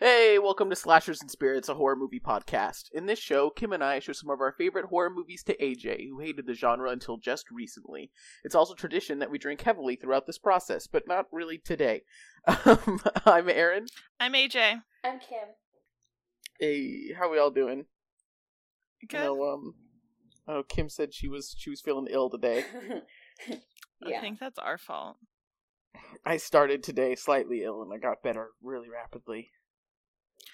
Hey, welcome to Slashers and Spirits, a horror movie podcast. In this show, Kim and I show some of our favorite horror movies to AJ, who hated the genre until just recently. It's also tradition that we drink heavily throughout this process, but not really today. Um, I'm Aaron. I'm AJ. I'm Kim. Hey, how are we all doing? Good. You know, um, oh, Kim said she was she was feeling ill today. I think that's our fault. I started today slightly ill, and I got better really rapidly.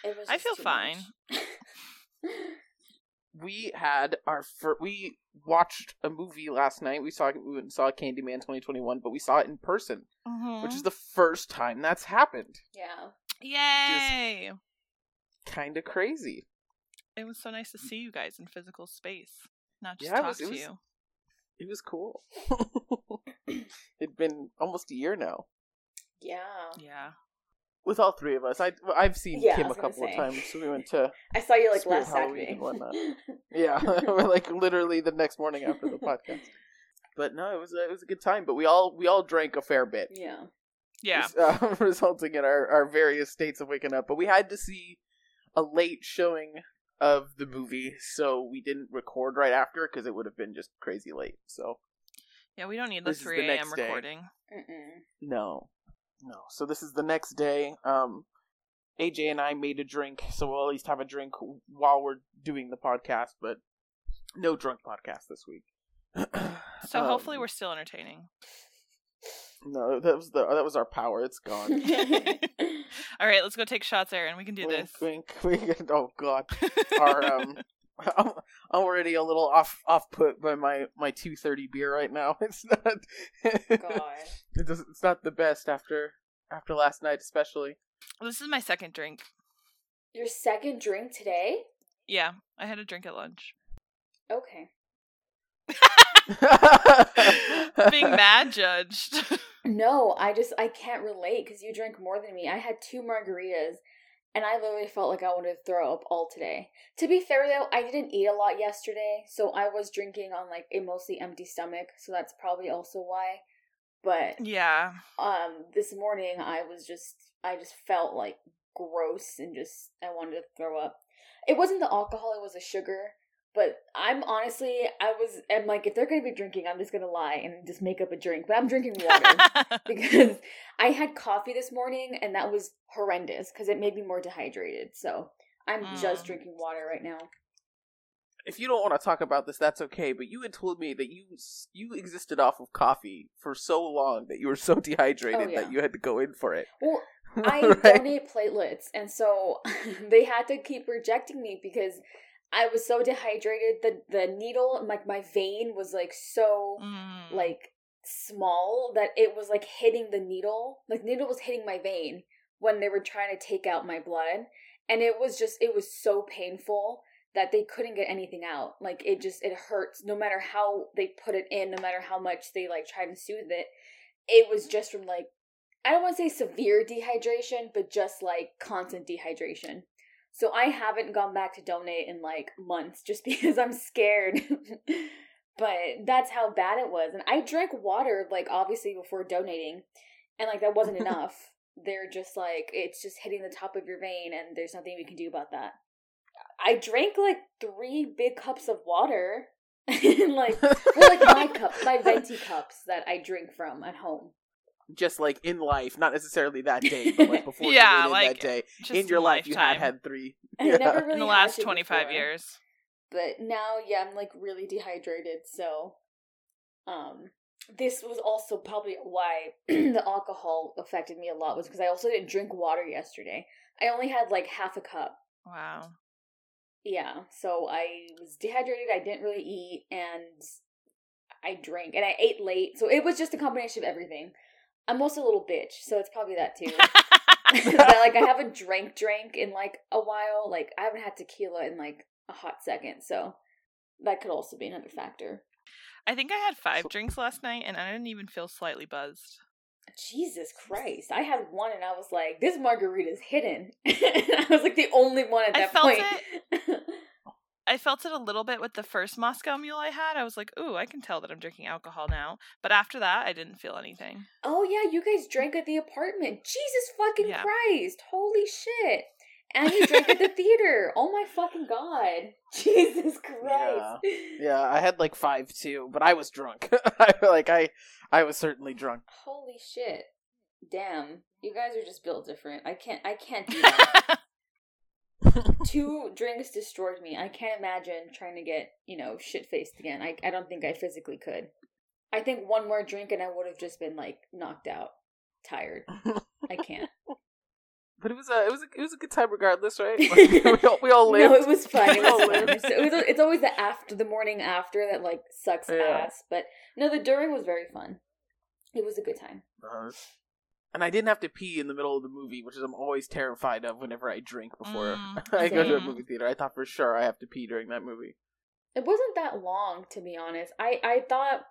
It was I feel fine. we had our fir- we watched a movie last night. We saw we went and saw Candyman 2021, but we saw it in person, Mhm. which is the first time that's happened. yeah. Yay! Kind of crazy. It was so nice to see you guys in physical space, not just Yeah, it talk was- it to was- you. It was cool. It'd been almost a year now Yeah. Yeah. With all three of us. I I've seen Yeah, Kim a was gonna couple of times. So we went to I saw you like Spirit last Halloween Saturday. and whatnot. yeah, like literally the next morning after the podcast. But no, it was a, it was a good time. But we all we all drank a fair bit. yeah. Yeah. uh, resulting in our, our various states of waking up. But we had to see a late showing of the movie, so we didn't record right after because it would have been just crazy late. So Yeah, we don't need the This 3 a.m. recording. Mm-mm. no, no. So this is the next day. Um, AJ and I made a drink, so we'll at least have a drink while we're doing the podcast. But no drunk podcast this week. So Um, hopefully we're still entertaining. no. That was the that was our power. It's gone. All right, let's go take shots, Aaron. We can do wink, this. wink, wink. Oh god. our um I'm, I'm already a little off off put by my my 230 beer right now it's not God. it does, it's not the best after after last night especially This is my second drink. Your second drink today? Yeah, I had a drink at lunch. Okay. Being mad judged. No, I just I can't relate because you drank more than me. I had two margaritas, and I literally felt like I wanted to throw up all today. To be fair though, I didn't eat a lot yesterday, so I was drinking on like a mostly empty stomach, so that's probably also why. But yeah. um this morning i was just i just felt like gross and just i wanted to throw up it wasn't the alcohol it was the sugar but i'm honestly i was i'm like if they're gonna be drinking i'm just gonna lie and just make up a drink but i'm drinking water because i had coffee this morning and that was horrendous because it made me more dehydrated so i'm just Mm. drinking water right now if you don't want to talk about this that's okay but you had told me that you you existed off of coffee for so long that you were so dehydrated Oh, yeah. that you had to go in for it well I Right? donate platelets, and so they had to keep rejecting me because I was so dehydrated. The the needle, like my vein, was like so Mm. like small that it was like hitting the needle. Like needle was hitting my vein when they were trying to take out my blood, and it was just it was so painful that they couldn't get anything out. Like it just it hurts no matter how they put it in, no matter how much they like try to soothe it. It was just from like I don't want to say severe dehydration, but just like constant dehydration. So I haven't gone back to donate in like months just because I'm scared. but that's how bad it was. And I drank water like obviously before donating, and like that wasn't enough. They're just like it's just hitting the top of your vein, and there's nothing we can do about that. I drank like three big cups of water, and like well, like my cups, my venti cups that I drink from at home. Just like in life not necessarily that day but like before Yeah, you went in like, that day in your life you had lifetime. had three Yeah. never really in the last 25 before. years. but now yeah i'm like really dehydrated so um this was also probably why the alcohol affected me a lot was because i also didn't drink water yesterday i only had like half a cup Wow. yeah so i was dehydrated i didn't really eat and i drank and i ate late so it was just a combination of everything i'm also a little bitch so it's probably that too that like I haven't drank drink in like a while. Like I haven't had tequila in like a hot second, so that could also be another factor. I think I had five So- drinks last night and I didn't even feel slightly buzzed. Jesus Christ! I had one and I was like, "This margarita's hidden." I was like the only one at I that felt point. I felt it a little bit with the first Moscow Mule I had. I was like, "Ooh, I can tell that I'm drinking alcohol now." But after that, I didn't feel anything. oh yeah, you guys drank at the apartment. Jesus fucking Yeah. Christ! Holy shit! And you drank at the theater. Oh my fucking god. Jesus Christ. Yeah, yeah I had like five too, but I was drunk. I like I I was certainly drunk. Holy shit. Damn. You guys are just built different. I can't I can't do that. Two drinks destroyed me. I can't imagine trying to get, you know, shit faced again. I I don't think I physically could. I think one more drink and I would have just been like knocked out, tired. I can't. But it was a it was a, it was a good time regardless, right? Like, we all we all lived. No, it was fun. It was fun. lived. It was, it's always the after the morning after that like sucks Yeah. ass. But no, the during was very fun. It was a good time. Uh, and I didn't have to pee in the middle of the movie, which is I'm always terrified of whenever I drink before Mm, I go to a movie theater. I thought for sure I have to pee during that movie. It wasn't that long, to be honest. I I thought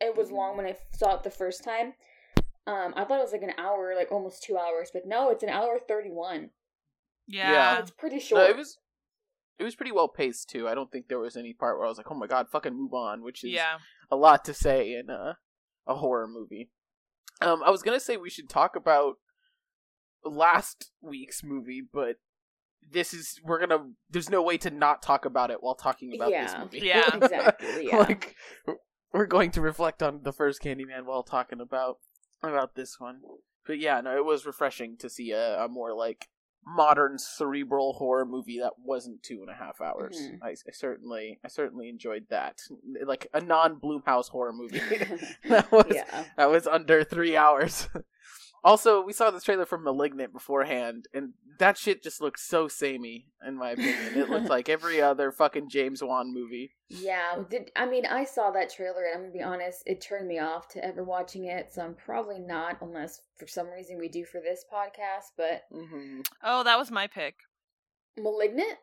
it was long when I saw it the first time. Um, I thought it was like an hour, like almost two hours, but no, it's an hour thirty-one. yeah. yeah, It's pretty No, short. it was it was pretty well paced too. I don't think there was any part where I was like, "Oh my god, fucking move on," which is Yeah. a lot to say in a, a horror movie. Um, I was gonna say we should talk about last week's movie, but this is we're gonna. There's no way to not talk about it while talking about this movie. Yeah. Exactly, yeah. like we're going to reflect on the first Candyman while talking about about this one. But yeah, no, it was refreshing to see a, a more like modern cerebral horror movie that wasn't two and a half hours. Mhm. I, I certainly, I certainly enjoyed that. Like a non Blumhouse horror movie that was yeah. that was under three hours. also, we saw the trailer for *Malignant* beforehand, and that shit just looks so samey, in my opinion. It looked like every other fucking James Wan movie. Yeah, did I mean I saw that trailer and I'm gonna be honest, it turned me off to ever watching it, so I'm probably not unless for some reason we do for this podcast, but Mm-hmm. Oh, that was my pick. Malignant?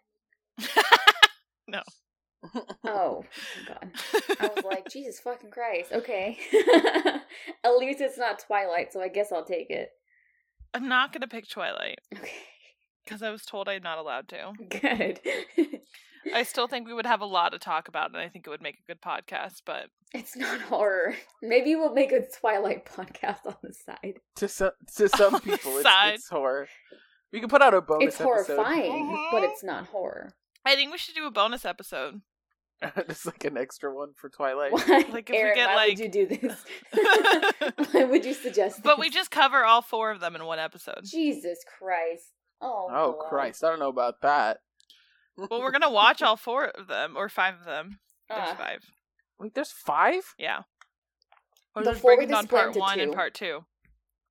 no. Oh god. I was like, Jesus fucking Christ. Okay. At least it's not Twilight, so I guess I'll take it. I'm not gonna pick Twilight Okay. because I was told I'm not allowed to. Good. I still think we would have a lot to talk about, and I think it would make a good podcast. But it's not horror. Maybe we'll make a Twilight podcast on the side. To some to some people, it's, it's horror. We can put out a bonus It's episode. horrifying, but Mhm. it's not horror. I think we should do a bonus episode. Just like an extra one for Twilight. Why, Like, if we get, why like- would you do this? why would you suggest But this? we just cover all four of them in one episode. Jesus Christ. Oh, Oh God. Christ, I don't know about that. Well, we're gonna watch all four of them or five of them. There's Ah, five. Wait, there's five? Yeah. Or The just four breaking they down part into one and part two.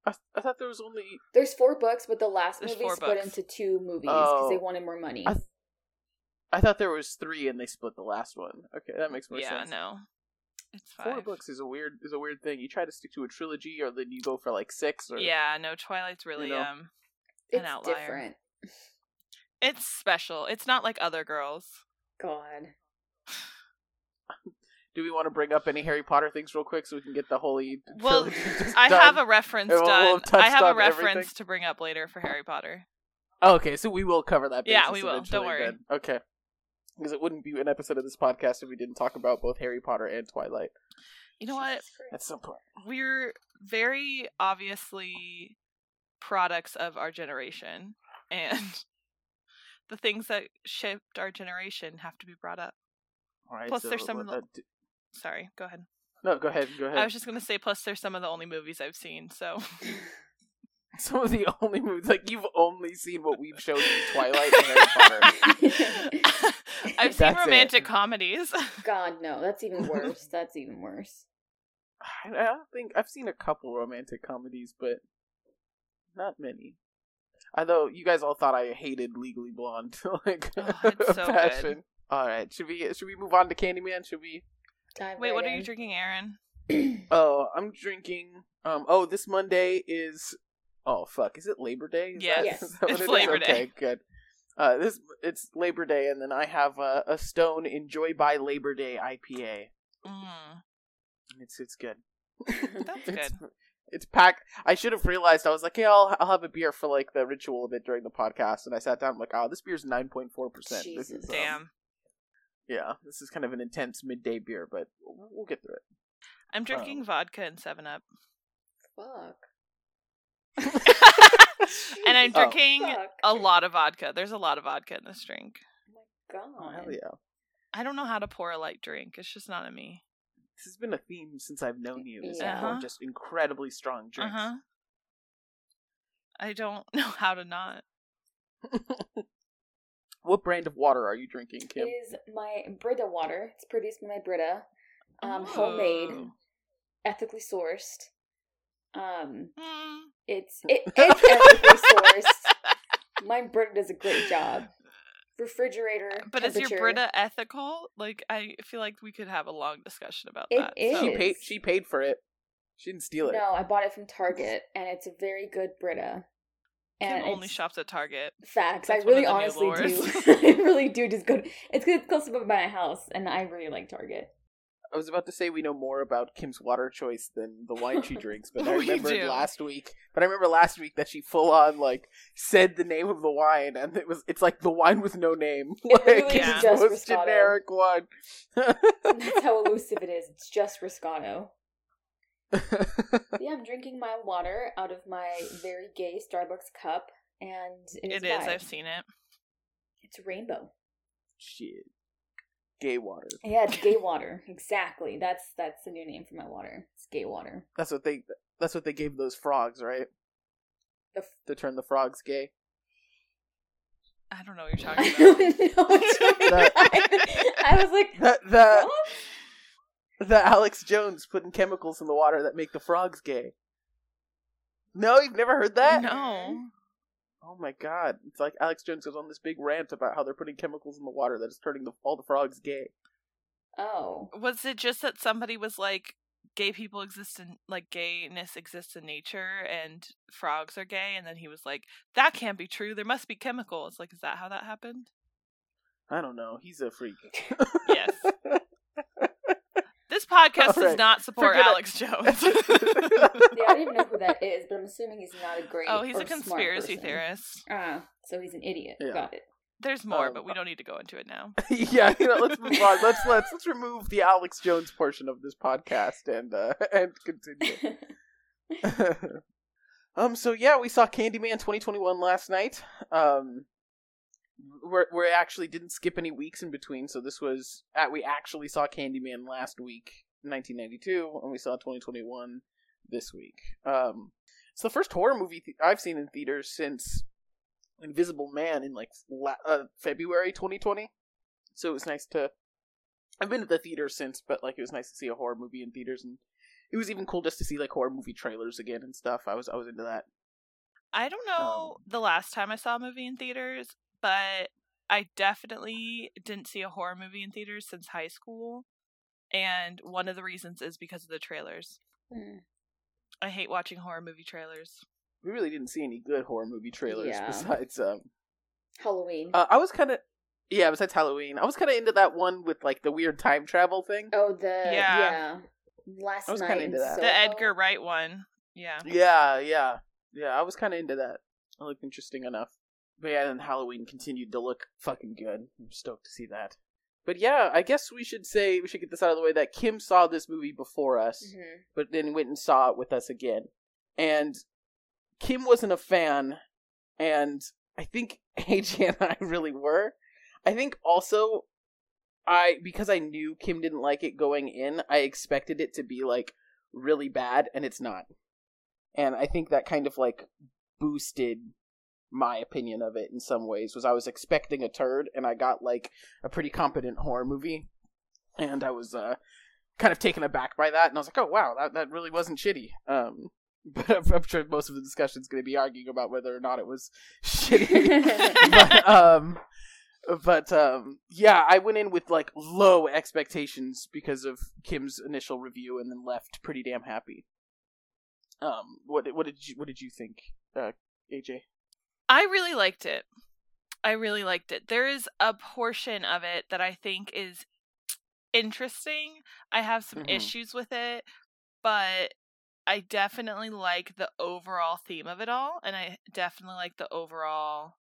I, I thought there was only. there's four books, but the last There's movie four split books. into two movies because they Oh. wanted more money. I, th- I thought there was three, and they split the last one. Okay, that makes more yeah, sense. Yeah, no. It's Four books is a weird is a weird thing. You try to stick to a trilogy, or then you go for like six. Or Yeah, no, Twilight's really know. um it's outlier. different. it's special. It's not like other girls. God. Do we want to bring up any Harry Potter things real quick so we can get the holy? Well, I done? have a reference We'll- we'll done. I have a reference everything. to bring up later for Harry Potter. Oh, okay, so we will cover that. Yeah, we will. Don't worry. then. Okay, because it wouldn't be an episode of this podcast if we didn't talk about both Harry Potter and Twilight You know what? Jesus Christ. at some point. We're very obviously products of our generation, and the things that shaped our generation have to be brought up. All right, Plus so, there's some of the- uh, d- Sorry, go ahead. no, go ahead. Go ahead. I was just gonna say. Plus, they're some of the only movies I've seen. So Some of the only movies like you've only seen what we've shown you: Twilight and Harry Potter. I've seen That's it. romantic comedies. God, no, that's even worse. That's even worse. I I don't think I've seen a couple romantic comedies, but not many. Although you guys all thought I hated Legally Blonde, like Oh, it's so good. All right, should we should we move on to Candyman? Should we? Dive Wait, right what are you drinking, Aaron? Oh, I'm drinking. Um. Oh, this Monday is. Oh fuck! Is it Labor Day? Is Yes, that- Yes. that it's it is? Labor Day. Okay, good. Uh, this it's Labor Day, and then I have a, a Stone Enjoy by Labor Day IPA. Mm, It's it's good. that's It's, good. it's packed. I should have realized. I was like, yeah, I'll, I'll have a beer for like the ritual of it during the podcast. And I sat down, I'm like, oh, this beer's nine point four percent. This Jesus. is um, Damn. yeah, this is kind of an intense midday beer, but we'll, we'll get through it. I'm drinking vodka and Seven Up. Fuck. and I'm Oh. drinking Fuck. a lot of vodka. There's a lot of vodka in this drink. Oh Oh, my hell yeah. I don't know how to pour a light drink. It's just not in me. This has been a theme since I've known you. Is Yeah. Uh-huh. just incredibly strong drinks. huh. I don't know how to not. what brand of water are you drinking, Kim? is my Brita water. It's produced by my Brita. Um, homemade, ethically sourced. Um, Mm. It's it, it's ethically sourced. My Brita does a great job. Refrigerator, But is your temperature. Brita ethical? Like, I feel like we could have a long discussion about It that. is. She paid. She paid for it. She didn't steal it. No, I bought it from Target, and it's a very good Brita. And Kim only it's shops at Target. facts. That's I one really of the new honestly do. I really do just go. It's good. It's close to my house, and I really like Target. I was about to say we know more about Kim's water choice than the wine she drinks, but I We remembered do. last week. But I remember last week that she full on like said the name of the wine, and it was it's like the wine with no name, It like literally is it's just most Moscato. generic one. That's how elusive it is. It's just Riscato. But yeah, I'm drinking my water out of my very gay Starbucks cup, and it is. It is. I've seen it. It's rainbow. Shit, gay water. Yeah, it's gay water. Exactly. That's that's the new name for my water. It's gay water. That's what they. That's what they gave those frogs, right? The f- To turn the frogs gay. I don't know what you're I talking don't about. know. That- I was like, The the what? the Alex Jones putting chemicals in the water that make the frogs gay. No, you've never heard that? No. Oh my god. It's like Alex Jones goes on this big rant about how they're putting chemicals in the water that is turning the, all the frogs gay. Oh, Was it just that somebody was like, gay people exist in, like, gayness exists in nature and frogs are gay? And then he was like, that can't be true. There must be chemicals. Like, is that how that happened? I don't know. He's a freak. Yes. This podcast All does not support Forget it. Alex Jones. yeah, I don't even know who that is, but I'm assuming he's not a great. oh, he's or a conspiracy theorist. Ah, so he's an idiot. Yeah. Got it. There's more, Um, but we don't need to go into it now. yeah, you know, let's move on. Let's let's let's remove the Alex Jones portion of this podcast and uh and continue. um. So yeah, we saw Candyman 2021 last night. Um. We we actually didn't skip any weeks in between, so this was at we actually saw Candyman last week, 1992, and we saw 2021 this week. Um, it's the first horror movie th- I've seen in theaters since Invisible Man in like la- uh, February 2020. So it was nice to. I've been to the theater since, but like it was nice to see a horror movie in theaters, and it was even cool just to see like horror movie trailers again and stuff. I was I was into that. I don't know Um, the last time I saw a movie in theaters, but I definitely didn't see a horror movie in theaters since high school. And one of the reasons is because of the trailers. Hmm. I hate watching horror movie trailers. We really didn't see any good horror movie trailers Yeah. besides um. Halloween. Uh, I was kind of yeah. Besides Halloween, I was kind of into that one with like the weird time travel thing. oh, the Yeah. yeah. Last I was night kinda into that. Soho. The Edgar Wright one. Yeah. Yeah, yeah, yeah. I was kind of into that. It looked interesting enough. But yeah, then Halloween continued to look fucking good. I'm stoked to see that. But yeah, I guess we should say we should get this out of the way that Kim saw this movie before us, Mhm. but then went and saw it with us again. And Kim wasn't a fan, and I think AJ and I really were. I think also I because I knew Kim didn't like it going in, I expected it to be like really bad and it's not. And I think that kind of like boosted my opinion of it in some ways was I was expecting a turd and I got like a pretty competent horror movie and I was uh kind of taken aback by that and I was like, "Oh wow, that that really wasn't shitty." Um but I'm, I'm sure most of the discussion is going to be arguing about whether or not it was shitty. but um but um yeah i went in with like low expectations because of kim's initial review and then left pretty damn happy um what what did you what did you think uh aj I really liked it. I really liked it. There is a portion of it that I think is interesting. I have some Mhm. issues with it, but I definitely like the overall theme of it all, and I definitely like the overall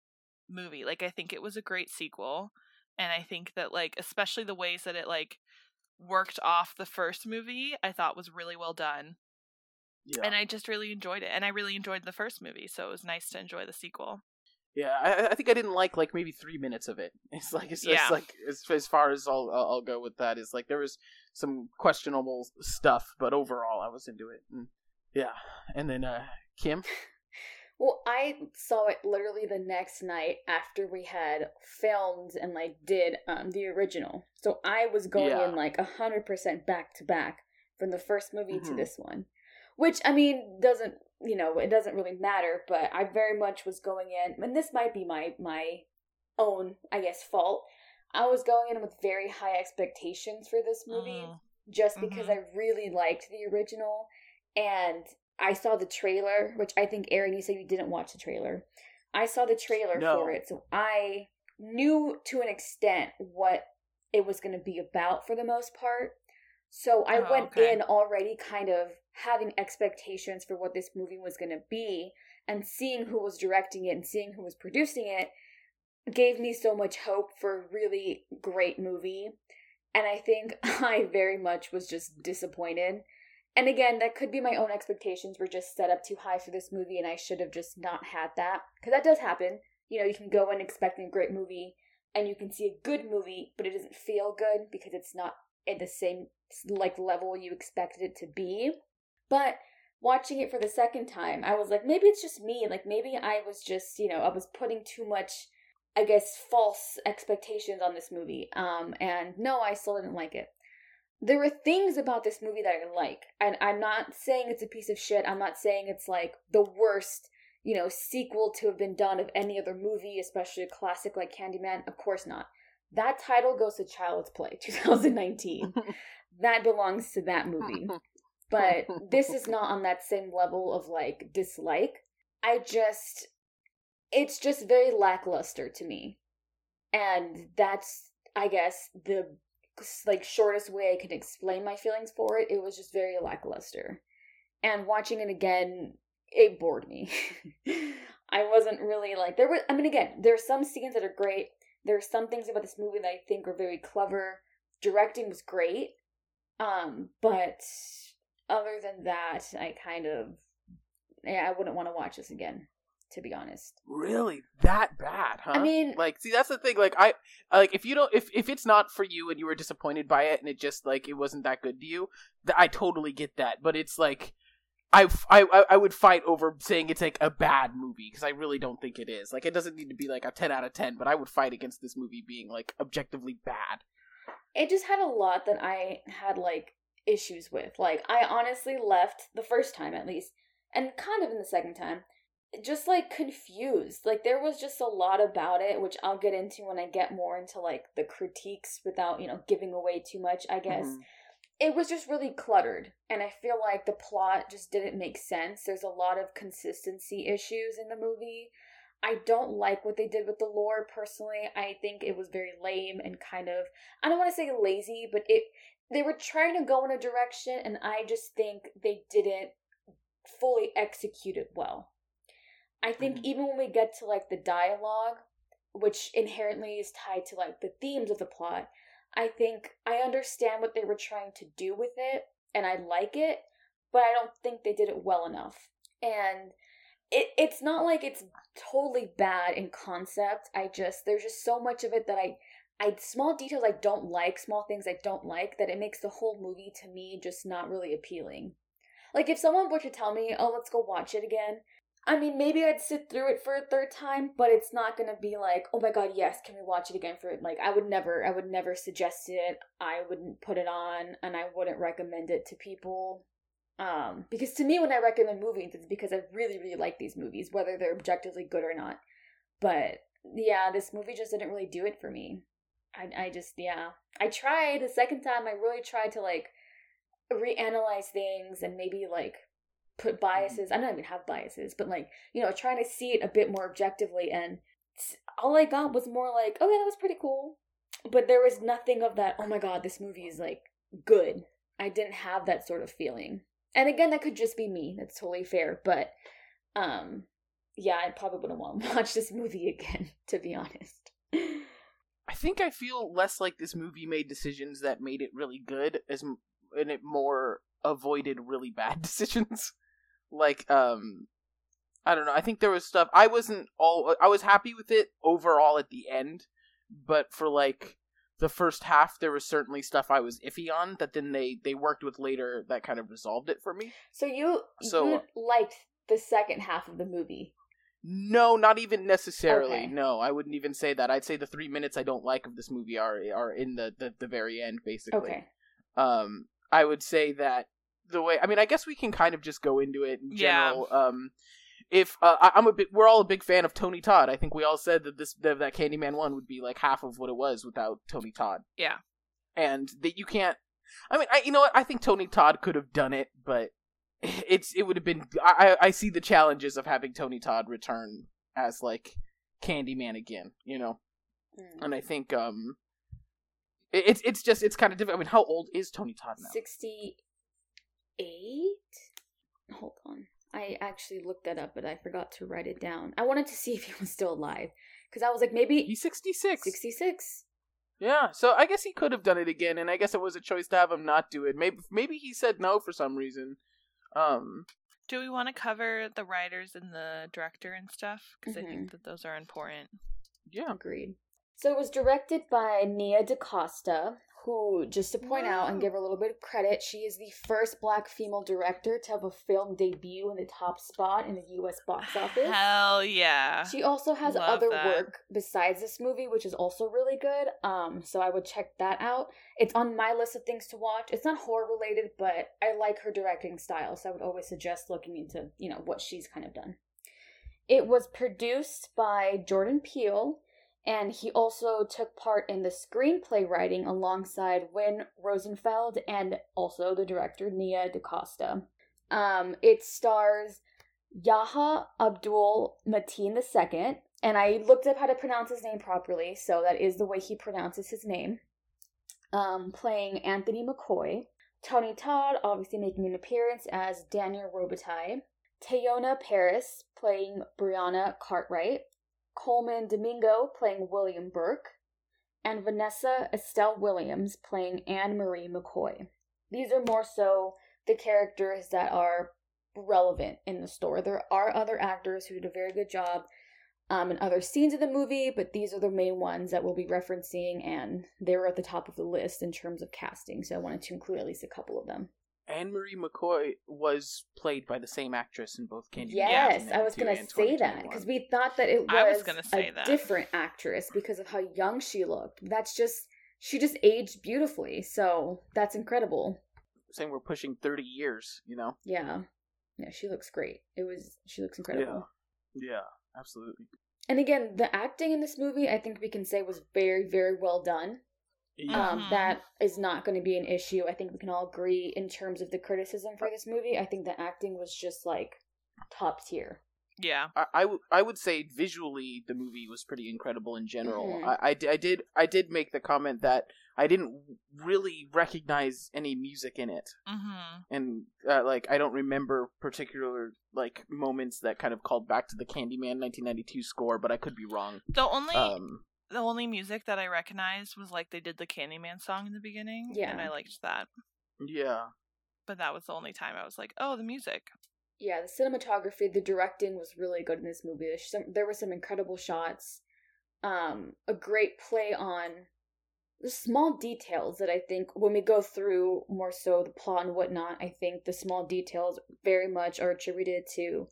movie. Like I think it was a great sequel, and I think that like especially the ways that it like worked off the first movie, I thought was really well done. Yeah. And I just really enjoyed it, and I really enjoyed the first movie, so it was nice to enjoy the sequel. Yeah, I, I think I didn't like like maybe three minutes of it. It's like it's, yeah. like as, as far as I'll I'll go with that is like there was some questionable stuff, but overall I was into it. And yeah, and then uh Kim. Well, I saw it literally the next night after we had filmed and like did um the original. So I was going yeah. in like a hundred percent back to back from the first movie mm-hmm. to this one. Which I mean doesn't you know, it doesn't really matter, but I very much was going in and this might be my my own, I guess, fault. I was going in with very high expectations for this movie uh, just because mm-hmm. I really liked the original and I saw the trailer, which I think Aaron, you said you didn't watch the trailer. I saw the trailer no. for it, so I knew to an extent what it was going to be about for the most part. So I oh, went okay. in already kind of having expectations for what this movie was going to be, and seeing who was directing it and seeing who was producing it gave me so much hope for a really great movie. And I think I very much was just disappointed and again, that could be my own expectations were just set up too high for this movie, and I should have just not had that. Because that does happen. You know, you can go in expecting a great movie, and you can see a good movie, but it doesn't feel good because it's not in the same like level you expected it to be. But watching it for the second time, I was like, maybe it's just me. Like maybe I was just, you know, I was putting too much, I guess, false expectations on this movie. Um, and no, I still didn't like it there were things about this movie that I like. And I'm not saying it's a piece of shit. I'm not saying it's like the worst, you know, sequel to have been done of any other movie, especially a classic like Candyman. Of course not. That title goes to Child's Play 2019. that belongs to that movie. But this is not on that same level of like dislike. I just it's just very lackluster to me. And that's I guess the like shortest way I can explain my feelings for it. It was just very lackluster. And watching it again, it bored me. I wasn't really like there was I mean again, there are some scenes that are great. There are some things about this movie that I think are very clever. Directing was great. Um, but other than that, I kind of yeah, I wouldn't want to watch this again to be honest. Really? That bad, huh? I mean, like see that's the thing like I like if you don't if if it's not for you and you were disappointed by it and it just like it wasn't that good to you, th- I totally get that, but it's like I, I, I would fight over saying it's like a bad movie because I really don't think it is. Like it doesn't need to be like a 10 out of 10, but I would fight against this movie being like objectively bad. It just had a lot that I had like issues with. Like I honestly left the first time at least and kind of in the second time just like confused. Like there was just a lot about it, which I'll get into when I get more into like the critiques without, you know, giving away too much, I guess. Mm-hmm. It was just really cluttered, and I feel like the plot just didn't make sense. There's a lot of consistency issues in the movie. I don't like what they did with the lore personally. I think it was very lame and kind of I don't want to say lazy, but it they were trying to go in a direction and I just think they didn't fully execute it well. I think mm-hmm. even when we get to like the dialogue, which inherently is tied to like the themes of the plot, I think I understand what they were trying to do with it and I like it, but I don't think they did it well enough. And it it's not like it's totally bad in concept. I just there's just so much of it that I I small details I don't like, small things I don't like that it makes the whole movie to me just not really appealing. Like if someone were to tell me, "Oh, let's go watch it again," I mean, maybe I'd sit through it for a third time, but it's not gonna be like, oh my god, yes, can we watch it again for it? Like, I would never, I would never suggest it. I wouldn't put it on, and I wouldn't recommend it to people. Um, because to me, when I recommend movies, it's because I really, really like these movies, whether they're objectively good or not. But yeah, this movie just didn't really do it for me. I, I just, yeah, I tried the second time. I really tried to like reanalyze things and maybe like put biases. I don't even have biases, but like you know, trying to see it a bit more objectively. And all I got was more like, oh yeah, that was pretty cool. But there was nothing of that. Oh my god, this movie is like good. I didn't have that sort of feeling. And again, that could just be me. That's totally fair. But um, yeah, I probably wouldn't want to watch this movie again, to be honest. I think I feel less like this movie made decisions that made it really good, as and it more avoided really bad decisions. like um I don't know. I think there was stuff I wasn't all I was happy with it overall at the end, but for like the first half there was certainly stuff I was iffy on that then they they worked with later that kind of resolved it for me. So you So- you liked the second half of the movie. No, not even necessarily. Okay. No, I wouldn't even say that. I'd say the 3 minutes I don't like of this movie are are in the the, the very end basically. Okay. um i would say that the way i mean i guess we can kind of just go into it in Yeah. general um if uh, I, i'm a bit we're all a big fan of tony todd. I think we all said that this that, that candyman one would be like half of what it was without tony todd. Yeah. and that you can't i mean i you know what? I think tony todd could have done it but it's it would have been i i I see the challenges of having tony todd return as like candyman again you know? Mm. and i think um it, it's it's just it's kind of difficult i mean how old is tony todd now? 68 hold on i actually looked that up but i forgot to write it down i wanted to see if he was still alive because i was like maybe He's 66. 66 Yeah, so I guess he could have done it again, and I guess it was a choice to have him not do it. Maybe maybe he said no for some reason. Um, Do we want to cover the writers and the director and stuff? Because I Mhm. think that those are important. yeah. agreed so it was directed by nia dacosta who just to point out and give her a little bit of credit she is the first black female director to have a film debut in the top spot in the us box office Hell yeah. She also has Love other that. work besides this movie, which is also really good. Um, so I would check that out. It's on my list of things to watch. It's not horror related, but I like her directing style, so I would always suggest looking into, you know, what she's kind of done. It was produced by Jordan Peele, and he also took part in the screenplay writing alongside Win Rosenfeld and also the director Nia DaCosta. Um, it stars Yahya Abdul Mateen II, and I looked up how to pronounce his name properly, so that is the way he pronounces his name. Um, playing Anthony McCoy. Tony Todd obviously making an appearance as Daniel Robitaille. Teyonah Parris playing Brianna Cartwright. Colman Domingo playing William Burke. And Vanessa Estelle Williams playing Anne Marie McCoy. These are more so the characters that are relevant in the story. There are other actors who did a very good job um, in other scenes of the movie, but these are the main ones that we'll be referencing, and they were at the top of the list in terms of casting, so I wanted to include at least a couple of them. Anne Marie McCoy was played by the same actress in both Candyman. yes, I was going to say that because we thought that it was, I was gonna say a that. different actress because of how young she looked. That's just she just aged beautifully, so that's incredible. saying we're pushing 30 years, you know? Yeah, yeah, she looks great. It was she looks incredible. Yeah, absolutely. And again, the acting in this movie, I think we can say was very, very well done. Yeah. Um, Mhm. that is not going to be an issue. I think we can all agree in terms of the criticism for this movie. I think the acting was just like top tier. Yeah. I, I, w- I would say visually the movie was pretty incredible in general. Mhm. I, I, did I did make the comment that I didn't really recognize any music in it, Mm-hmm. and uh, like I don't remember particular like moments that kind of called back to the Candyman 1992 score, but I could be wrong. The only Um, the only music that I recognized was like they did the Candyman song in the beginning. Yeah. And I liked that. yeah, But that was the only time I was like, oh, the music. Yeah, the cinematography, the directing was really good in this movie. There's some, there were some incredible shots, um, a great play on the small details that I think when we go through more so the plot and whatnot, I think the small details very much are attributed to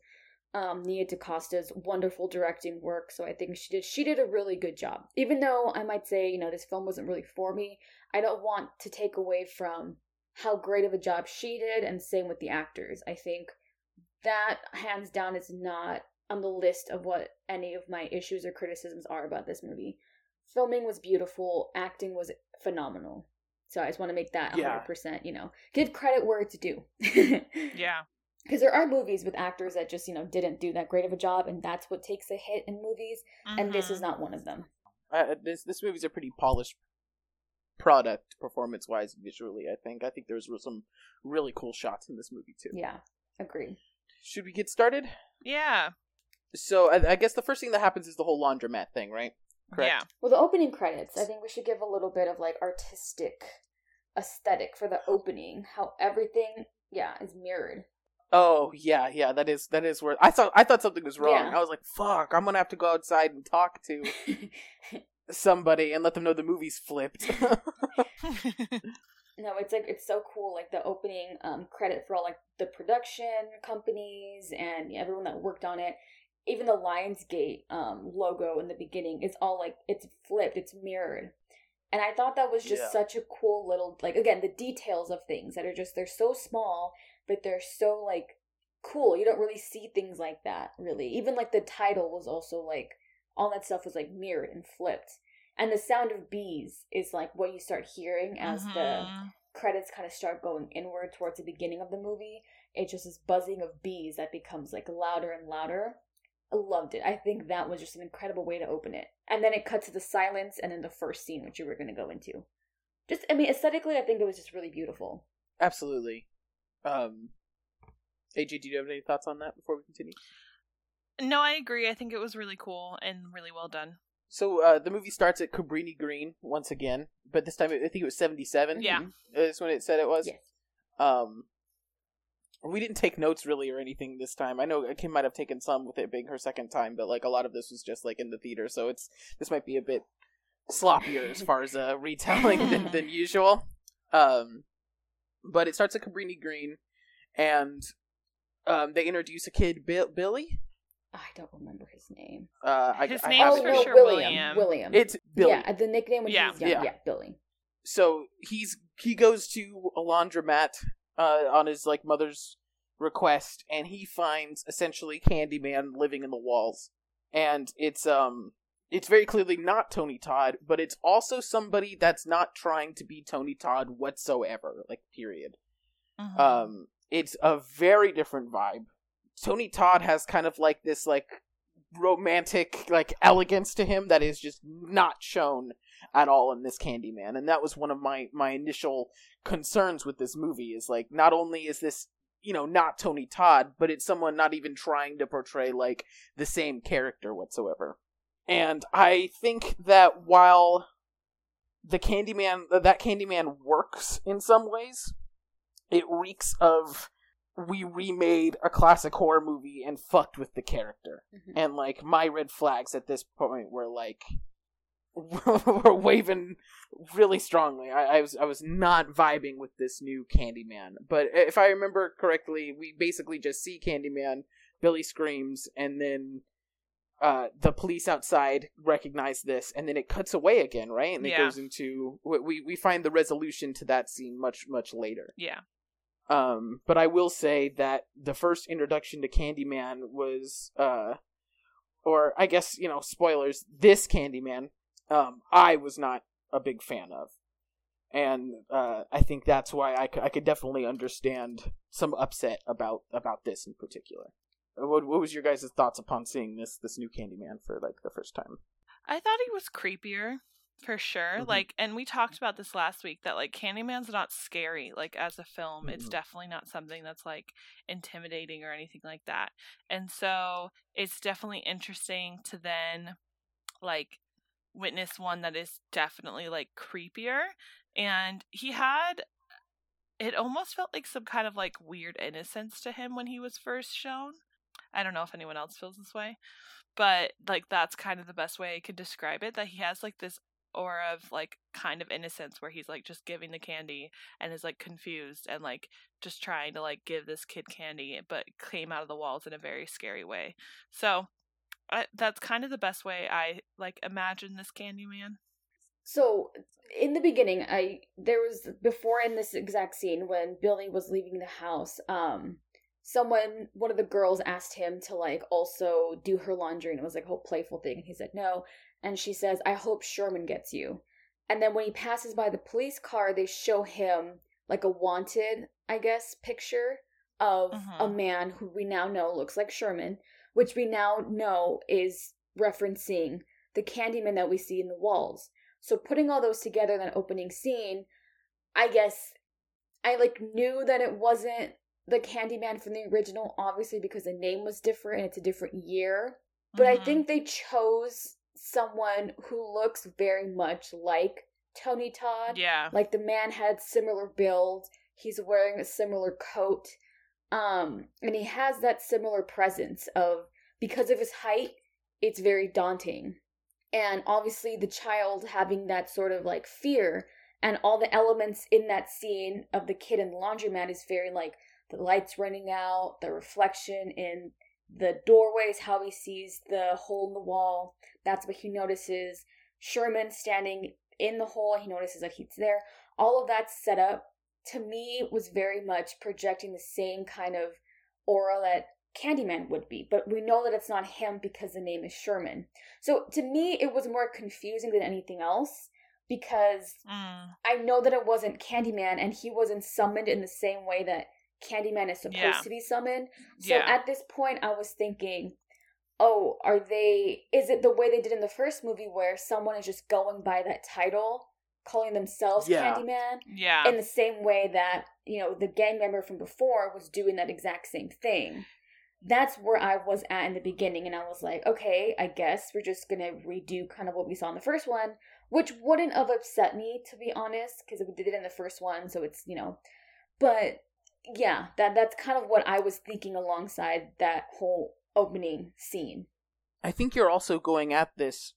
um, Nia DaCosta's wonderful directing work. So I think she did she did a really good job. Even though I might say you know this film wasn't really for me, I don't want to take away from how great of a job she did, and same with the actors. I think that hands down is not on the list of what any of my issues or criticisms are about this movie. Filming was beautiful, acting was phenomenal. So I just want to make that Yeah. 100%, you know, give credit where it's due. Yeah. Because there are movies with actors that just, you know, didn't do that great of a job, and that's what takes a hit in movies, and this is Mhm. not one of them. uh, this this movie's a pretty polished product performance wise visually. I think I think there's some really cool shots in this movie too. Yeah, agreed. Should we get started? Yeah. So I, I guess the first thing that happens is the whole laundromat thing, right? Correct. Yeah. Well, the opening credits, I think we should give a little bit of like artistic aesthetic for the opening, how everything, yeah, is mirrored. Oh yeah, yeah, that is that is where I thought I thought something was wrong. Yeah. I was like, "Fuck, I'm gonna have to go outside and talk to somebody and let them know the movie's flipped." No, it's like it's so cool. Like the opening um, credit for all like the production companies and everyone that worked on it. Even the Lionsgate um, logo in the beginning is all like it's flipped, it's mirrored, and I thought that was just Yeah. such a cool little like again the details of things that are just they're so small but they're so like cool. You don't really see things like that really. Even like the title was also like all that stuff was like mirrored and flipped. And the sound of bees is like what you start hearing as the Mhm. credits kind of start going inward towards the beginning of the movie. It's just this buzzing of bees that becomes like louder and louder. I loved it. I think that was just an incredible way to open it. And then it cut to the silence and then the first scene, which you were going to go into. Just, I mean, aesthetically, I think it was just really beautiful. Absolutely. Um, AJ, do you have any thoughts on that before we continue? No, I agree. I think it was really cool and really well done. So uh, the movie starts at Cabrini Green once again, but this time I think it was seventy-seven. Yeah. is when it said it was. Yes. Um, we didn't take notes really or anything this time. I know Kim might have taken some with it being her second time, but like a lot of this was just like in the theater, so it's this might be a bit sloppier as far as uh, retelling than, than usual. Um, but it starts at Cabrini Green, and um, they introduce a kid, Bill- Billy. I don't remember his name. Uh, I, His I name's have oh, it for no, sure William. William. William. It's Billy. Yeah, the nickname when Yeah. he was young. Yeah. Yeah. Billy. so he's he goes to a laundromat uh, on his like mother's request, and he finds essentially Candyman living in the walls, and it's um it's very clearly not Tony Todd, but it's also somebody that's not trying to be Tony Todd whatsoever. Like period. Mhm. Um, it's a very different vibe. Tony Todd has kind of like this like romantic like elegance to him that is just not shown at all in this Candyman, and that was one of my my initial concerns with this movie. Is like not only is this you know not Tony Todd, but it's someone not even trying to portray like the same character whatsoever. And I think that while the Candyman that Candyman works in some ways, it reeks of we remade a classic horror movie and fucked with the character. Mhm. And like my red flags at this point were like were waving really strongly. I, I was I was not vibing with this new Candyman. But if I remember correctly, we basically just see Candyman, Billy screams, and then uh, the police outside recognize this, and then it cuts away again, right? And it Yeah. goes into we we find the resolution to that scene much much later. yeah. Um, but I will say that the first introduction to Candyman was, uh, or I guess you know, spoilers. This Candyman, um, I was not a big fan of, and uh, I think that's why I, c- I could definitely understand some upset about about this in particular. What what was your guys' thoughts upon seeing this this new Candyman for like the first time? I thought he was creepier for sure. Mhm. Like, and we talked about this last week that like Candyman's not scary. Like as a film, it's Mhm. definitely not something that's like intimidating or anything like that. And so it's definitely interesting to then like witness one that is definitely like creepier. And he had it almost felt like some kind of like weird innocence to him when he was first shown. I don't know if anyone else feels this way, but like that's kind of the best way I could describe it that he has like this aura of like kind of innocence where he's like just giving the candy and is like confused and like just trying to like give this kid candy but came out of the walls in a very scary way. So I, that's kind of the best way I like imagine this Candyman. So in the beginning, I there was before in this exact scene when Billy was leaving the house, um, someone one of the girls asked him to like also do her laundry and it was like a whole playful thing and he said no. And she says, I hope Sherman gets you. And then when he passes by the police car, they show him like a wanted, I guess, picture of a Mhm. man who we now know looks like Sherman, which we now know is referencing the Candyman that we see in the walls. So putting all those together in that opening scene, I guess I like knew that it wasn't the Candyman from the original, obviously because the name was different and it's a different year. But I Mhm. think they chose someone who looks very much like Tony Todd. yeah. Like the man had similar build. He's wearing a similar coat. Um, and he has that similar presence of because of his height, it's very daunting. And obviously the child having that sort of like fear and all the elements in that scene of the kid in the laundromat is very like the lights running out, the reflection in the doorways, how he sees the hole in the wall. That's what he notices. Sherman standing in the hole, he notices that he's there. All of that set up to me was very much projecting the same kind of aura that Candyman would be, but we know that it's not him because the name is Sherman. So to me, it was more confusing than anything else because Mm. I know that it wasn't Candyman and he wasn't summoned in the same way that Candyman is supposed Yeah. to be summoned. So Yeah. at this point, I was thinking, oh, are they, is it the way they did in the first movie where someone is just going by that title, calling themselves Yeah. Candyman? Yeah. in the same way that you know the gang member from before was doing that exact same thing that's where i was at in the beginning and i was like okay i guess we're just gonna redo kind of what we saw in the first one which wouldn't have upset me to be honest because we did it in the first one so it's you know but yeah that that's kind of what i was thinking alongside that whole opening scene I think you're also going at this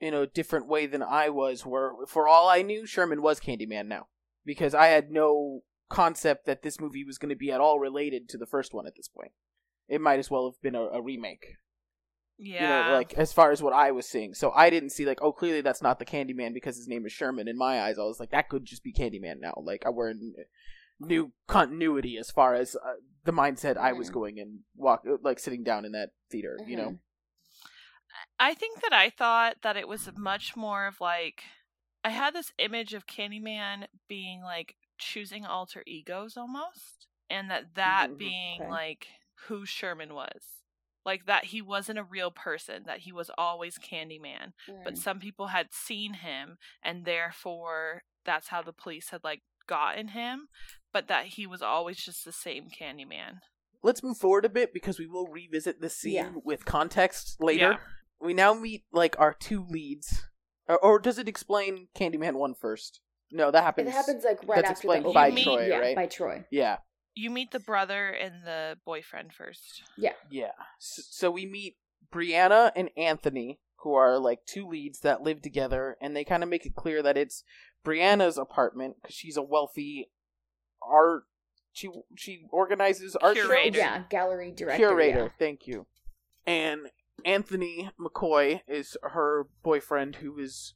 in a different way than I was, where for all I knew, Sherman was Candyman now. Because I had no concept that this movie was going to be at all related to the first one at this point. It might as well have been a, a remake. yeah. You know, like as far as what I was seeing. So I didn't see like, oh, clearly that's not the Candyman because his name is Sherman. In my eyes, I was like, that could just be Candyman now. Like I we're in new continuity as far as uh, the mindset I was Mhm. going and walk like sitting down in that theater. You know. Mhm. I think that I thought that it was much more of like I had this image of Candyman being like choosing alter egos almost, and that that Mhm. being Okay. like who Sherman was. Like that he wasn't a real person, that he was always Candyman. But Mm. some people had seen him and therefore that's how the police had like gotten him, but that he was always just the same Candyman. let's move forward a bit because we will revisit this scene Yeah. with context later. Yeah. We now meet like our two leads, or, or does it explain Candyman one first? No, that happens. it happens like right that's after the explained by opening. Troy, yeah, right? by troy Yeah, You meet the brother and the boyfriend first. yeah. So, so we meet Brianna and Anthony, who are like two leads that live together, and they kind of make it clear that it's Brianna's apartment because she's a wealthy art. She she organizes art shows. Curator. yeah gallery director curator. yeah. Thank you. And Anthony McCoy is her boyfriend, who is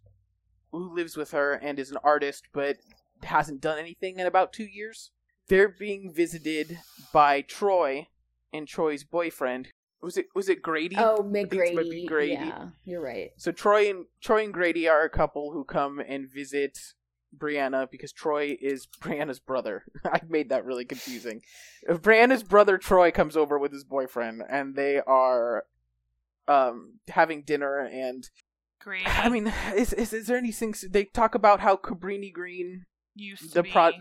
who lives with her and is an artist, but hasn't done anything in about two years. They're being visited by Troy and Troy's boyfriend. Was it was it Grady? Oh, think it's McGrady. Grady. Yeah, you're right. So Troy and Troy and Grady are a couple who come and visit Brianna because Troy is Brianna's brother. I made that really confusing. If Brianna's brother Troy comes over with his boyfriend and they are um having dinner and Great. I mean is is, is there anything they talk about how Cabrini Green used to the be pro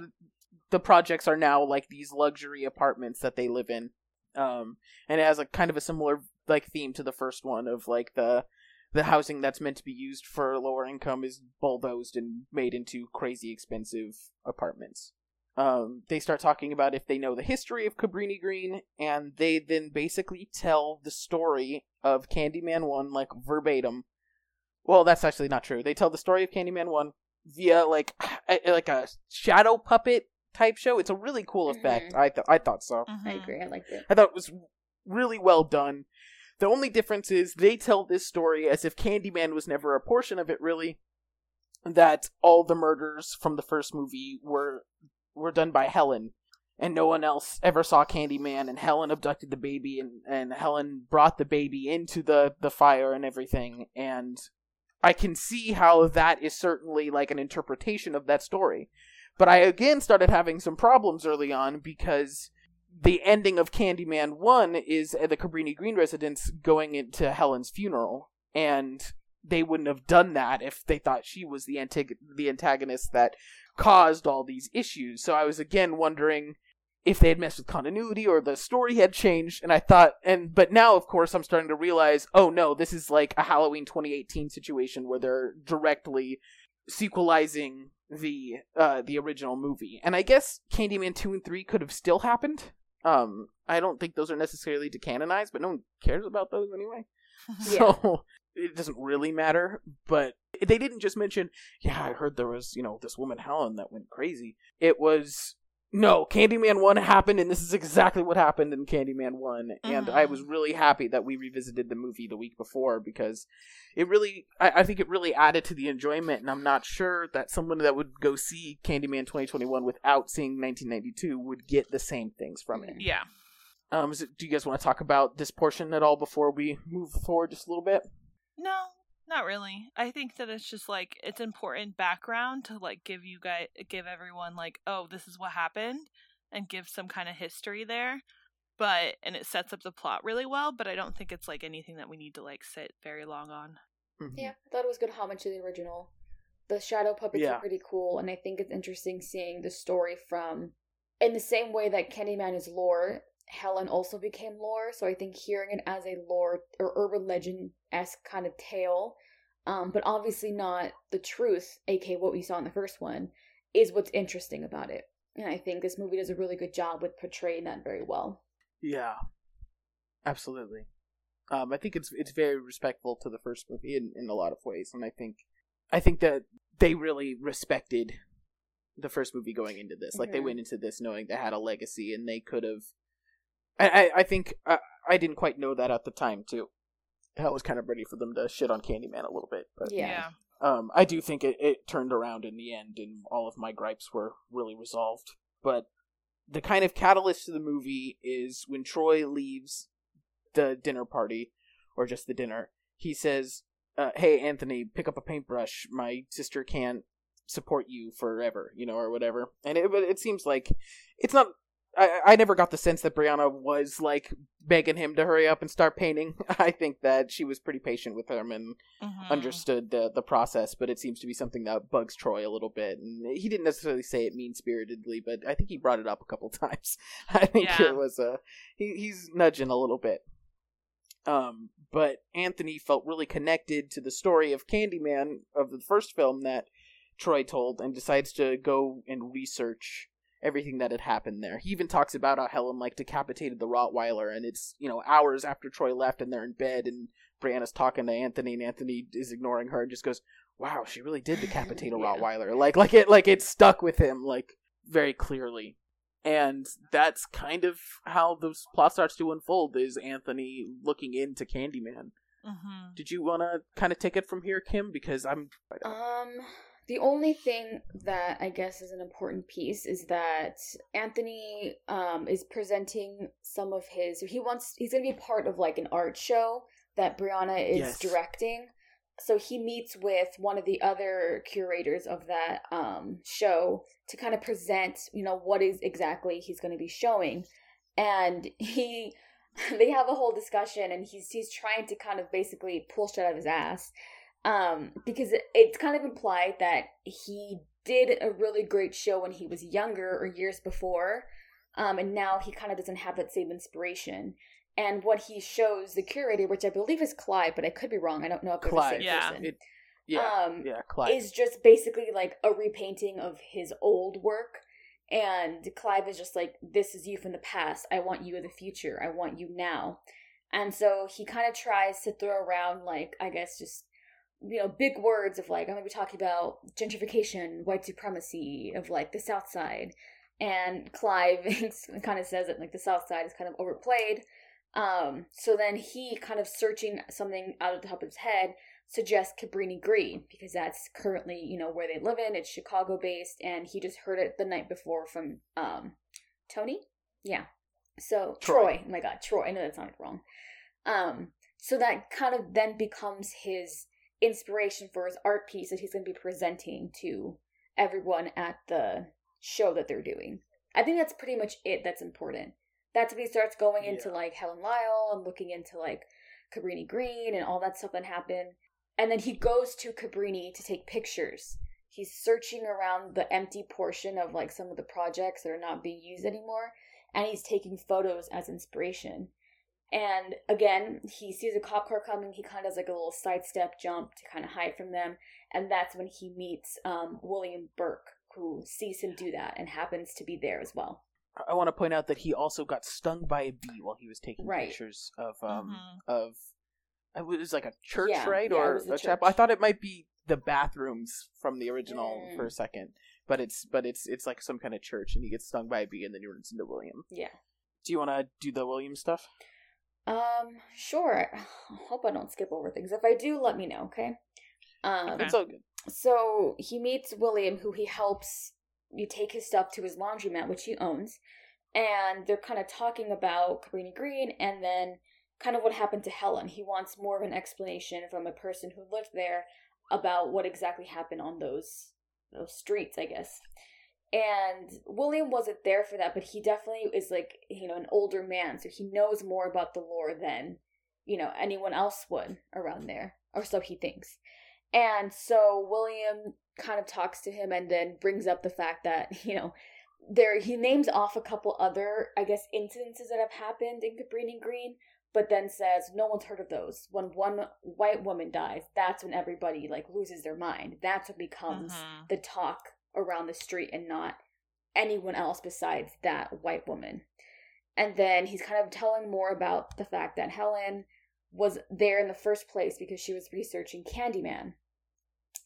the projects are now like these luxury apartments that they live in um and it has a kind of a similar like theme to the first one of like the the housing that's meant to be used for lower income is bulldozed and made into crazy expensive apartments um they start talking about if they know the history of Cabrini Green and they then basically tell the story of Candyman 1 like verbatim well that's actually not true they tell the story of Candyman 1 via like a, like a shadow puppet type show. It's a really cool effect. I th- I thought so. I Mhm. agree. I liked it. I thought it was really well done. The only difference is they tell this story as if Candyman was never a portion of it. Really, that all the murders from the first movie were were done by Helen, and no one else ever saw Candyman. And Helen abducted the baby, and and Helen brought the baby into the the fire and everything. And I can see how that is certainly like an interpretation of that story. But I again started having some problems early on because the ending of Candyman 1 is the Cabrini Green residents going into Helen's funeral. And they wouldn't have done that if they thought she was the, antag- the antagonist that caused all these issues. So I was again wondering if they had messed with continuity or the story had changed. And I thought, and but now, of course, I'm starting to realize, oh no, this is like a Halloween 2018 situation where they're directly sequelizing the uh the original movie. And I guess Candyman 2 and 3 could have still happened. Um, I don't think those are necessarily to canonize, but no one cares about those anyway. Yeah. So it doesn't really matter. But they didn't just mention, yeah, I heard there was, you know, this woman Helen that went crazy. It was no, Candyman 1 happened, and this is exactly what happened in Candyman 1. And I was really happy that we revisited the movie the week before because it really, I, I think it really added to the enjoyment. And I'm not sure that someone that would go see Candyman 2021 without seeing 1992 would get the same things from it. Yeah. Um, is it, do you guys want to talk about this portion at all before we move forward just a little bit? No, not really. I think that it's just like it's important background to like give you guys give everyone like, oh, this is what happened and give some kind of history there. But and it sets up the plot really well, but I don't think it's like anything that we need to like sit very long on. Mhm. Yeah, I thought it was good homage to the original. The shadow puppets Yeah. are pretty cool, and I think it's interesting seeing the story from, in the same way that Candyman is lore, Helen also became lore. So I think hearing it as a lore or urban legend esque kind of tale, um, but obviously not the truth, aka what we saw in the first one, is what's interesting about it. And I think this movie does a really good job with portraying that very well. Yeah, absolutely. Um, I think it's it's very respectful to the first movie in, in a lot of ways, and I think I think that they really respected the first movie going into this. Like they Mhm. went into this knowing they had a legacy, and they could have. I I, I think I, I didn't quite know that at the time too. I was kind of ready for them to shit on Candyman a little bit, but Yeah. um, I do think it, it turned around in the end, and all of my gripes were really resolved. But the kind of catalyst to the movie is when Troy leaves the dinner party, or just the dinner. He says, uh, "Hey, Anthony, pick up a paintbrush. My sister can't support you forever, you know, or whatever." And it, but it seems like it's not. I, I never got the sense that Brianna was like begging him to hurry up and start painting. I think that she was pretty patient with him and Mhm. understood the the process, but it seems to be something that bugs Troy a little bit. And he didn't necessarily say it mean spiritedly, but I think he brought it up a couple times. I think Yeah. it was uh he, he's nudging a little bit. Um, but Anthony felt really connected to the story of Candyman of the first film that Troy told, and decides to go and research everything that had happened there. He even talks about how Helen like decapitated the Rottweiler, and it's you know hours after Troy left, and they're in bed, and Brianna's talking to Anthony, and Anthony is ignoring her and just goes, "Wow, she really did decapitate a Yeah. Rottweiler." Like, like it, like it stuck with him, like very clearly. And that's kind of how the plot starts to unfold. Is Anthony looking into Candyman? Mhm. Did you want to kind of take it from here, Kim? Because I'm. Um, the only thing that I guess is an important piece is that Anthony um is presenting some of his. He wants. He's gonna be part of like an art show that Brianna is Yes. directing. So he meets with one of the other curators of that um show to kind of present, you know, what is exactly he's going to be showing, and he. They have a whole discussion, and he's he's trying to kind of basically pull shit out of his ass um because it, it's kind of implied that he did a really great show when he was younger or years before um and now he kind of doesn't have that same inspiration. And what he shows the curator which i believe is clive but i could be wrong i don't know if they're the same yeah. person. It, yeah, um yeah, Clive. is just basically like a repainting of his old work. And clive is just like this is you from the past. I want you in the future. I want you now. And so he kind of tries to throw around like i guess just you know big words of like i'm gonna be talking about gentrification white supremacy of like the south side and clive kind of says that like the south side is kind of overplayed um so then he kind of searching something out of the top of his head suggests Cabrini Green because that's currently, you know, where they live in. It's Chicago based, and he just heard it the night before from um Tony. Yeah. So Troy. Troy. Oh my god, Troy. I know that sounded wrong. Um, so that kind of then becomes his inspiration for his art piece that he's gonna be presenting to everyone at the show that they're doing. I think that's pretty much it that's important. That's when he starts going into like Helen Lyle and looking into like Cabrini Green and all that stuff that happened. And then he goes to Cabrini to take pictures. He's searching around the empty portion of like some of the projects that are not being used anymore, and he's taking photos as inspiration. And again, he sees a cop car coming. He kind of does like a little sidestep jump to kind of hide from them, and that's when he meets um, William Burke, who sees him do that and happens to be there as well. I want to point out that he also got stung by a bee while he was taking Right. pictures of um Mhm. of it was like a church, Yeah, right, yeah, it or was the a chapel. I thought it might be the bathrooms from the original Mm. for a second, but it's but it's it's like some kind of church, and he gets stung by a bee, and then he runs into William. Yeah. Do you want to do the William stuff? Um, sure. I hope I don't skip over things. If I do, let me know, okay? Um, Okay. It's all good. so he meets William, who he helps you take his stuff to his laundromat, which he owns, and they're kind of talking about Cabrini Green and then kind of what happened to Helen. He wants more of an explanation from a person who lived there about what exactly happened on those those streets, I guess. And William wasn't there for that, but he definitely is like, you know, an older man, so he knows more about the lore than, you know, anyone else would around there, or so he thinks. And so William kind of talks to him and then brings up the fact that, you know, there he names off a couple other, I guess, incidences that have happened in Cabrini Green, but then says no one's heard of those. When one white woman dies, that's when everybody like loses their mind. That's what becomes Mhm. the talk around the street and not anyone else besides that white woman. And then he's kind of telling more about the fact that Helen was there in the first place because she was researching Candyman.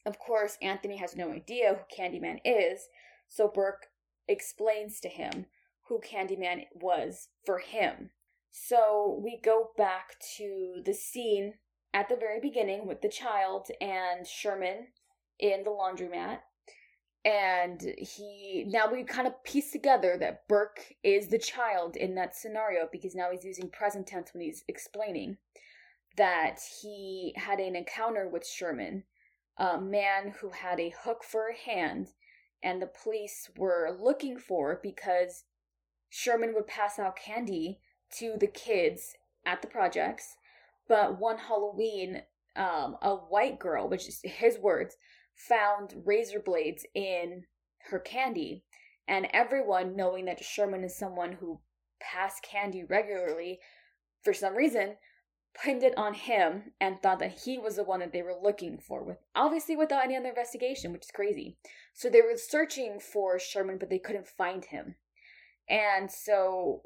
Of course, Anthony has no idea who Candyman is, so Burke explains to him who Candyman was for him. So we go back to the scene at the very beginning with the child and Sherman in the laundromat. And he now we kind of piece together that Burke is the child in that scenario because now he's using present tense when he's explaining that he had an encounter with Sherman, a man who had a hook for a hand, and the police were looking for because Sherman would pass out candy to the kids at the projects. But one Halloween, um, a white girl, which is his words, found razor blades in her candy. And everyone, knowing that Sherman is someone who passed candy regularly, for some reason, pinned it on him and thought that he was the one that they were looking for, with obviously without any other investigation, which is crazy. So they were searching for Sherman, but they couldn't find him. And so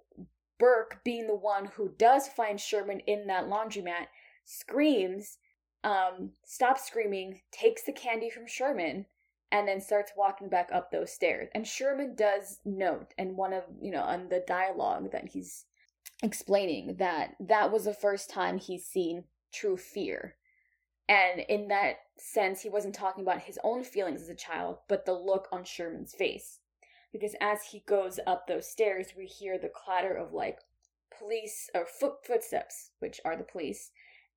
Burke, being the one who does find Sherman in that laundromat, screams, um, stops screaming, takes the candy from Sherman, and then starts walking back up those stairs. And Sherman does note, and one of, you know, on the dialogue that he's explaining, that that was the first time he's seen true fear. And in that sense, he wasn't talking about his own feelings as a child, but the look on Sherman's face. Because as he goes up those stairs, we hear the clatter of like police or foot footsteps, which are the police.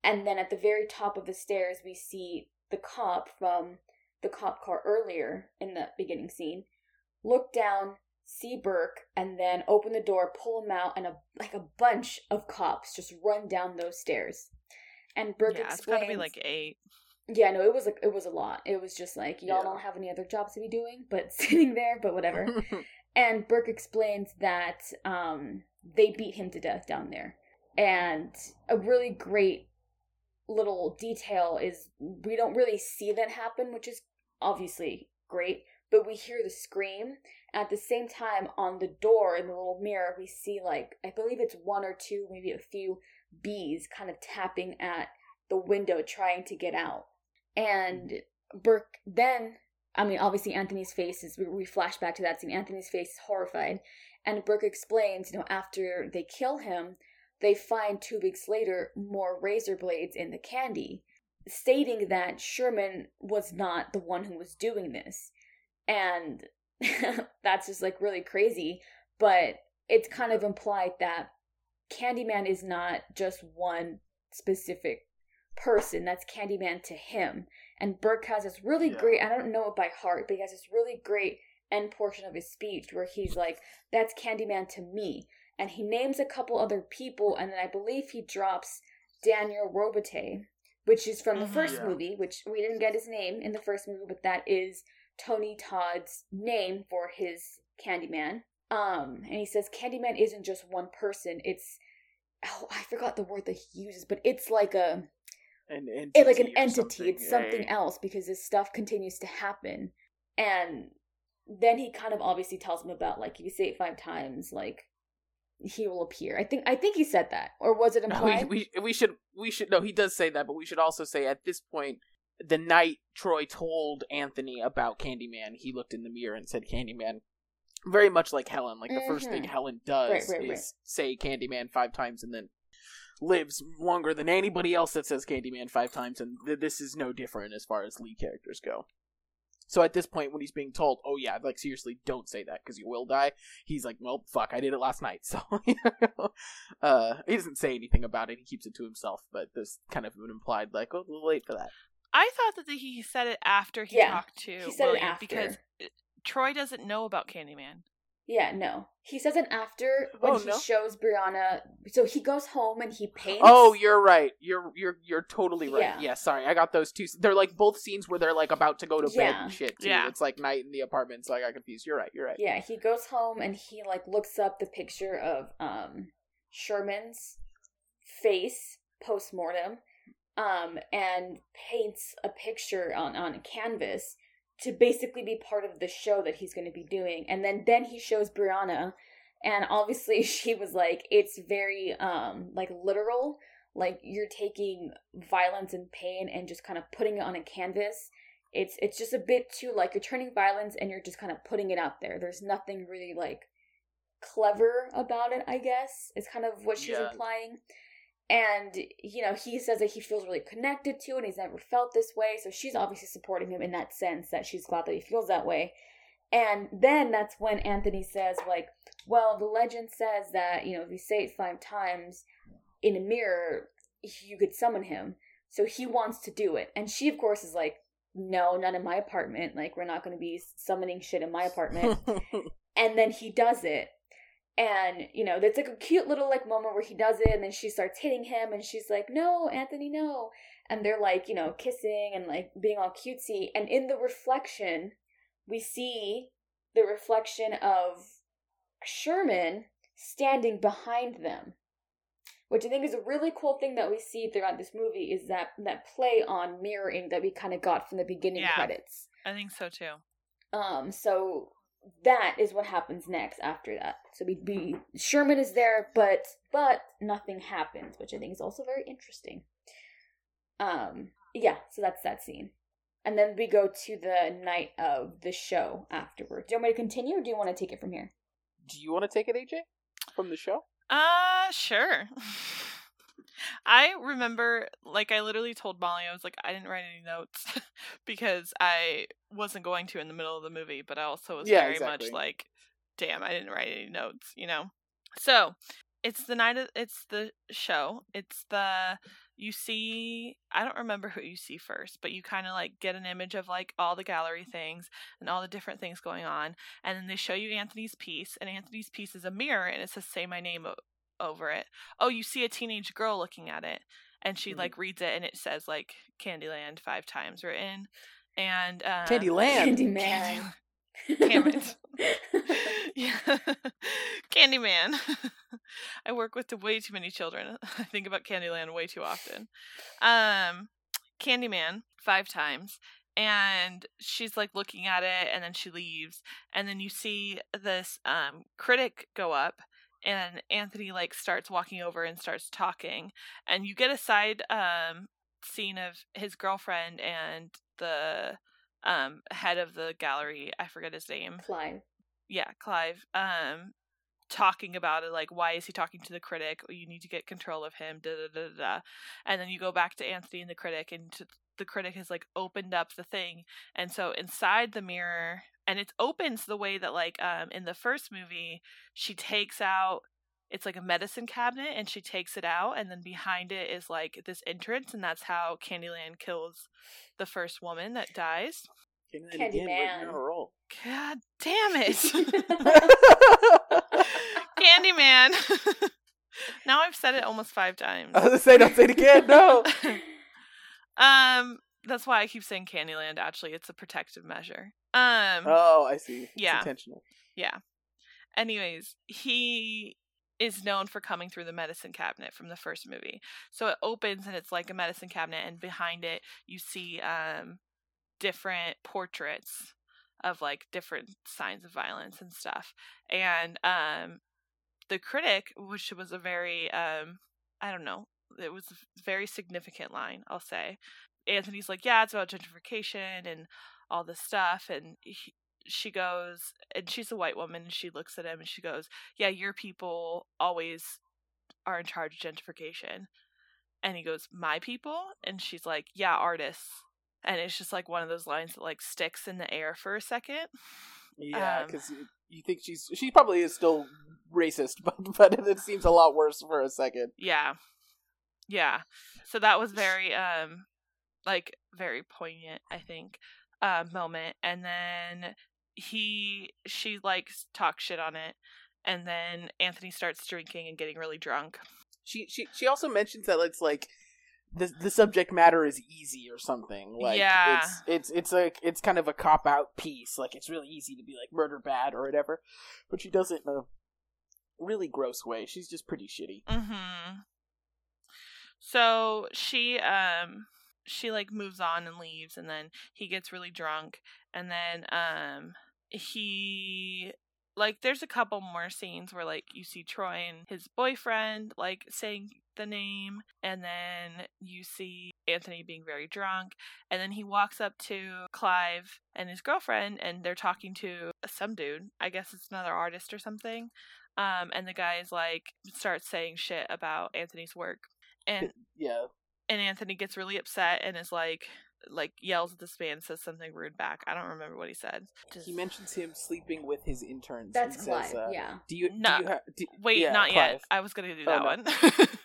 And then at the very top of the stairs, we see the cop from the cop car earlier in the beginning scene look down, see Burke, and then open the door, pull him out, and a like a bunch of cops just run down those stairs. And Burke yeah, it's explains, gotta be like eight. yeah, no, it was like it was a lot. It was just like y'all Yeah. don't have any other jobs to be doing, but sitting there, but whatever. and Burke explains that um they beat him to death down there. And a really great little detail is we don't really see that happen, which is obviously great, but we hear the scream. At the same time, on the door in the little mirror, we see like I believe it's one or two, maybe a few bees kind of tapping at the window trying to get out. And mm. Burke then, I mean, obviously Anthony's face is, we, we flash back to that scene. Anthony's face is horrified. And Burke explains, you know, after they kill him, they find two weeks later more razor blades in the candy, stating that Sherman was not the one who was doing this. And that's just like really crazy. But it's kind of implied that Candyman is not just one specific person. That's Candyman to him. And Burke has this really Yeah. great, I don't know it by heart, but he has this really great end portion of his speech where he's like, that's Candyman to me. And he names a couple other people, and then I believe he drops Daniel Robitaille, which is from the Mhm. first Yeah. movie, which we didn't get his name in the first movie, but that is Tony Todd's name for his Candyman. Um, and he says Candyman isn't just one person, it's oh, I forgot the word that he uses, but it's like a an entity it, like an entity. something. It's something Yeah, else because this stuff continues to happen. And then he kind of obviously tells him about like if you say it five times, like he will appear. I think I think he said that, or was it No, implied? we, we we should we should no he does say that but we should also say at this point the night Troy told Anthony about Candyman he looked in the mirror and said Candyman very much like Helen like the first thing Mhm. Helen does Right, right, is right. say Candyman five times and then lives longer than anybody else that says Candyman five times and th- this is no different as far as lead characters go. So at this point when he's being told, "Oh yeah, like seriously don't say that because you will die." He's like, "Well, fuck, I did it last night." So uh he doesn't say anything about it. He keeps it to himself, but there's kind of an implied like, "Oh, a little late for that." I thought that he said it after he Yeah, talked to he said it after. because uh, Troy doesn't know about Candyman. Yeah, no. He says it after when Oh, he no? shows Brianna. So he goes home and he paints. Oh, you're right. You're you're you're totally right. Yeah. Yeah. sorry, I got those two. They're like both scenes where they're like about to go to bed and shit. Too. Yeah. it's like night in the apartment, so I got confused. You're right. You're right. Yeah, he goes home and he like looks up the picture of um Sherman's face post mortem, um, and paints a picture on on a canvas to basically be part of the show that he's going to be doing. And then then he shows Brianna, and obviously she was like, it's very um like literal. Like you're taking violence and pain and just kind of putting it on a canvas it's it's just a bit too like you're turning violence and you're just kind of putting it out there. There's nothing really like clever about it, I guess. Is kind of what she's Yeah. implying. And you know, he says that he feels really connected to and he's never felt this way. So she's obviously supporting him in that sense that she's glad that he feels that way. And then that's when Anthony says, like, well, the legend says that, you know, if you say it five times in a mirror, you could summon him. So he wants to do it. And she, of course, is like, no, not in my apartment. Like, we're not going to be summoning shit in my apartment. and then he does it. And, you know, there's like a cute little like moment where he does it and then she starts hitting him and she's like, no, Anthony, no. And they're like, you know, kissing and like being all cutesy. And in the reflection, we see the reflection of Sherman standing behind them. Which I think is a really cool thing that we see throughout this movie is that that play on mirroring that we kind of got from the beginning Yeah. credits. I think so too. Um, so that is what happens next after that. So we, we Sherman is there, but but nothing happens, which I think is also very interesting. Um, yeah, so that's that scene. And then we go to the night of the show afterwards. Do you want me to continue or do you want to take it from here? Do you want to take it, AJ, from the show? Uh, sure. I remember, like, I literally told Molly, I was like, I didn't write any notes because I wasn't going to in the middle of the movie, but I also was Yeah, very exactly. much like, damn, I didn't write any notes, you know? So, it's the night of, it's the show. It's the, you see, I don't remember who you see first, but you kind of like get an image of like all the gallery things and all the different things going on. And then they show you Anthony's piece, and Anthony's piece is a mirror and it says, say my name over it. Oh, you see a teenage girl looking at it, and she Mhm. like reads it, and it says like Candyland five times written, and um, Candyland. Candyman. Damn it. yeah, Candyman. I work with way too many children. I think about Candyland way too often. Um, Candyman five times, and she's like looking at it, and then she leaves, and then you see this um critic go up. And Anthony like starts walking over and starts talking, and you get a side um scene of his girlfriend and the um head of the gallery. I forget his name Clive. yeah, Clive, um, talking about it, like why is he talking to the critic? You need to get control of him. Da da da da. da. And then you go back to Anthony and the critic, and to, the critic has like opened up the thing, and so inside the mirror, and it opens the way that like um in the first movie she takes out. It's like a medicine cabinet, and she takes it out, and then behind it is like this entrance, and that's how Candyland kills the first woman that dies. Candyland again, right Candyman. in a. God damn it! Candyman. now I've said it almost five times. I was gonna say, don't say it again. No. um, that's why I keep saying Candyland. Actually, it's a protective measure. Um, Oh, I see. It's Yeah. intentional. yeah. Anyways, he is known for coming through the medicine cabinet from the first movie. So it opens and it's like a medicine cabinet, and behind it you see um different portraits of like different signs of violence and stuff. And um the critic, which was a very um I don't know, it was a very significant line, I'll say. Anthony's like, "Yeah, it's about gentrification and all this stuff." And he, she goes, and she's a white woman, and she looks at him and she goes, "Yeah, your people always are in charge of gentrification." And he goes, "My people?" And she's like, "Yeah, artists." And it's just like one of those lines that like sticks in the air for a second. Yeah, Um, because you, you think she's she probably is still racist, but but it seems a lot worse for a second. Yeah. Yeah. So that was very um like very poignant, I think, uh moment. And then he she like talks shit on it and then Anthony starts drinking and getting really drunk. She she she also mentions that it's like the the subject matter is easy or something. Like Yeah. it's it's it's like it's kind of a cop out piece. Like it's really easy to be like murder bad or whatever, but she doesn't a really gross way. She's just pretty shitty. Mhm. So she um she like moves on and leaves and then he gets really drunk and then um he like there's a couple more scenes where like you see Troy and his boyfriend like saying the name and then you see Anthony being very drunk and then he walks up to Clive and his girlfriend and they're talking to some dude I guess it's another artist or something um and the guys like starts saying shit about Anthony's work and Yeah, and Anthony gets really upset and is like like yells at this man says something rude back. I don't remember what he said. Just- he mentions him sleeping with his interns. That's He says, Clive. uh, yeah. Do you No. do you ha- do, Wait, yeah, not yet. I was gonna do Oh, that no. one.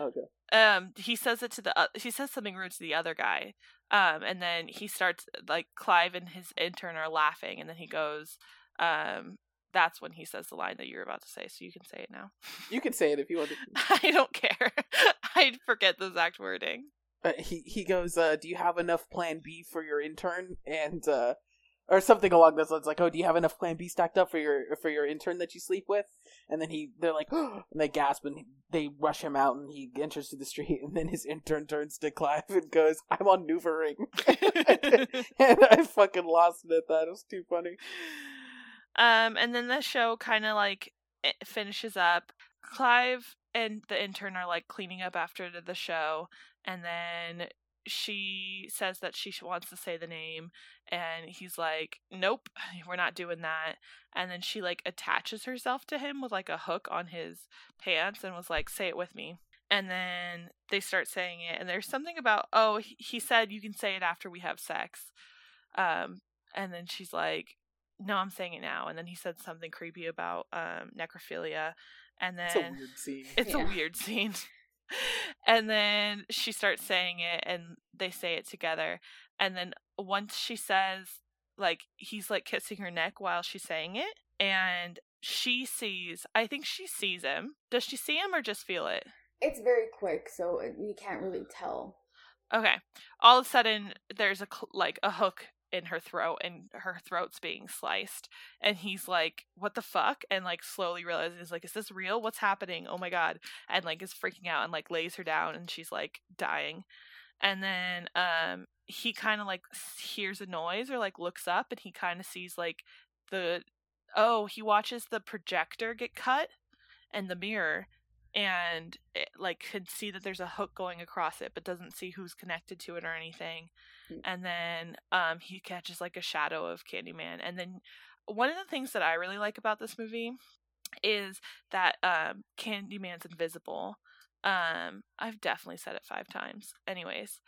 Okay. um, he says it to the uh, he says something rude to the other guy. Um, and then he starts like Clive and his intern are laughing, and then he goes, um, that's when he says the line that you're about to say. So you can say it now. You can say it if you want. To. I don't care. I forget the exact wording. Uh, he he goes, uh, "Do you have enough Plan B for your intern?" And uh, or something along those lines, like, "Oh, do you have enough Plan B stacked up for your for your intern that you sleep with?" And then he, they're like, and they gasp and they rush him out, and he enters to the street, and then his intern turns to Clive and goes, "I'm on maneuvering," and I fucking lost it at that. It was too funny. Um, and then the show kind of like finishes up. Clive and the intern are like cleaning up after the show, and then she says that she wants to say the name, and he's like, "Nope, we're not doing that." And then she like attaches herself to him with like a hook on his pants, and was like, "Say it with me." And then they start saying it, and there's something about, "Oh, he- he said you can say it after we have sex." Um, and then she's like, no, I'm saying it now. And then he said something creepy about um, necrophilia. And then It's a weird scene. it's a weird scene. and then she starts saying it and they say it together. And then once she says, like, he's like kissing her neck while she's saying it. And she sees, I think she sees him. Does she see him or just feel it? It's very quick, so you can't really tell. Okay. All of a sudden, there's a cl- like a hook in her throat, and her throat's being sliced. And he's like, "What the fuck?" And like slowly realizes, he's like, "Is this real? What's happening? Oh my god!" And like is freaking out and like lays her down, and she's like dying. And then um he kind of like hears a noise or like looks up, and he kind of sees like the oh he watches the projector get cut and the mirror and it, like could see that there's a hook going across it but doesn't see who's connected to it or anything. Mm. and then um he catches like a shadow of candyman. And then one of the things that i really like about this movie is that um candyman's invisible. Um i've definitely said it five times. Anyways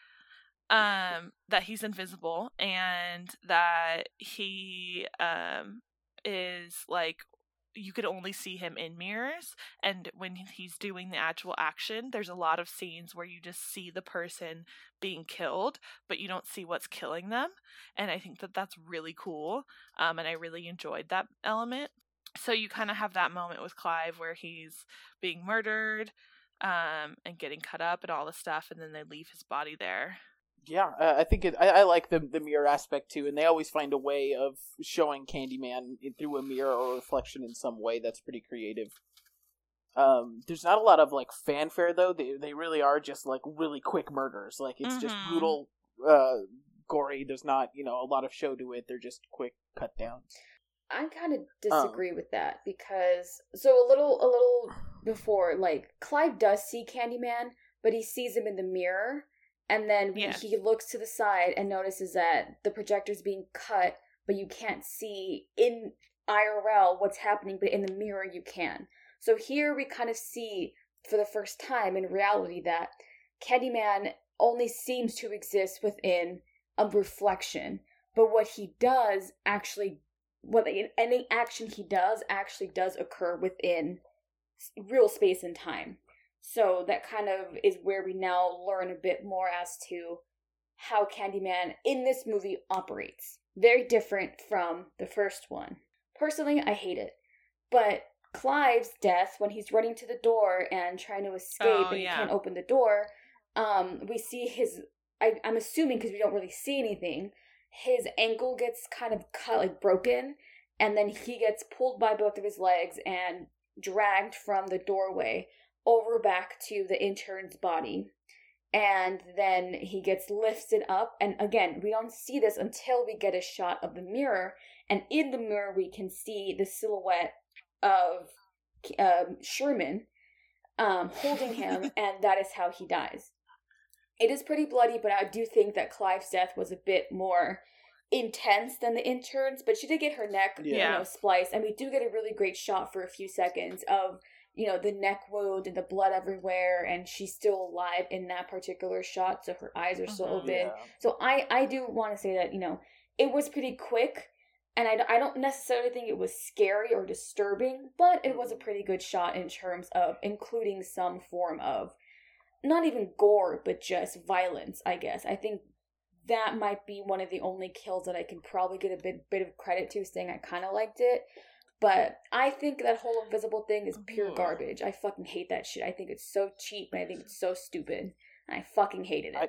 um that he's invisible and that he um is like you could only see him in mirrors and when he's doing the actual action there's a lot of scenes where you just see the person being killed but you don't see what's killing them and i think that that's really cool um, and i really enjoyed that element. So you kind of have that moment with clive where he's being murdered um, and getting cut up and all the stuff and then they leave his body there Yeah, uh, I think it. I, I like the the mirror aspect too, and they always find a way of showing Candyman in- through a mirror or reflection in some way that's pretty creative. Um, there's not a lot of like fanfare though. They they really are just like really quick murders. Like it's just Mhm. brutal, uh, gory. There's not you know a lot of show to it. They're just quick cut downs. I kind of Um. disagree with that because so a little a little before like Clive does see Candyman, but he sees him in the mirror and then Yeah. he looks to the side and notices that the projector's being cut, but you can't see in IRL what's happening, but in the mirror you can. So here we kind of see for the first time in reality that Candyman only seems to exist within a reflection, but what he does actually what any action he does actually does occur within real space and time. So that kind of is where we now learn a bit more as to how Candyman in this movie operates. Very different from the first one. Personally, I hate it. But Clive's death, when he's running to the door and trying to escape Oh, and he yeah. can't open the door, um, we see his. I, I'm assuming because we don't really see anything, his ankle gets kind of cut, like broken, and then he gets pulled by both of his legs and dragged from the doorway over back to the intern's body. And then he gets lifted up, and again, we don't see this until we get a shot of the mirror, and in the mirror, we can see the silhouette of um, Sherman um, holding him, and that is how he dies. It is pretty bloody, but I do think that Clive's death was a bit more intense than the interns, but she did get her neck, you know, spliced, and we do get a really great shot for a few seconds of, you know, the neck wound and the blood everywhere, and she's still alive in that particular shot, so her eyes are still Mhm. open. So I I do want to say that you know it was pretty quick, and I I don't necessarily think it was scary or disturbing, but it was a pretty good shot in terms of including some form of not even gore, but just violence. I guess I think that might be one of the only kills that I can probably get a bit bit of credit to, saying I kind of liked it. But I think that whole invisible thing is pure garbage. I fucking hate that shit. I think it's so cheap and I think it's so stupid. And I fucking hated it. I-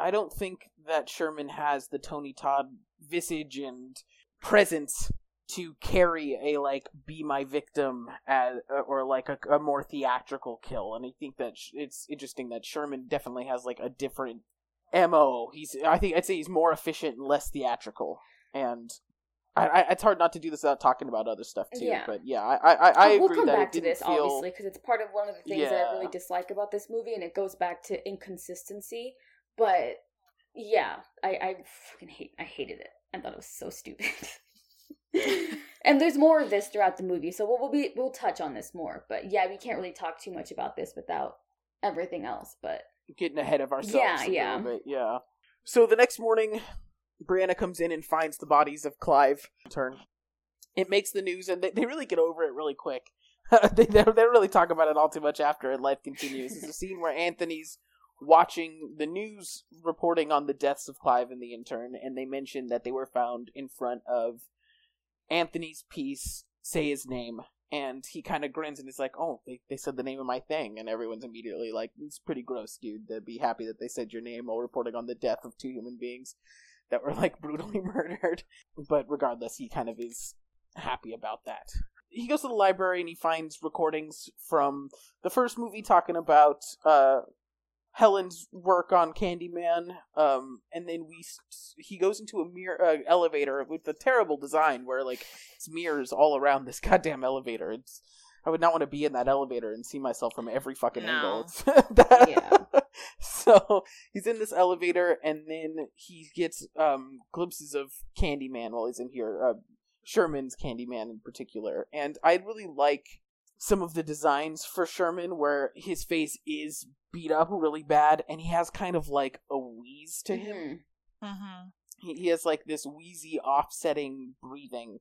I don't think that Sherman has the Tony Todd visage and presence to carry a like be my victim as uh, or like a, a more theatrical kill and i think that sh- it's interesting that sherman definitely has like a different mo he's i think i'd say he's more efficient and less theatrical and I, I it's hard not to do this without talking about other stuff too Yeah. but yeah i i, I, Oh, we'll come that back it to this feel obviously because it's part of one of the things that I really dislike about this movie, and it goes back to inconsistency. But yeah, I I fucking hate I hated it. I thought it was so stupid. and there's more of this throughout the movie, so we'll, we'll be we'll touch on this more. But yeah, we can't really talk too much about this without everything else. But getting ahead of ourselves Yeah, a yeah. bit. Yeah. So the next morning, Brianna comes in and finds the bodies of Clive. Turn. It makes the news, and they, they really get over it really quick. they, they don't really talk about it all too much after, and life continues. It's a scene where Anthony's watching the news reporting on the deaths of Clive and the intern, and they mention that they were found in front of Anthony's piece, say his name, and he kind of grins and is like, "Oh, they, they said the name of my thing," and everyone's immediately like, "It's pretty gross, dude. To be happy that they said your name while reporting on the death of two human beings that were like brutally murdered." But regardless, he kind of is happy about that. He goes to the library and he finds recordings from the first movie talking about uh, Helen's work on Candyman, um, and then we he goes into a mirror uh, elevator with a terrible design where like it's mirrors all around this goddamn elevator. It's I would not want to be in that elevator and see myself from every fucking No. angle. That- Yeah. So he's in this elevator, and then he gets um, glimpses of Candyman while he's in here. Uh, Sherman's Candyman in particular, and I really like some of the designs for Sherman where his face is beat up really bad, and he has kind of like a wheeze to him mhm. Mm-hmm. he, he has like this wheezy offsetting breathing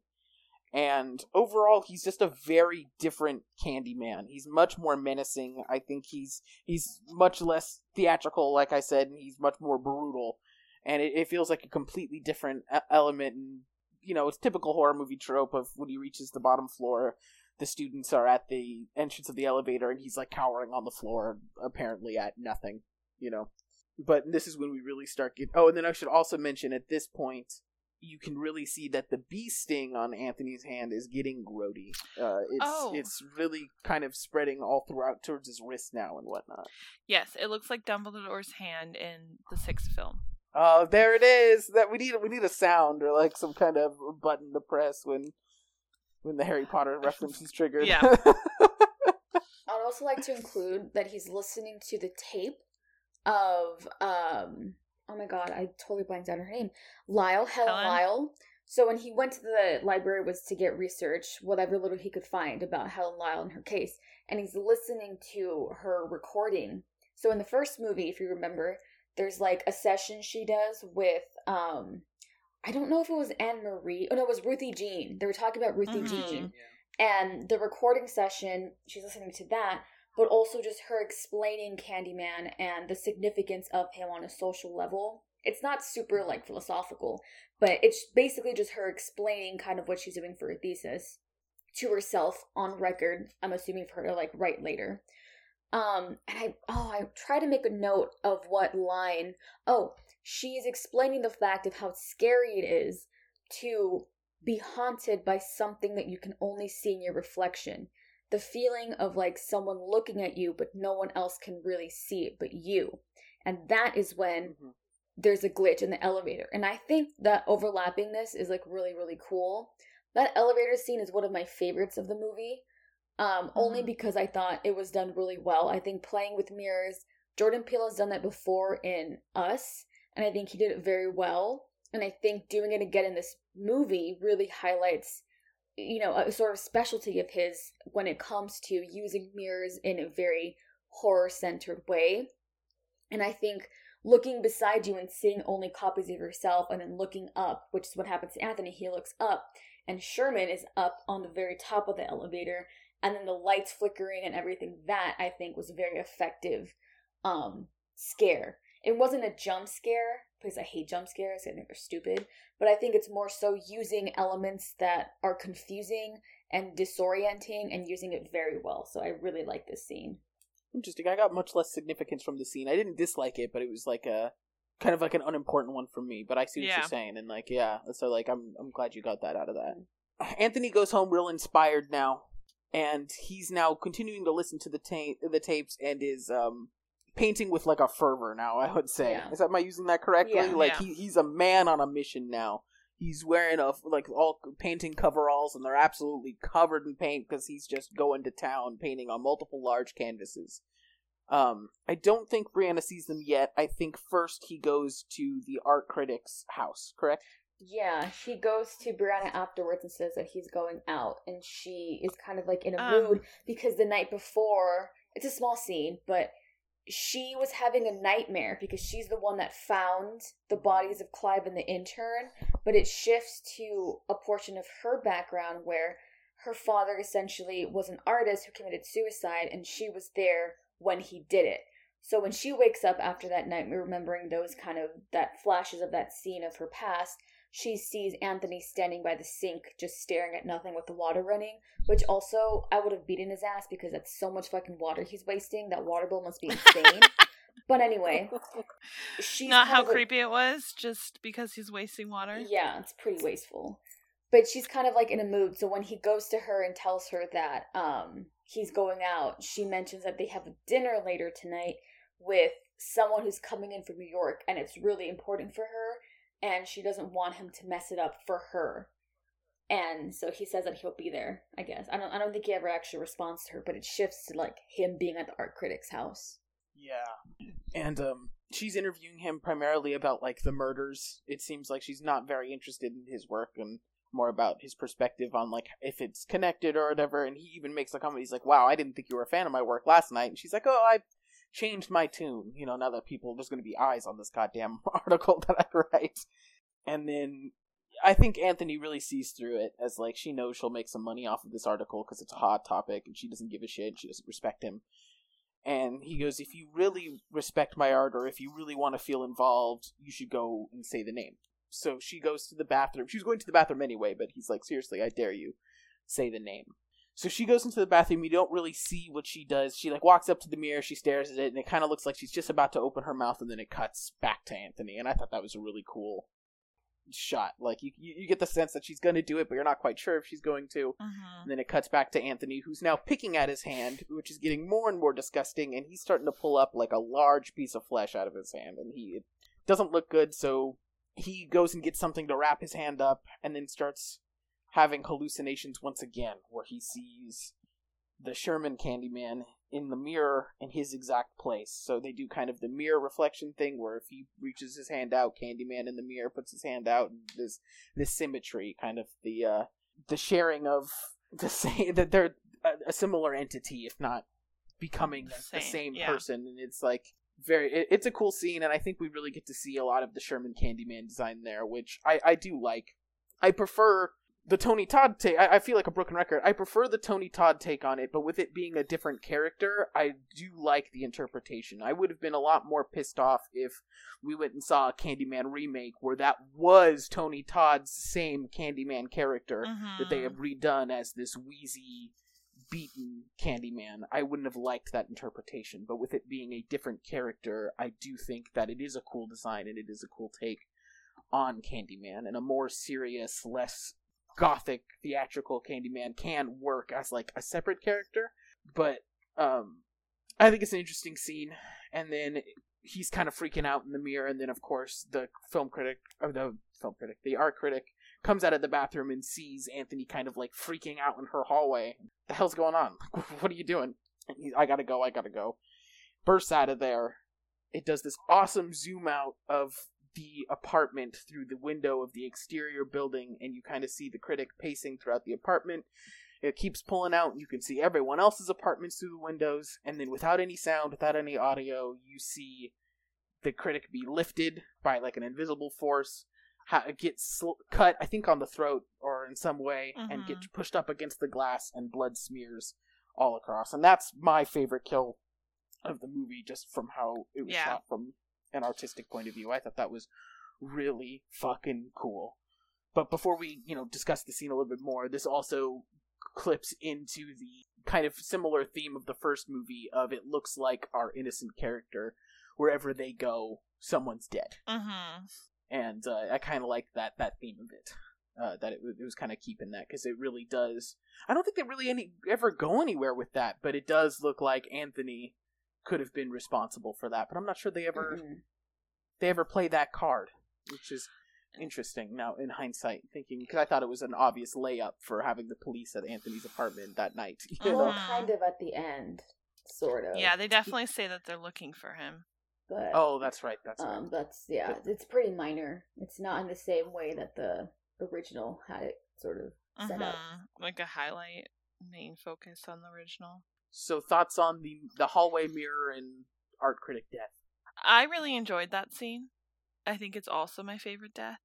and overall he's just a very different candyman. He's much more menacing. I think he's he's much less theatrical like i said and he's much more brutal. And it, it feels like a completely different element and you know it's typical horror movie trope of when he reaches the bottom floor the students are at the entrance of the elevator and he's like cowering on the floor apparently at nothing you know? But this is when we really start getting. oh and then i should also mention at this point you can really see that the bee sting on anthony's hand is getting grody uh it's Oh. it's really kind of spreading all throughout towards his wrist now and whatnot Yes, it looks like Dumbledore's hand in the sixth film. Oh, there it is. That we need we need a sound or like some kind of button to press when when the Harry Potter reference is triggered. Yeah. I'd also like to include that he's listening to the tape of um oh my god, I totally blanked out her name. Lyle, Helen, Helen? Lyle. So when he went to the library was to get research, whatever little he could find about Helen Lyle and her case, and he's listening to her recording. So in the first movie, if you remember, there's like a session she does with um I don't know if it was Anne Marie. Oh no, it was Ruthie Jean. They were talking about Ruthie Mhm. Jean. And the recording session, she's listening to that, but also just her explaining Candyman and the significance of him on a social level. It's not super like philosophical, but it's basically just her explaining kind of what she's doing for her thesis to herself on record. I'm assuming for her to like write later. Um, and I oh I try to make a note of what line. Oh, she's explaining the fact of how scary it is to be haunted by something that you can only see in your reflection. The feeling of like someone looking at you, but no one else can really see it but you. And that is when Mhm. there's a glitch in the elevator. And I think that overlappingness is like really, really cool. That elevator scene is one of my favorites of the movie. Um, only Mhm. because I thought it was done really well. I think playing with mirrors, Jordan Peele has done that before in Us, and I think he did it very well. And I think doing it again in this movie really highlights, you know, a sort of specialty of his when it comes to using mirrors in a very horror centered way. And I think looking beside you and seeing only copies of yourself and then looking up, which is what happens to Anthony, he looks up and Sherman is up on the very top of the elevator and then the lights flickering and everything that I think was a very effective um scare. It wasn't a jump scare because I hate jump scares. I think they're stupid. But I think it's more so using elements that are confusing and disorienting and using it very well. So I really like this scene. Interesting. I got much less significance from the scene. I didn't dislike it, but it was like a kind of like an unimportant one for me. But I see what Yeah. you're saying, and like yeah. So like I'm I'm glad you got that out of that. Anthony goes home real inspired now, and he's now continuing to listen to the ta- the tapes and is um painting with like a fervor now. I would say. Yeah. Is that am I using that correctly? Yeah. like Yeah. he he's a man on a mission now. He's wearing a like all painting coveralls, and they're absolutely covered in paint because he's just going to town painting on multiple large canvases. Um, I don't think Brianna sees them yet. I think first he goes to the art critic's house. Correct? Yeah, she goes to Brianna afterwards and says that he's going out, and she is kind of like in a Um. mood because the night before, it's a small scene, but she was having a nightmare because she's the one that found the bodies of Clive and the intern, but it shifts to a portion of her background where her father essentially was an artist who committed suicide, and she was there when he did it. So when she wakes up after that nightmare, remembering those kind of that flashes of that scene of her past, she sees Anthony standing by the sink, just staring at nothing with the water running. Which also, I would have beaten his ass because that's so much fucking water he's wasting. That water bill must be insane. but anyway, she's Not how like- creepy it was, just because he's wasting water. yeah, it's pretty wasteful. But she's kind of like in a mood. So when he goes to her and tells her that um he's going out, she mentions that they have a dinner later tonight with someone who's coming in from New York and it's really important for her and she doesn't want him to mess it up for her. And so he says that he'll be there, I guess. I don't I don't think he ever actually responds to her, but it shifts to like him being at the art critic's house. Yeah. And um she's interviewing him primarily about like the murders. It seems like she's not very interested in his work and more about his perspective on like if it's connected or whatever and he even makes a comment he's like, "Wow, I didn't think you were a fan of my work last night." And she's like, "Oh, I've changed my tune, you know, now that people there's going to be eyes on this goddamn article that I write." And then I think Anthony really sees through it as like she knows she'll make some money off of this article because it's a hot topic and she doesn't give a shit. She doesn't respect him. And he goes, If you really respect my art or if you really want to feel involved, you should go and say the name. So she goes to the bathroom. She was going to the bathroom anyway, but he's like, Seriously, I dare you. Say the name. So she goes into the bathroom. You don't really see what she does. She like walks up to the mirror. She stares at it, and it kind of looks like she's just about to open her mouth, and then it cuts back to Anthony. And I thought that was a really cool shot. Like you, you, you get the sense that she's going to do it, but you're not quite sure if she's going to. hmm And then it cuts back to Anthony, who's now picking at his hand, which is getting more and more disgusting, and he's starting to pull up like a large piece of flesh out of his hand, and he doesn't look good, so he goes and gets something to wrap his hand up, and then starts having hallucinations once again, where he sees the Sherman Candyman in the mirror in his exact place. So they do kind of the mirror reflection thing, where if he reaches his hand out, Candyman in the mirror puts his hand out, and this this symmetry, kind of the uh, the sharing of the same that they're a, a similar entity, if not becoming Same, the same yeah. person, and it's like very it, it's a cool scene, and I think we really get to see a lot of the Sherman Candyman design there, which I I do like. I prefer the Tony Todd take. I, I feel like a broken record. I prefer the Tony Todd take on it, but with it being a different character, I do like the interpretation. I would have been a lot more pissed off if we went and saw a Candyman remake where that was Tony Todd's same Candyman character that they Mhm. have redone as this wheezy, beaten Candyman. I wouldn't have liked that interpretation, but with it being a different character, I do think that it is a cool design and it is a cool take on Candyman, and a more serious, less gothic, theatrical Candyman can work as like a separate character. But um, I think it's an interesting scene, and then he's kind of freaking out in the mirror, and then of course the film critic or the film critic, the art critic comes out of the bathroom and sees Anthony kind of like freaking out in her hallway. The hell's going on? what are you doing? He, I gotta go. I gotta go. Bursts out of there. It does this awesome zoom out of the apartment through the window of the exterior building, and you kind of see the critic pacing throughout the apartment. It keeps pulling out, and you can see everyone else's apartments through the windows, and then without any sound, without any audio, you see the critic be lifted by like an invisible force, get sl- cut, I think, on the throat or in some way, and get Mhm. pushed up against the glass, and blood smears all across. And that's my favorite kill of the movie, just from how it was Yeah. shot from an artistic point of view. I thought that was really fucking cool. But before we, you know, discuss the scene a little bit more, this also clips into the kind of similar theme of the first movie of it looks like our innocent character wherever they go someone's dead Mhm. and uh, i kind of like that that theme of it uh, that it, was- it was kind of keeping that because it really does i don't think they really any ever go anywhere with that but it does look like anthony could have been responsible for that but i'm not sure they ever Mm-mm. they ever play that card which is interesting now in hindsight thinking because i thought it was an obvious layup for having the police at anthony's apartment that night you Well, know kind of at the end, sort of. Yeah, they definitely say that they're looking for him. But oh that's right that's right um, that's yeah, it's pretty minor. It's not in the same way that the original had it sort of set up. Mhm. Like a highlight, main focus on the original. So thoughts on the the hallway mirror and art critic death I really enjoyed that scene. I think it's also my favorite death.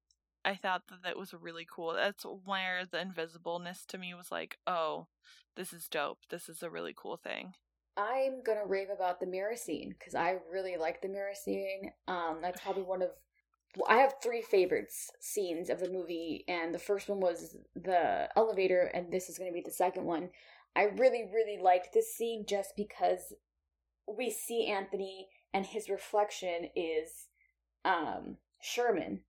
I thought that that was really cool. That's where the invisibleness to me was like, oh, this is dope. This is a really cool thing. I'm gonna rave about the mirror scene because I really like the mirror scene. Um, that's probably one of well, I have three favorites scenes of the movie, and the first one was the elevator, and this is gonna be the second one. I really, really liked this scene just because we see Anthony and his reflection is um Sherman.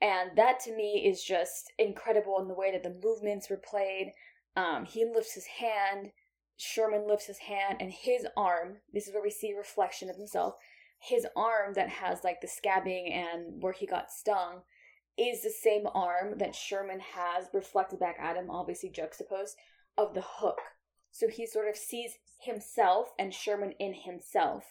And that to me is just incredible in the way that the movements were played. Um, he lifts his hand, Sherman lifts his hand, and his arm, this is where we see reflection of himself, his arm that has like the scabbing and where he got stung is the same arm that Sherman has reflected back at him, obviously juxtaposed, of the hook. So he sort of sees himself and Sherman in himself.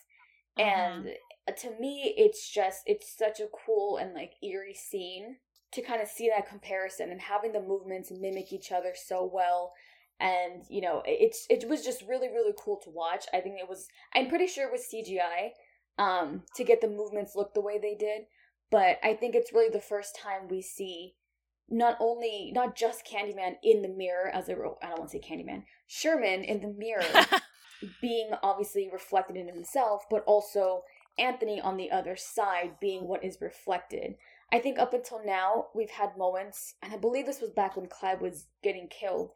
And uh, to me, it's just, it's such a cool and like eerie scene to kind of see that comparison and having the movements mimic each other so well. And you know it's it was just really really cool to watch. I think it was i'm pretty sure it was cgi um to get the movements look the way they did. But i think it's really the first time we see not only not just candyman in the mirror as a i don't want to say candyman sherman in the mirror being obviously reflected in himself but also anthony on the other side being what is reflected i think up until now we've had moments and i believe this was back when clive was getting killed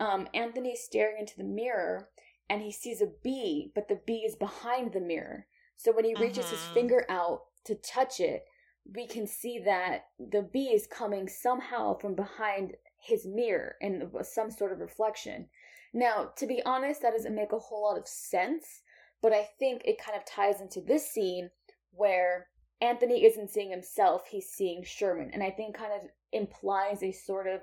um, Anthony's staring into the mirror and he sees a bee, but the bee is behind the mirror. So when he reaches his Mhm. finger out to touch it, we can see that the bee is coming somehow from behind his mirror in some sort of reflection. Now, to be honest, that doesn't make a whole lot of sense, but I think it kind of ties into this scene where Anthony isn't seeing himself, he's seeing Sherman. And I think kind of implies a sort of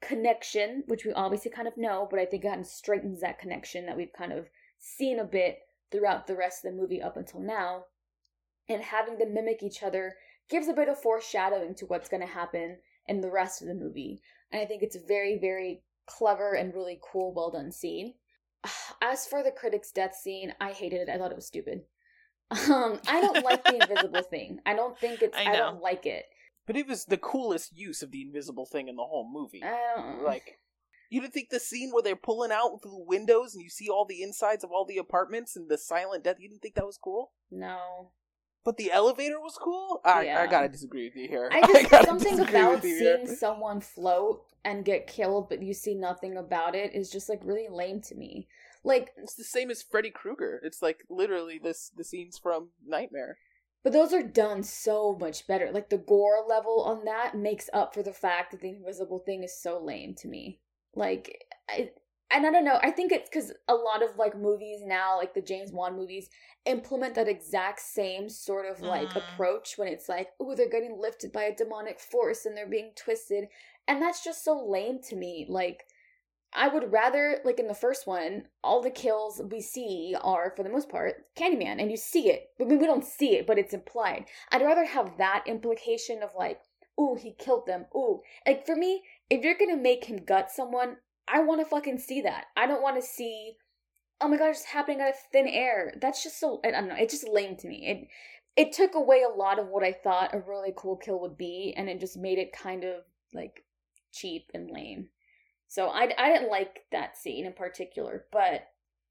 connection, which we obviously kind of know, but I think it kind of straightens that connection that we've kind of seen a bit throughout the rest of the movie up until now. And having them mimic each other gives a bit of foreshadowing to what's going to happen in the rest of the movie. And I think it's a very, very clever and really cool, well done scene. As for the critic's death scene, I hated it. I thought it was stupid. Um, I don't like the invisible thing. I don't think it's. I I, don't like it. But it was the coolest use of the invisible thing in the whole movie. I don't Like, you didn't think the scene where they're pulling out through the windows and you see all the insides of all the apartments and the silent death, you didn't think that was cool? No, But the elevator was cool? I, I gotta disagree with you here. I just gotta something about with you here. seeing someone float and get killed, but you see nothing about it is just like really lame to me. Like, It's the same as Freddy Krueger. It's like literally this the scenes from Nightmare. but those are done so much better. Like the gore level on that makes up for the fact that the invisible thing is so lame to me. Like, I, and I don't know. I think it's because a lot of like movies now, like the James Wan movies, implement that exact same sort of like Mhm. approach when it's like, oh, they're getting lifted by a demonic force and they're being twisted, and that's just so lame to me. Like. I would rather, like in the first one, all the kills we see are, for the most part, Candyman, and you see it. I mean, we don't see it, but it's implied. I'd rather have that implication of like, ooh, he killed them. Ooh, like for me, if you're gonna make him gut someone, I want to fucking see that. I don't want to see, oh my god, it's happening out of thin air. That's just so. I don't know. It's just lame to me. It it took away a lot of what I thought a really cool kill would be, and it just made it kind of like cheap and lame. So I, I didn't like that scene in particular, but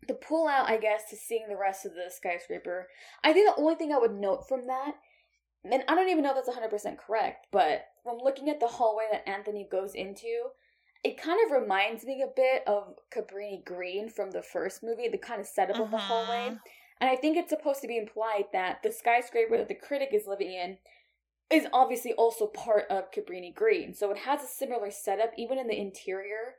the pull out, I guess, to seeing the rest of the skyscraper, I think the only thing I would note from that, and I don't even know if that's 100% correct, but from looking at the hallway that Anthony goes into, it kind of reminds me a bit of Cabrini Green from the first movie, the kind of setup of the Mhm. hallway. And I think it's supposed to be implied that the skyscraper that the critic is living in is obviously also part of Cabrini Green. So it has a similar setup, even in the interior.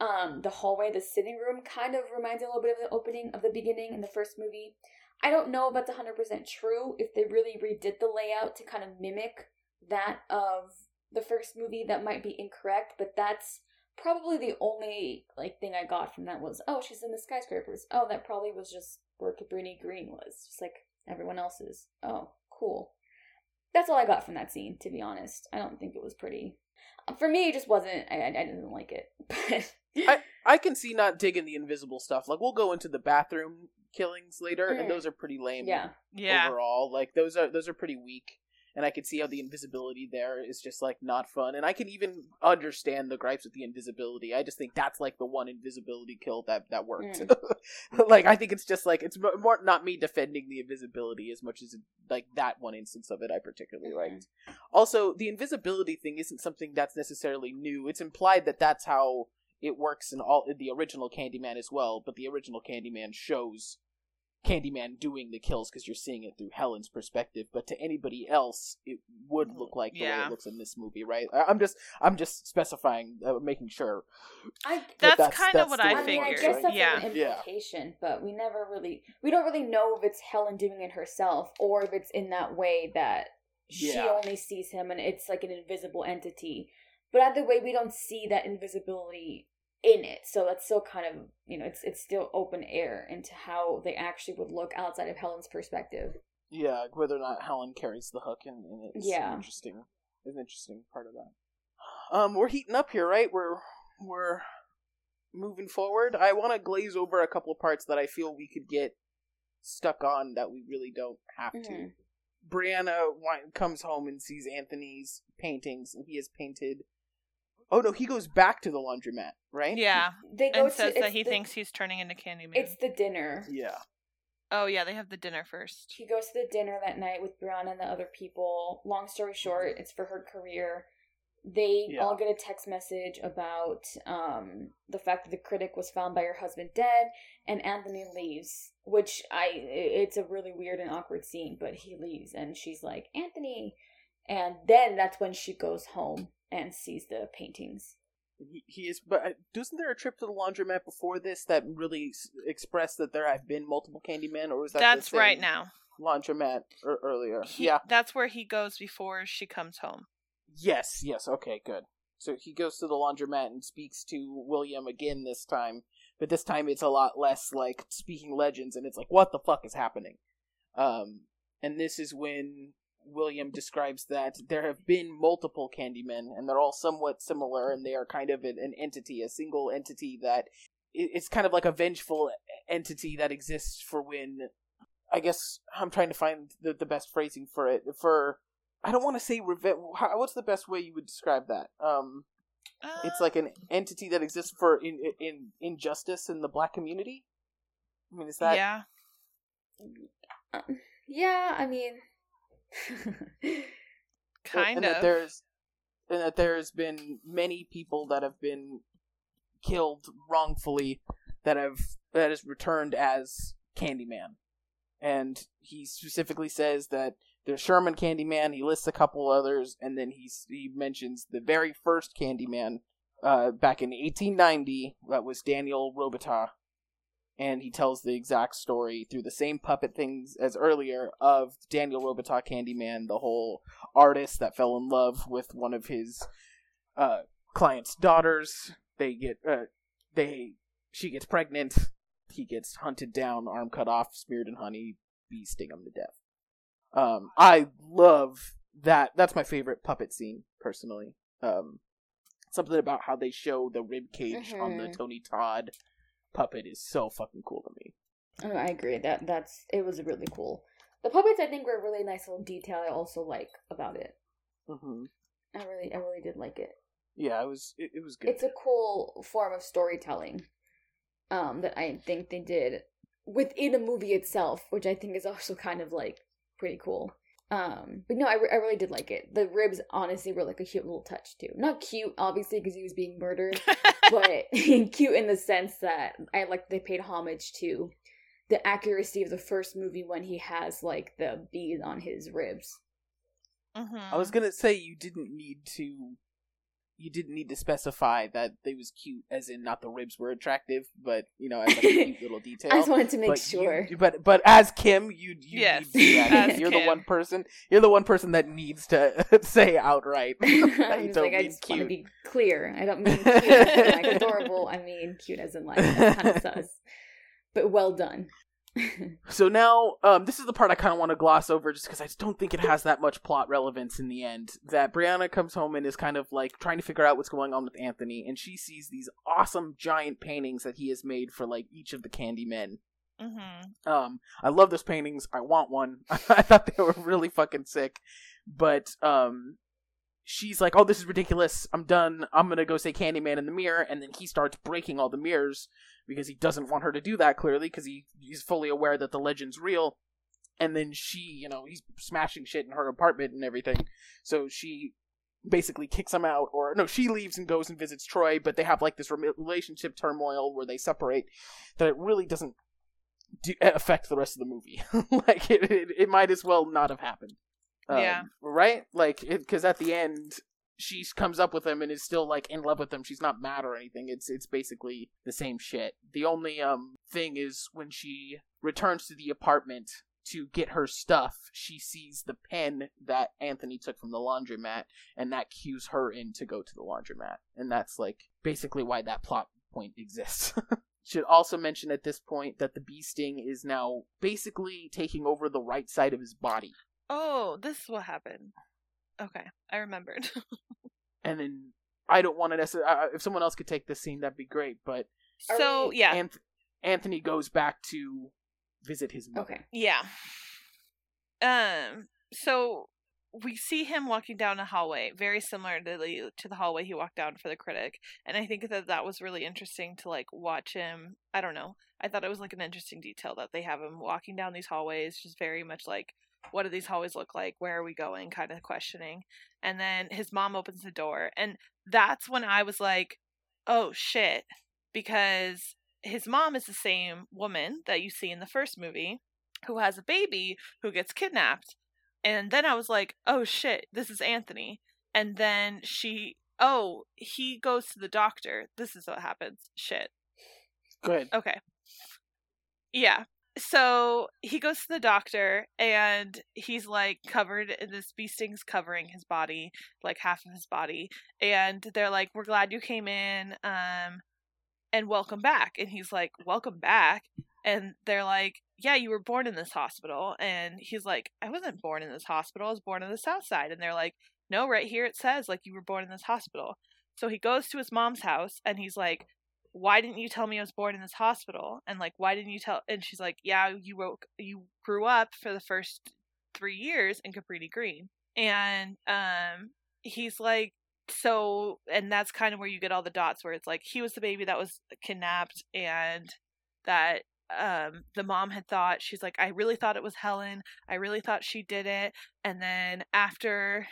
Um, the hallway, the sitting room kind of reminds me a little bit of the opening of the beginning in the first movie. I don't know if that's 100% true, if they really redid the layout to kind of mimic that of the first movie, that might be incorrect, but that's probably the only like thing I got from that was, oh, she's in the skyscrapers. Oh, that probably was just where Cabrini Green was, just like everyone else's. Oh, cool. That's all I got from that scene, to be honest. I don't think it was pretty. For me, it just wasn't. I, I, I didn't like it. But I can see not digging the invisible stuff. Like we'll go into the bathroom killings later, Mm. and those are pretty lame. yeah, Yeah. overall. Like those are those are pretty weak, and I can see how the invisibility there is just like not fun. And I can even understand the gripes with the invisibility. I just think that's like the one invisibility kill that that worked. like I think it's just like it's more not me defending the invisibility as much as like that one instance of it I particularly Mhm. liked. Also, the invisibility thing isn't something that's necessarily new. It's implied that that's how it works in all in the original Candyman as well. But the original Candyman shows Candyman doing the kills because you're seeing it through Helen's perspective. But to anybody else, it would look like the way it looks in this movie, right? I- I'm just I'm just specifying, uh, making sure. I. That's, that's- kind of what I way I mean, I guess that's yeah. an Yeah. implication, but we never really, we don't really know if it's Helen doing it herself or if it's in that way that she Yeah. only sees him and it's like an invisible entity. But either way, we don't see that invisibility in it, so that's still kind of, you know, it's it's still open air into how they actually would look outside of Helen's perspective. Yeah, whether or not Helen carries the hook and, and it's Yeah. interesting. Is an interesting part of that. Um, we're heating up here, right? We're we're moving forward. I want to glaze over a couple of parts that I feel we could get stuck on that we really don't have to. Mhm. Brianna comes home and sees Anthony's paintings, and he has painted. Oh no, he goes back to the laundromat, right? Yeah. They go And to says that he the- thinks he's turning into Candyman. it's the dinner. Yeah. Oh yeah, they have the dinner first. He goes to the dinner that night with Brianna and the other people. Long story short, it's for her career. They Yeah. all get a text message about um, the fact that the critic was found by her husband dead, and Anthony leaves. Which I, it's a really weird and awkward scene, but he leaves, and she's like Anthony, and then that's when she goes home and sees the paintings. He, he is, but uh, wasn't there a trip to the laundromat before this that really s- expressed that there have been multiple Candymen, or was that the That's same? right now. laundromat er- earlier. He, yeah. That's where he goes before she comes home. Yes. Yes. Okay. Good. So he goes to the laundromat and speaks to William again this time, but this time it's a lot less like speaking legends, and it's like, what the fuck is happening? Um, and this is when William describes that there have been multiple Candymen, and they're all somewhat similar, and they are kind of an, an entity, a single entity that it's kind of like a vengeful entity that exists for when. I guess I'm trying to find the, the best phrasing for it. For I don't want to say revenge. What's the best way you would describe that? Um, it's Uh, like an entity that exists for in in injustice in the black community. I mean, is that yeah. Um, yeah, I mean, Kind and of. that there's and that there's been many people that have been killed wrongfully that have that is returned as Candyman, and he specifically says that there's Sherman Candyman. He lists a couple others, and then he's he mentions the very first Candyman uh, back in 1890. That was Daniel Robitaille, and he tells the exact story through the same puppet things as earlier of Daniel Robitaille Candyman, the whole artist that fell in love with one of his uh, client's daughters. They get uh, they she gets pregnant. He gets hunted down, arm cut off, smeared in honey, bees sting him to death. Um, I love that. That's my favorite puppet scene, personally. Um, something about how they show the rib cage on the Mhm. Tony Todd puppet is so fucking cool to me. Oh, I agree. That that's it was really cool. The puppets, I think, were a really nice little detail. I also like about it. hmm I really, I really did like it. Yeah, it was it, it was good. It's a cool form of storytelling. Um, that I think they did within a movie itself, which I think is also kind of like pretty cool. Um, but no, I, re- I really did like it. The ribs honestly were like a cute little touch too. Not cute, obviously, because he was being murdered, but cute in the sense that I like they paid homage to the accuracy of the first movie when he has like the bees on his ribs. hmm I was gonna say you didn't need to you didn't need to specify that they was cute as in not the ribs were attractive, but you know, as like a cute little detail. I just wanted to make but sure. You, but but as Kim, you you Yes, need to do that. as you're the one person. You're the one person that needs to say outright. that you I'm just don't like, I mean just want to be clear. I don't mean cute as in like adorable. I mean cute as in like kind of sus. But well done. So now, um, this is the part I kind of want to gloss over, just because I just don't think it has that much plot relevance in the end. That Brianna comes home and is kind of like trying to figure out what's going on with Anthony, and she sees these awesome giant paintings that he has made for like each of the Candymen. hmm Um, I love those paintings. I want one. I thought they were really fucking sick, but um, she's like, "Oh, this is ridiculous. I'm done. I'm gonna go say Candyman in the mirror," and then he starts breaking all the mirrors because he doesn't want her to do that. Clearly, because he he's fully aware that the legend's real. And then she, you know, he's smashing shit in her apartment and everything. So she basically kicks him out, or no, she leaves and goes and visits Troy. But they have like this relationship turmoil where they separate. That it really doesn't do, affect the rest of the movie. like it, it, it might as well not have happened. Um, Yeah. Right. Like because at the end she comes up with him and is still like in love with him. She's not mad or anything. It's it's basically the same shit. The only um thing is when she returns to the apartment to get her stuff, she sees the pen that Anthony took from the laundromat, and that cues her in to go to the laundromat. And that's like basically why that plot point exists. Should also mention at this point that the bee sting is now basically taking over the right side of his body. Oh, this is what happened. Okay, I remembered. And then I don't want to necessarily. Uh, if someone else could take this scene, that'd be great. But so we- yeah, Anth- Anthony goes back to visit his mother. Okay. yeah. Um. So we see him walking down a hallway, very similar to the to the hallway he walked down for the critic, and I think that that was really interesting to like watch him. I don't know. I thought it was like an interesting detail that they have him walking down these hallways, just very much like, what do these hallways look like? Where are we going? Kind of questioning. And then his mom opens the door, and that's when I was like, oh shit, because his mom is the same woman that you see in the first movie who has a baby who gets kidnapped. And then I was like, oh shit, this is Anthony. And then she, oh, he goes to the doctor. This is what happens. Shit. Good. Okay. Yeah. So he goes to the doctor and he's like covered in this bee stings covering his body like half of his body and they're like we're glad you came in um and welcome back and he's like welcome back and they're like yeah you were born in this hospital and he's like i wasn't born in this hospital i was born in the south side and they're like no right here it says like you were born in this hospital. So he goes to his mom's house and he's like why didn't you tell me I was born in this hospital? And like, why didn't you tell? And she's like, yeah, you woke, you grew up for the first three years in Cabrini Green. And um, he's like, so, and that's kind of where you get all the dots where it's like he was the baby that was kidnapped and that um the mom had thought she's like I really thought it was Helen. I really thought she did it. And then after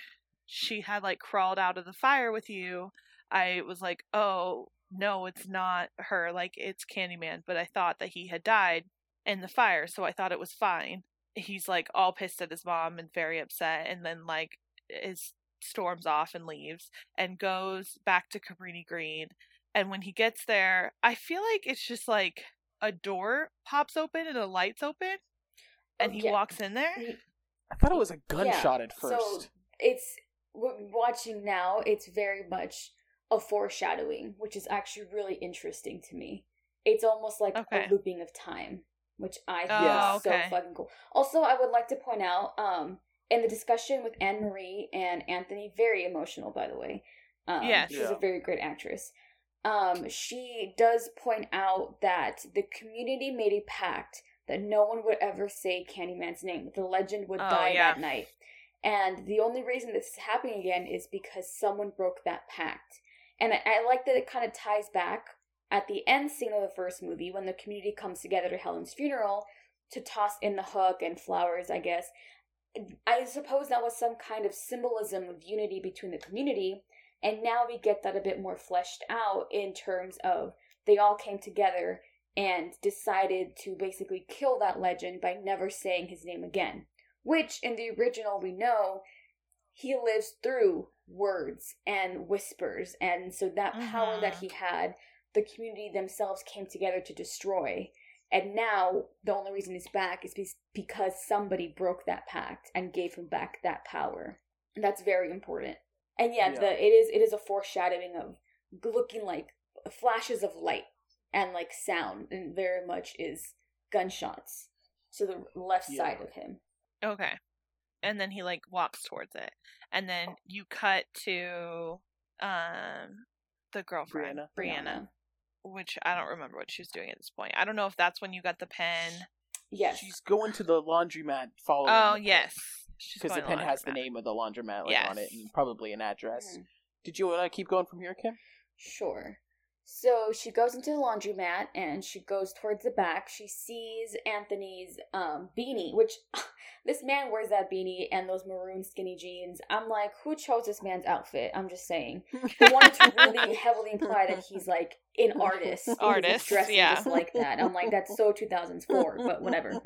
she had like crawled out of the fire with you, I was like, "Oh, no, it's not her, like it's Candyman, but I thought that he had died in the fire, so I thought it was fine. He's like all pissed at his mom and very upset, and then like is storms off and leaves and goes back to Cabrini Green. And when he gets there, I feel like it's just like a door pops open and the lights open, uh, and oh, he walks in there. I thought it was a gunshot yeah. at first. So it's watching now. It's very much a foreshadowing, which is actually really interesting to me. It's almost like okay. a looping of time, which I think oh, is okay. so fucking cool. Also, I would like to point out, um, in the discussion with Anne Marie and Anthony, very emotional, by the way. Um, yes. she's yeah. a very great actress. Um, she does point out that the community made a pact that no one would ever say Candyman's name. The legend would oh, die yeah. that night. And the only reason this is happening again is because someone broke that pact. And I, I like that it kind of ties back at the end scene of the first movie when the community comes together to Helen's funeral to toss in the hook and flowers, I guess. I suppose that was some kind of symbolism of unity between the community. And now we get that a bit more fleshed out in terms of they all came together and decided to basically kill that legend by never saying his name again. Which, in the original, we know he lives through words and whispers. And so that mm-hmm. power that mm-hmm. he had, the community themselves came together to destroy. And now the only reason he's back is because somebody broke that pact and gave him back that power. And that's very important. And yeah, yeah. The, it is it is a foreshadowing of looking like flashes of light and like sound, and very much is gunshots to the left yeah. side of him. Okay and then he like walks towards it and then you cut to um the girlfriend brianna. brianna, which i don't remember what she's doing at this point. I don't know if that's when you got the pen. Yes. She's going to the laundromat following oh yes. Because the pen the has the name of the laundromat like, yes. on it and probably an address. Mm-hmm. did you want to keep going from here kim? Sure so she goes into the laundromat and she goes towards the back. She sees Anthony's um, beanie, which this man wears that beanie and those maroon skinny jeans. I'm like, who chose this man's outfit? I'm just saying. He wanted to really heavily imply that he's like an artist. Artist, dressing yeah. just like that. I'm like, that's so 2004, but whatever.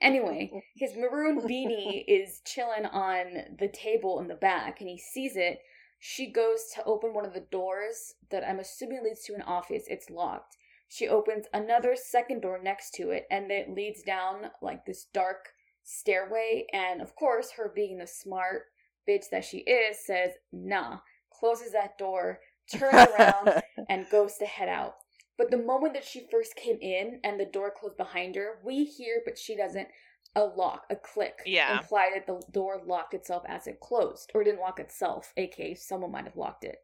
Anyway, his maroon beanie is chilling on the table in the back, and he sees it she goes to open one of the doors that I'm assuming leads to an office. It's locked. She opens another second door next to it, and it leads down like this dark stairway. And of course, her being the smart bitch that she is, says, nah, closes that door, turns around, and goes to head out. But the moment that she first came in and the door closed behind her, we hear, but she doesn't, a lock, a click, yeah. implied that the door locked itself as it closed, or didn't lock itself, aka someone might have locked it.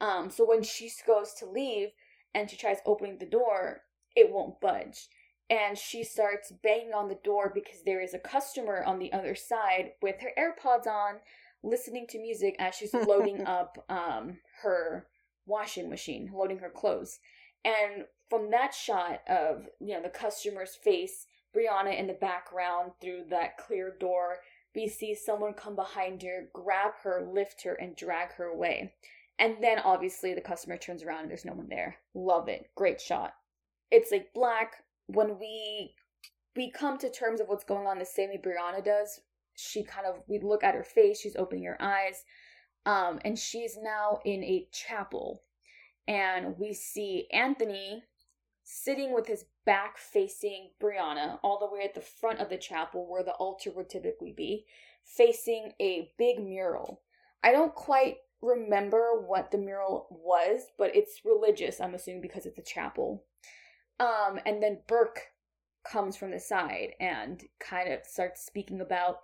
Um, so when she goes to leave and she tries opening the door, it won't budge. And she starts banging on the door because there is a customer on the other side with her AirPods on, listening to music as she's loading up um, her washing machine, loading her clothes. And from that shot of, you know, the customer's face Brianna in the background through that clear door. We see someone come behind her, grab her, lift her, and drag her away. And then obviously the customer turns around and there's no one there. Love it. Great shot. It's like black. When we we come to terms of what's going on the same way Brianna does, she kind of we look at her face, she's opening her eyes. Um, and she's now in a chapel. And we see Anthony sitting with his back facing Brianna, all the way at the front of the chapel where the altar would typically be, facing a big mural. I don't quite remember what the mural was, but it's religious, I'm assuming, because it's a chapel. Um, and then Burke comes from the side and kind of starts speaking about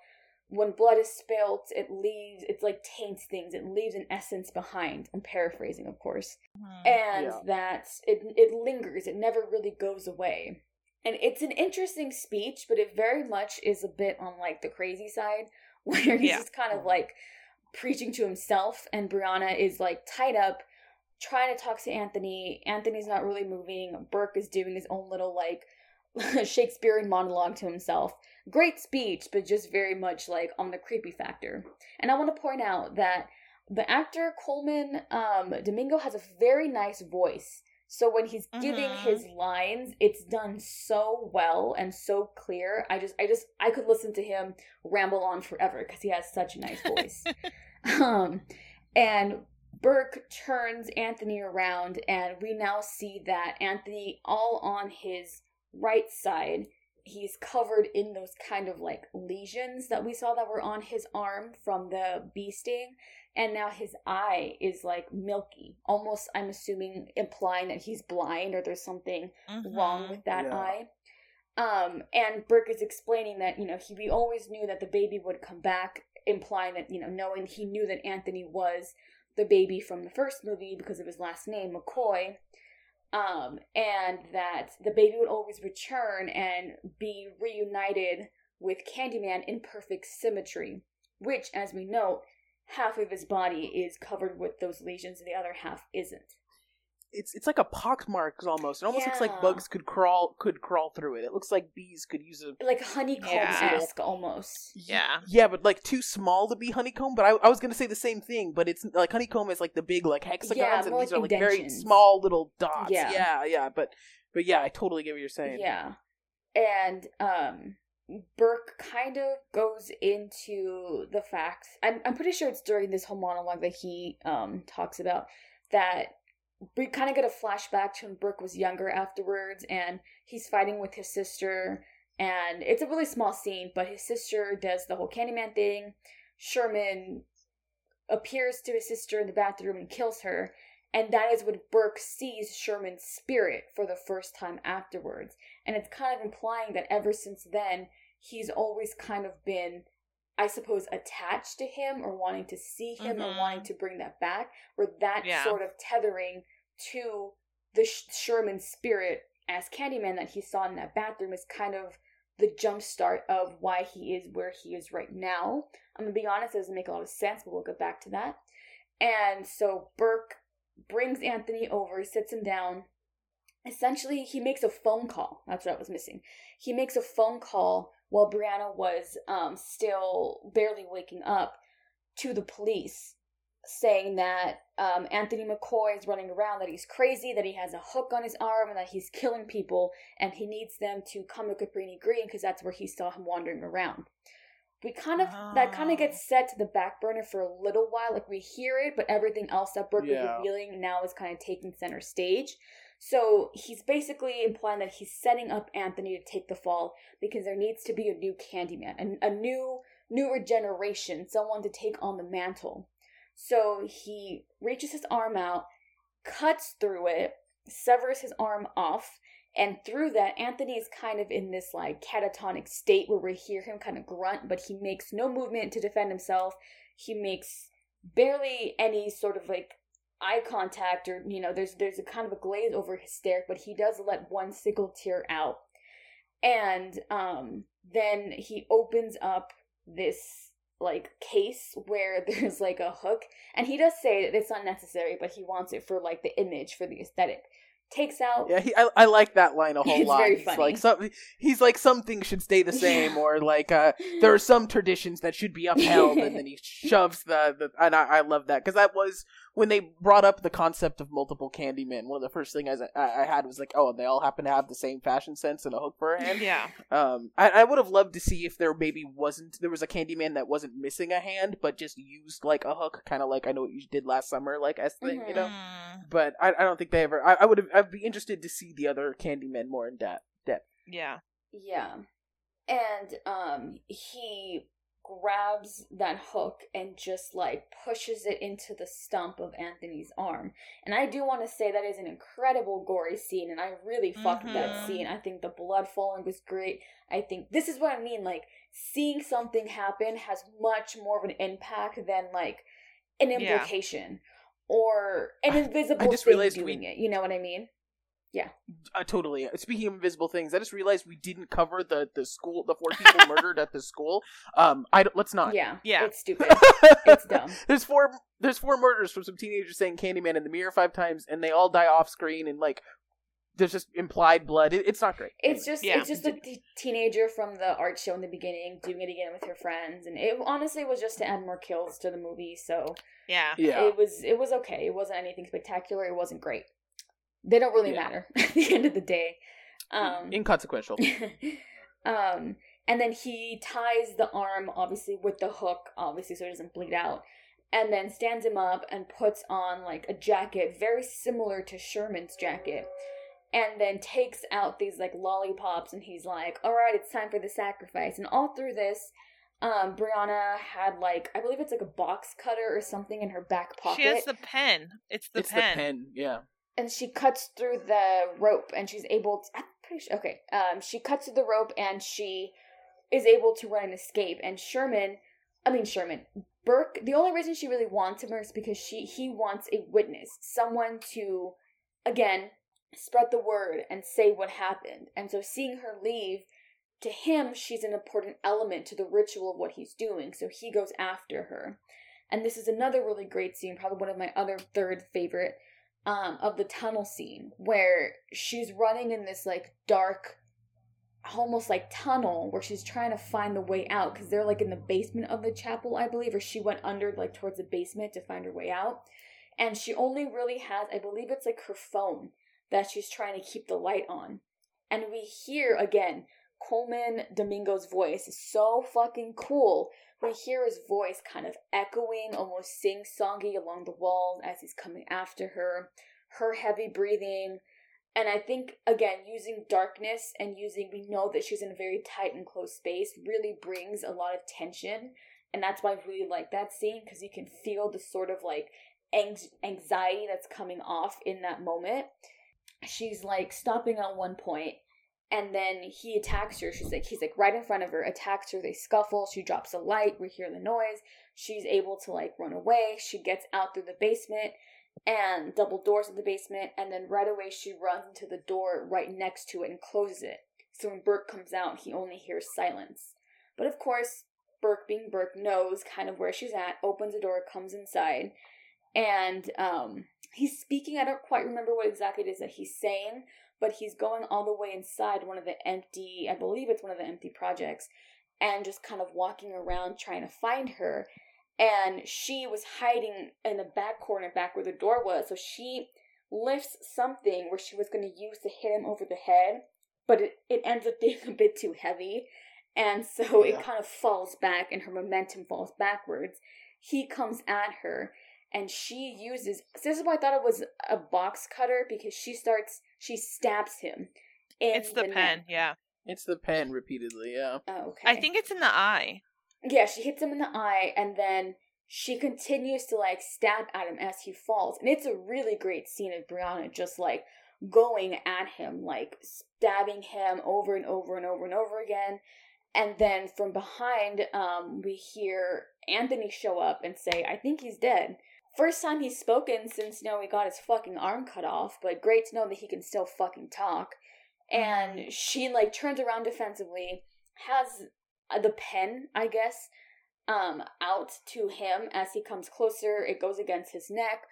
when blood is spilt, it leaves, it's like taints things, it leaves an essence behind. I'm paraphrasing, of course. Mhm. And Yeah. that it, it lingers, it never really goes away. And it's an interesting speech, but it very much is a bit on like the crazy side, where he's Yeah. just kind of like preaching to himself, and Brianna is like tied up, trying to talk to Anthony. Anthony's not really moving. Burke is doing his own little like Shakespearean monologue to himself. Great speech, but just very much like on the creepy factor. And I want to point out that the actor Colman um, Domingo has a very nice voice. So when he's giving Mhm. his lines, it's done so well and so clear. I just, I just, I could listen to him ramble on forever because he has such a nice voice. um, and Burke turns Anthony around, and we now see that Anthony, all on his right side, he's covered in those kind of like lesions that we saw that were on his arm from the bee sting. And now his eye is like milky, almost, I'm assuming, implying that he's blind or there's something wrong Mhm. with that Yeah. eye. Um, and Burke is explaining that, you know, he we always knew that the baby would come back, implying that, you know, knowing he knew that Anthony was the baby from the first movie because of his last name, McCoy. Um, and that the baby would always return and be reunited with Candyman in perfect symmetry, which, as we know, half of his body is covered with those lesions and the other half isn't. It's it's like a pox marks almost. It almost looks like bugs could crawl could crawl through it. It looks like bees could use a Like honeycomb esque almost. Yeah. Yeah, but like too small to be honeycomb. But I, I was gonna say the same thing, but it's like honeycomb is like the big like hexagons, Yeah, and these like are like very small little dots. Yeah. yeah, yeah. But but yeah, I totally get what you're saying. Yeah. And um Burke kind of goes into the facts. I'm I'm pretty sure it's during this whole monologue that he um talks about that we kind of get a flashback to when Burke was younger afterwards and he's fighting with his sister and it's a really small scene, but his sister does the whole Candyman thing. Sherman appears to his sister in the bathroom and kills her, and that is when Burke sees Sherman's spirit for the first time afterwards. And it's kind of implying that ever since then, he's always kind of been, I suppose, attached to him or wanting to see him or Mhm. wanting to bring that back, where that Yeah. sort of tethering to the Sh- Sherman spirit as Candyman that he saw in that bathroom is kind of the jumpstart of why he is where he is right now. I'm gonna be honest, it doesn't make a lot of sense, but we'll get back to that. And so Burke brings Anthony over, sits him down. Essentially, he makes a phone call. That's what I was missing. He makes a phone call while Brianna was um, still barely waking up to the police, saying that um, Anthony McCoy is running around, that he's crazy, that he has a hook on his arm, and that he's killing people, and he needs them to come to Cabrini Green because that's where he saw him wandering around. We kind of that kind of gets set to the back burner for a little while like we hear it but everything else that Yeah. is revealing now is kind of taking center stage so he's basically implying that he's setting up anthony to take the fall because there needs to be a new candyman a, a new newer generation someone to take on the mantle so he reaches his arm out cuts through it severs his arm off and through that, Anthony is kind of in this like catatonic state where we hear him kind of grunt, but he makes no movement to defend himself. He makes barely any sort of like eye contact or you know, there's there's a kind of a glaze over stare, but he does let one single tear out. And um then he opens up this like case where there's like a hook and he does say that it's unnecessary but he wants it for like the image for the aesthetic takes out Yeah, he, I, I like that line a whole It's lot. very he's funny. like some, he's like some things should stay the same, Yeah. or like uh, there are some traditions that should be upheld, and then he shoves the, the and I, I love that because that was when they brought up the concept of multiple Candymen, one of the first things I, I had was like, oh, they all happen to have the same fashion sense and a hook for a hand. Yeah. Um, I, I would have loved to see if there maybe wasn't there was a Candyman that wasn't missing a hand, but just used like a hook, kind of like I know what you did last summer, like S thing, you know. Mm, But I, I don't think they ever. I, I would have. I'd be interested to see the other Candymen more in depth. Depth. yeah. Yeah. And um he grabs that hook and just like pushes it into the stump of Anthony's arm. And I do want to say that is an incredible gory scene and I really fucked that Mhm. scene. I think the blood falling was great. I think this is what I mean like seeing something happen has much more of an impact than like an Yeah. implication or an I- I invisible just thing realized we- doing it. You know what I mean? Uh, totally. Speaking of invisible things, I just realized we didn't cover the the school, the four people murdered at the school. Um, I don't, let's not. Yeah. Yeah. It's stupid. It's dumb. there's four. There's four murders from some teenagers saying Candyman in the mirror five times, and they all die off screen, and like, there's just implied blood. It, it's not great. It's Anyway. just Yeah. it's just a t- teenager from the art show in the beginning doing it again with her friends, and it honestly was just to add more kills to the movie. So Yeah. yeah. it was it was okay. It wasn't anything spectacular. It wasn't great. They don't really Yeah. matter at the end of the day. Um, Inconsequential. um, and then he ties the arm obviously with the hook, obviously so it doesn't bleed out, and then stands him up and puts on like a jacket very similar to Sherman's jacket, and then takes out these like lollipops and he's like, "All right, it's time for the sacrifice." And all through this, um, Brianna had like I believe it's like a box cutter or something in her back pocket She has the pen. It's the it's pen. the pen. Yeah. And she cuts through the rope and she's able to, I'm pretty sure okay um she cuts through the rope and she is able to run and escape and Sherman I mean Sherman Burke the only reason she really wants him is because she he wants a witness someone to again spread the word and say what happened. And so seeing her leave to him she's an important element to the ritual of what he's doing so he goes after her. And this is another really great scene probably one of my other third favorite um, of the tunnel scene where she's running in this like dark, almost like tunnel where she's trying to find the way out because they're like in the basement of the chapel, I believe, or she went under like towards the basement to find her way out. And she only really has, I believe it's like her phone that she's trying to keep the light on. And we hear again Colman Domingo's voice is so fucking cool. We hear his voice kind of echoing, almost sing songy along the walls as he's coming after her, her heavy breathing. And I think, again, using darkness and using, we know that she's in a very tight and close space really brings a lot of tension. And that's why I really like that scene because you can feel the sort of like anxiety that's coming off in that moment. She's like stopping at one point and then he attacks her. She's like, he's like right in front of her, attacks her. They scuffle. She drops a light. We hear the noise. She's able to like run away. She gets out through the basement and double doors of the basement. And then right away, she runs into the door right next to it and closes it. So when Burke comes out, he only hears silence. But of course, Burke, being Burke, knows kind of where she's at, opens the door, comes inside, and um, he's speaking. I don't quite remember what exactly it is that he's saying, but he's going all the way inside one of the empty, I believe it's one of the empty projects, and just kind of walking around trying to find her. And she was hiding in the back corner, back where the door was. So she lifts something where she was going to use to hit him over the head, but it, it ends up being a bit too heavy. And so Yeah. it kind of falls back, and her momentum falls backwards. He comes at her, and she uses. So this is why I thought it was a box cutter because she starts. She stabs him. In It's the, pen. neck. Yeah. It's the pen repeatedly. Yeah. Oh, okay. I think it's in the eye. Yeah, she hits him in the eye, and then she continues to like stab at him as he falls. And it's a really great scene of Brianna just like going at him, like stabbing him over and over and over and over again. And then from behind, um, we hear Anthony show up and say, I think he's dead. First time he's spoken since, you know, he got his fucking arm cut off, but great to know that he can still fucking talk. And she, like, turns around defensively, has the pen, I guess, um, out to him as he comes closer. It goes against his neck,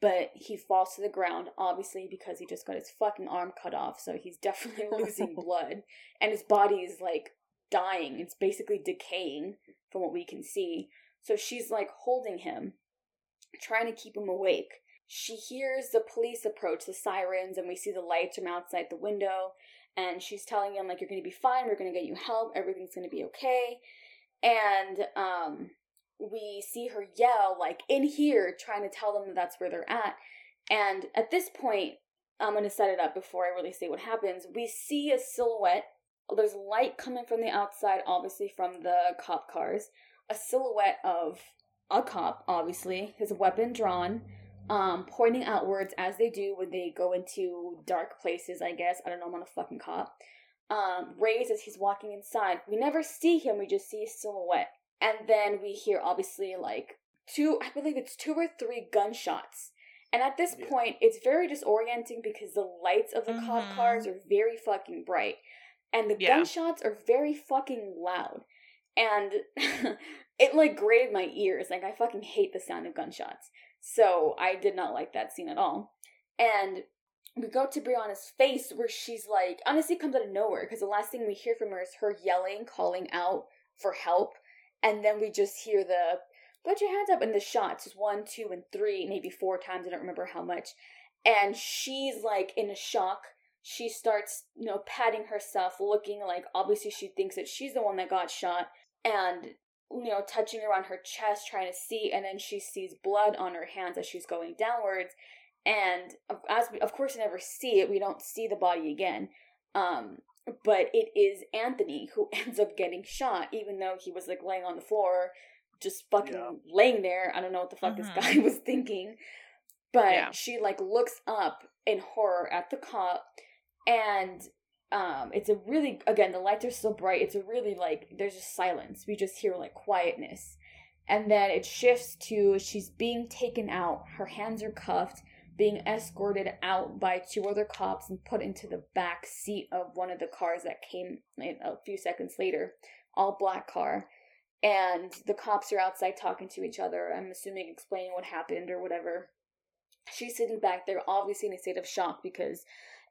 but he falls to the ground, obviously, because he just got his fucking arm cut off, so he's definitely losing blood. And his body is, like, dying. It's basically decaying from what we can see. So she's, like, holding him. Trying to keep him awake. She hears the police approach, the sirens, and we see the lights from outside the window. And she's telling him, like, you're going to be fine. We're going to get you help. Everything's going to be okay. And um, we see her yell, like, in here, trying to tell them that that's where they're at. And at this point, I'm going to set it up before I really say what happens. We see a silhouette. There's light coming from the outside, obviously from the cop cars. A silhouette of a cop, obviously, his weapon drawn, um, pointing outwards as they do when they go into dark places, I guess. I don't know, I'm not a fucking cop. Um, raised as he's walking inside. We never see him, we just see a silhouette. And then we hear, obviously, like two, I believe it's two or three gunshots and at this yeah. point, it's very disorienting because the lights of the mm-hmm. cop cars are very fucking bright. And the yeah. gunshots are very fucking loud. And it like grated my ears. Like I fucking hate the sound of gunshots. So I did not like that scene at all. And we go to Brianna's face where she's like, honestly comes out of nowhere because the last thing we hear from her is her yelling, calling out for help. And then we just hear the put your hands up in the shots one two and three maybe four times i don't remember how much and she's like in a shock she starts you know patting herself looking like obviously she thinks that she's the one that got shot and you know touching around her chest trying to see and then she sees blood on her hands as she's going downwards and as we of course never see it we don't see the body again um but it is anthony who ends up getting shot even though he was like laying on the floor just fucking yeah. laying there. I don't know what the fuck mm-hmm. this guy was thinking. But yeah. she like looks up in horror at the cop and um it's a really again the lights are still bright it's a really like there's just silence we just hear like quietness and then it shifts to she's being taken out her hands are cuffed being escorted out by two other cops and put into the back seat of one of the cars that came a few seconds later all black car and the cops are outside talking to each other. I'm assuming explaining what happened or whatever. She's sitting back there, obviously in a state of shock because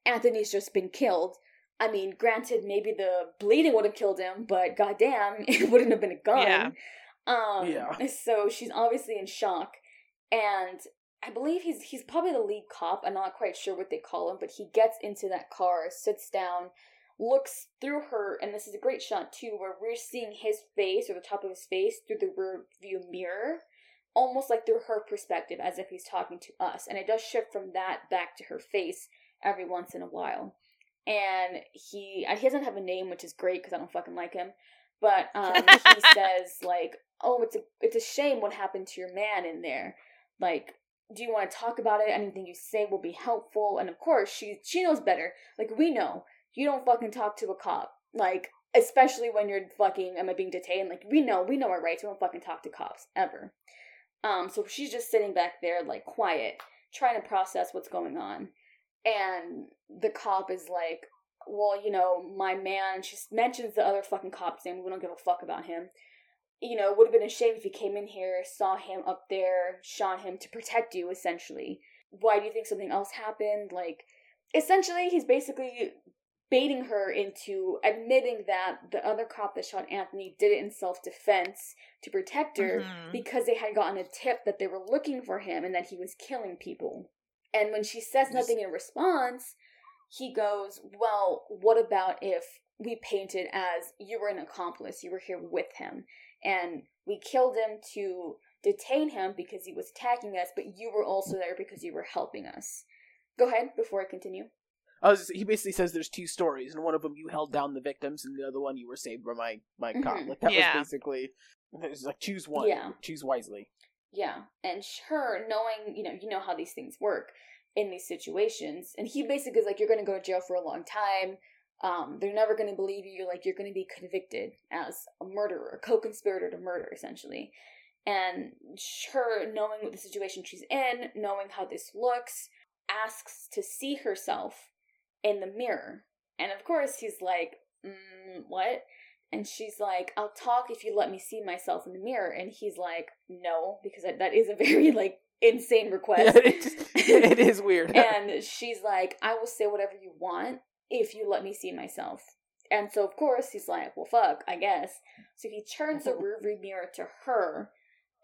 Anthony's just been killed. I mean, granted, maybe the bleeding would have killed him, but goddamn, it wouldn't have been a gun. Yeah. Um, yeah. So she's obviously in shock, and I believe he's he's probably the lead cop. I'm not quite sure what they call him, but he gets into that car, sits down, looks through her, and this is a great shot too, where we're seeing his face or the top of his face through the rear view mirror, almost like through her perspective, as if he's talking to us. And it does shift from that back to her face every once in a while. And he he doesn't have a name, which is great because I don't fucking like him. But um, he says like, "Oh, it's a it's a shame what happened to your man in there. Like, do you want to talk about it? Anything you say will be helpful." And of course, she she knows better. Like we know you don't fucking talk to a cop. Like, especially when you're fucking am I being detained? Like, we know, we know our rights. We don't fucking talk to cops ever. Um, so she's just sitting back there, like quiet, trying to process what's going on. And the cop is like, well, you know, my man, she mentions the other fucking cop's name. We don't give a fuck about him. You know, it would have been a shame if he came in here, saw him up there, shot him to protect you, essentially. Why do you think something else happened? Like, essentially, he's basically baiting her into admitting that the other cop that shot Anthony did it in self defense to protect her mm-hmm. because they had gotten a tip that they were looking for him and that he was killing people. And when she says nothing in response, he goes, Well, what about if we painted as you were an accomplice, you were here with him, and we killed him to detain him because he was attacking us, but you were also there because you were helping us? Go ahead before I continue. Was, he basically says there's two stories, and one of them you held down the victims, and the other one you were saved by my my mm-hmm. cop. Like that yeah. was basically it was like choose one, yeah. choose wisely. Yeah, and her knowing you know you know how these things work in these situations, and he basically is like you're going to go to jail for a long time. Um, they're never going to believe you. Like you're going to be convicted as a murderer, a co-conspirator to murder, essentially. And her knowing what the situation she's in, knowing how this looks, asks to see herself in the mirror. And of course, he's like, mm, What? And she's like, I'll talk if you let me see myself in the mirror. And he's like, No, because that is a very, like, insane request. Yeah, it, it is weird. and she's like, I will say whatever you want if you let me see myself. And so, of course, he's like, Well, fuck, I guess. So he turns the rearview mirror to her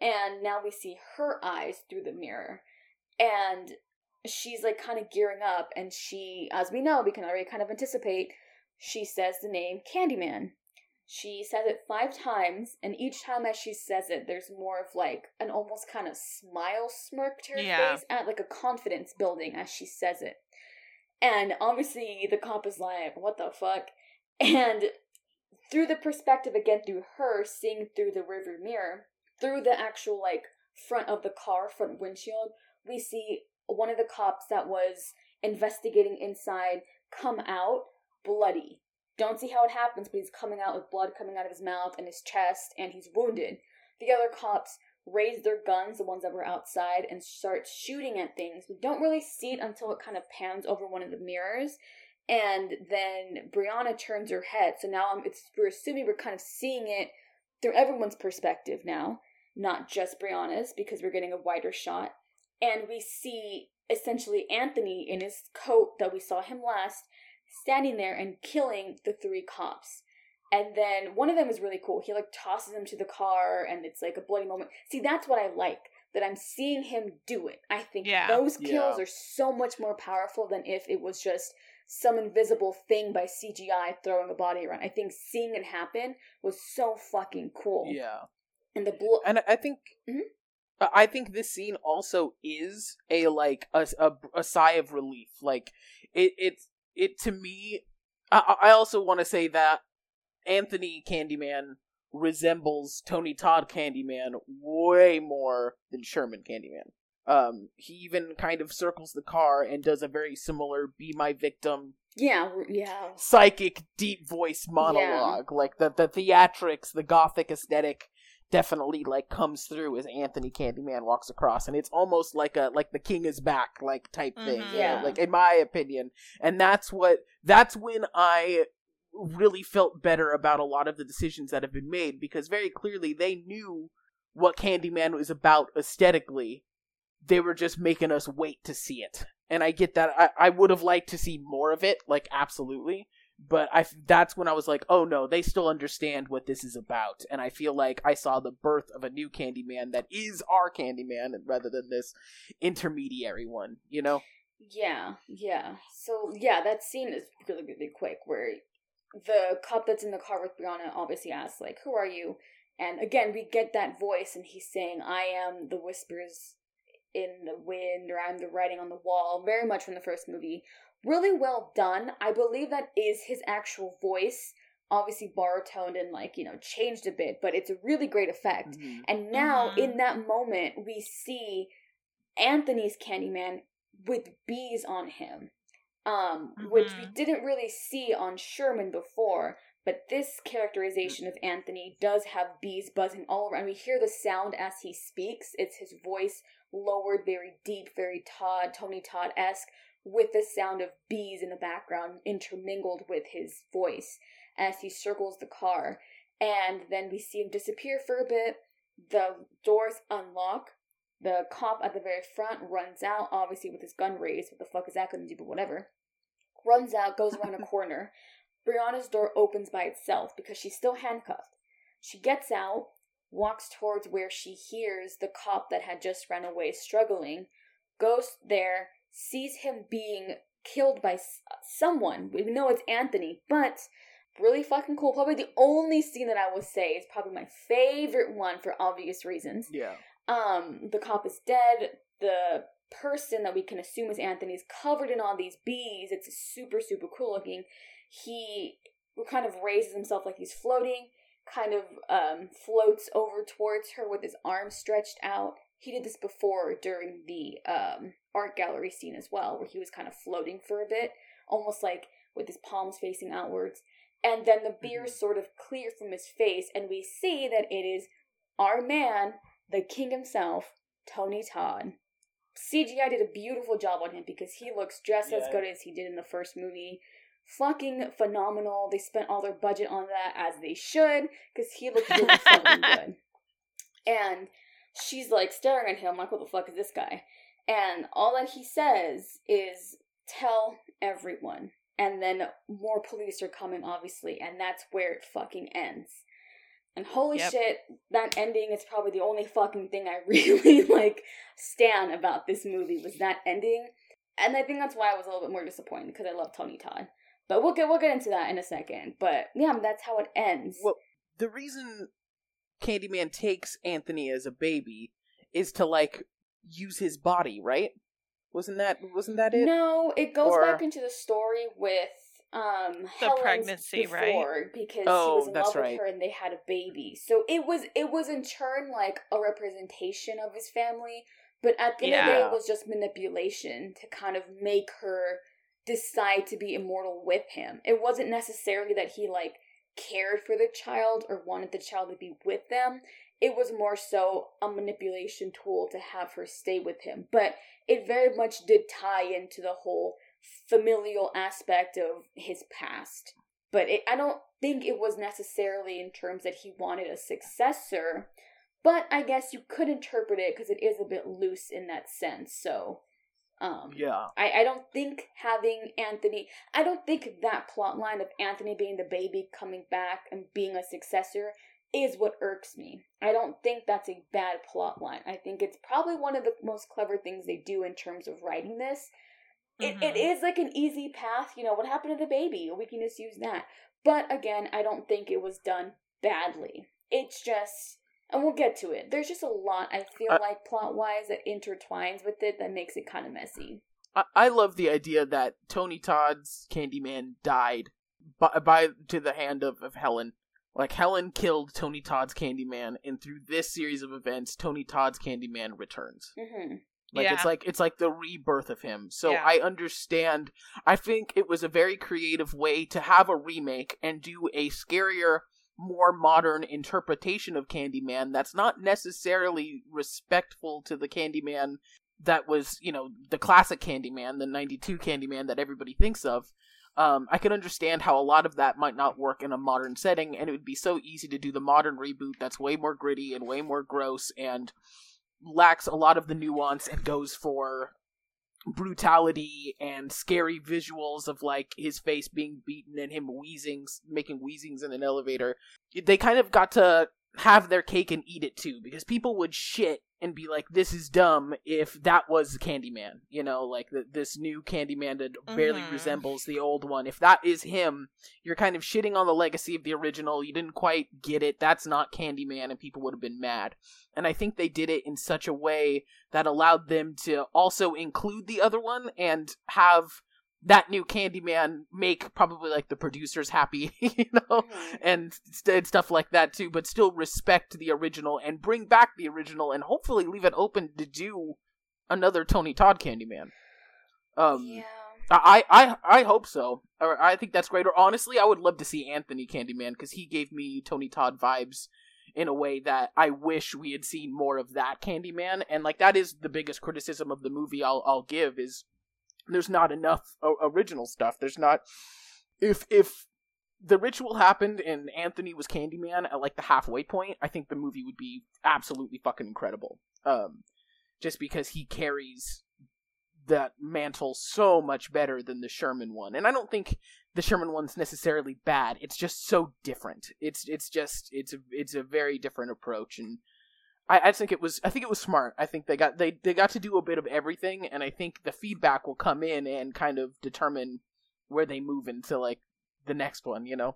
and now we see her eyes through the mirror. And she's like kind of gearing up, and she, as we know, we can already kind of anticipate, she says the name Candyman. She says it five times, and each time as she says it, there's more of like an almost kind of smile smirk to her Yeah. face, at like a confidence building as she says it. And obviously, the cop is like, "What the fuck?" And through the perspective again, through her seeing through the river mirror, through the actual like front of the car, front windshield, we see one of the cops that was investigating inside come out bloody. Don't see how it happens, but he's coming out with blood coming out of his mouth and his chest, and he's wounded. The other cops raise their guns, the ones that were outside, and start shooting at things. We don't really see it until it kind of pans over one of the mirrors, and then Brianna turns her head. So now I'm, it's we're assuming we're kind of seeing it through everyone's perspective now, not just Brianna's, because we're getting a wider shot. And we see essentially Anthony in his coat that we saw him last, standing there and killing the three cops. And then one of them is really cool. He like tosses him to the car and it's like a bloody moment. See, that's what I like. That I'm seeing him do it. I think Yeah. those kills Yeah. are so much more powerful than if it was just some invisible thing by CGI throwing a body around. I think seeing it happen was so fucking cool. Yeah. And the blo- and I think Mhm. I- I think this scene also is a like a, a, a sigh of relief. Like it it it to me. I, I also want to say that Anthony Candyman resembles Tony Todd Candyman way more than Sherman Candyman. Um, he even kind of circles the car and does a very similar "Be My Victim" yeah, yeah. psychic deep voice monologue like the the theatrics the gothic aesthetic definitely like comes through as anthony candyman walks across and it's almost like a like the king is back like type thing Mhm. you know, Yeah. like in my opinion. And that's what that's when i really felt better about a lot of the decisions that have been made because very clearly they knew what candyman was about aesthetically. They were just making us wait to see it. And i get that. I, I would have liked to see more of it like absolutely but I that's when I was like, oh no, they still understand what this is about, and I feel like I saw the birth of a new Candyman that is our Candyman rather than this intermediary one, you know? Yeah, yeah. So yeah, that scene is really really quick where the cop that's in the car with Brianna obviously asks like, "Who are you?" And again, we get that voice, and he's saying, "I am the whispers in the wind," or "I'm the writing on the wall." Very much from the first movie. Really well done. I believe that is his actual voice. Obviously baritone and like you know changed a bit, but it's a really great effect. Mhm. And now, Mhm. in that moment, we see Anthony's Candyman with bees on him, um, which we Mhm. didn't really see on Sherman before. But this characterization of Anthony does have bees buzzing all around. We hear the sound as he speaks. It's his voice lowered, very deep, very Todd, Tony Todd esque, with the sound of bees in the background intermingled with his voice as he circles the car. And then we see him disappear for a bit. The doors unlock. The cop at the very front runs out, obviously with his gun raised. What the fuck is that going to do? But whatever. Runs out, goes around a corner. Brianna's door opens by itself because she's still handcuffed. She gets out, walks towards where she hears the cop that had just ran away struggling, goes there, sees him being killed by someone. We know it's Anthony, but really fucking cool. Probably the only scene that I will say is probably my favorite one for obvious reasons. Yeah. Um, the cop is dead. The person that we can assume is Anthony is covered in all these bees. It's super, super cool looking. He kind of raises himself like he's floating, kind of um, floats over towards her with his arms stretched out. He did this before during the um, art gallery scene as well, where he was kind of floating for a bit, almost like with his palms facing outwards. And then the beers sort of clear from his face, and we see that it is our man, the king himself, Tony Todd. CGI did a beautiful job on him because he looks just as good as he did in the first movie. Fucking phenomenal. They spent all their budget on that as they should because he looked really fucking good. And she's like staring at him like, what the fuck is this guy? And all that he says is, tell everyone. And then more police are coming, obviously, and that's where it fucking ends. And holy Yep. shit, that ending is probably the only fucking thing I really like stan about this movie was that ending. And I think that's why I was a little bit more disappointed because I love Tony Todd. But we'll get we'll get into that in a second. But yeah, that's how it ends. Well, the reason Candyman takes Anthony as a baby is to like use his body, right? Wasn't that wasn't that it? No, it goes Or- back into the story with um The Helen's pregnancy, right? Because Oh, he was in that's love right. with her and they had a baby. So it was it was in turn like a representation of his family, but at the end of the day it was just manipulation to kind of make her decide to be immortal with him. It wasn't necessarily that he like cared for the child or wanted the child to be with them. It was more so a manipulation tool to have her stay with him. But it very much did tie into the whole familial aspect of his past. But it, I don't think it was necessarily in terms that he wanted a successor. But I guess you could interpret it because it is a bit loose in that sense. So, um, Yeah. I, I don't think having Anthony, I don't think that plot line of Anthony being the baby coming back and being a successor is what irks me. I don't think that's a bad plot line. I think it's probably one of the most clever things they do in terms of writing this. It, it Mhm. is like an easy path, you know, what happened to the baby? We can just use that. But again, I don't think it was done badly. It's just, and we'll get to it. There's just a lot, I feel I- like, plot wise, that intertwines with it that makes it kind of messy. I, I love the idea that Tony Todd's Candyman died by, by to the hand of, of Helen. Like Helen killed Tony Todd's Candyman, and through this series of events, Tony Todd's Candyman returns. hmm Like Yeah. it's like it's like the rebirth of him. So Yeah. I understand. I think it was a very creative way to have a remake and do a scarier, more modern interpretation of Candyman that's not necessarily respectful to the Candyman that was, you know, the classic Candyman, the 92 Candyman that everybody thinks of. Um, I can understand how a lot of that might not work in a modern setting, and it would be so easy to do the modern reboot that's way more gritty and way more gross and lacks a lot of the nuance and goes for brutality and scary visuals of like his face being beaten and him wheezing making wheezings in an elevator. They kind of got to have their cake and eat it too because people would shit and be like this is dumb if that was candyman you know like the, this new candyman that barely Mhm. resembles the old one. If that is him you're kind of shitting on the legacy of the original. You didn't quite get it. That's not candyman and people would have been mad. And I think they did it in such a way that allowed them to also include the other one and have that new Candyman make probably like the producers happy, you know, Mhm. and, st- and stuff like that too, but still respect the original and bring back the original and hopefully leave it open to do another Tony Todd Candyman. Um, yeah. I, I I hope so. Or I think that's great. Or honestly, I would love to see Anthony Candyman because he gave me Tony Todd vibes in a way that I wish we had seen more of that Candyman. And like that is the biggest criticism of the movie I'll I'll give is there's not enough original stuff. There's not if if the ritual happened and Anthony was Candyman at like the halfway point, I think the movie would be absolutely fucking incredible. Um, just because he carries that mantle so much better than the Sherman one. And I don't think the Sherman one's necessarily bad. It's just so different. It's it's just it's it's a very different approach and I, I think it was I think it was smart. I think they got they, they got to do a bit of everything and I think the feedback will come in and kind of determine where they move into like the next one, you know.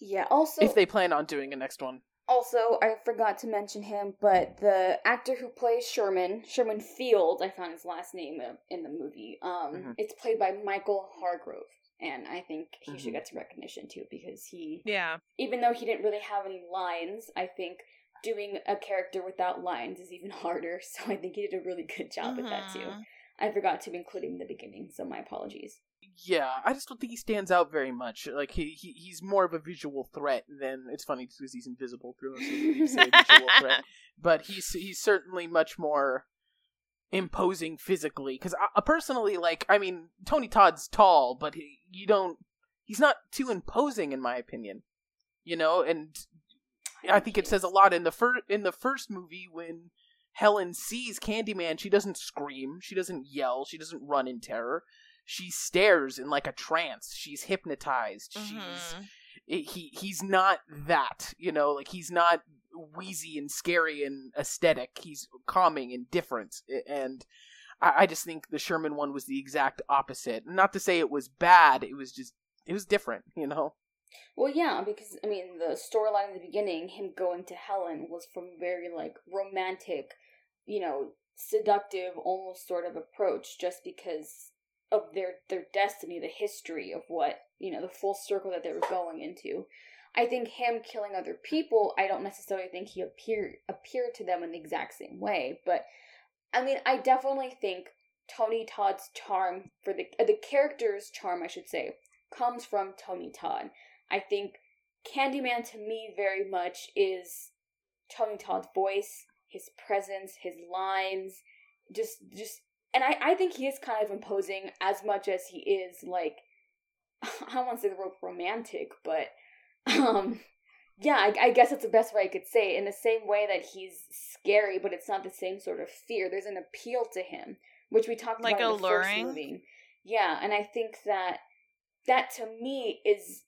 Yeah. Also, if they plan on doing a next one. also I forgot to mention him, but the actor who plays Sherman, Sherman Field, I found his last name uh, in the movie. Um, Mhm. it's played by Michael Hargrove, and I think he should Mhm. get some recognition too because he, Yeah. even though he didn't really have any lines, I think doing a character without lines is even harder. So I think he did a really good job with that too. Mhm. I forgot to include him in the beginning, so my apologies. Yeah, I just don't think he stands out very much. Like he, he he's more of a visual threat than it's funny because he's invisible through most of the movie. visual threat, but he's he's certainly much more imposing physically. Because I, I personally like, I mean, Tony Todd's tall, but he, you don't. He's not too imposing in my opinion. You know, and I think it says a lot in the first in the first movie when Helen sees Candyman. She doesn't scream. She doesn't yell. She doesn't run in terror. She stares in like a trance. She's hypnotized. She's Mhm. he he's not that you know like he's not wheezy and scary and aesthetic he's calming and different and I, I just think the sherman one was the exact opposite not to say it was bad it was just it was different you know well yeah because i mean the storyline in the beginning him going to helen was from very like romantic you know seductive almost sort of approach just because of their their destiny, the history of what you know, the full circle that they were going into. I think him killing other people, I don't necessarily think he appeared appeared to them in the exact same way, but I mean, I definitely think Tony Todd's charm for the uh, the character's charm, I should say, comes from Tony Todd. I think Candyman to me very much is Tony Todd's voice, his presence, his lines, just just and I, I think he is kind of imposing as much as he is like I don't want to say the word romantic, but um yeah, I, I guess that's the best way I could say it. In the same way that he's scary, but it's not the same sort of fear. There's an appeal to him, which we talked like about in alluring. the first movie. Yeah, and I think that that to me is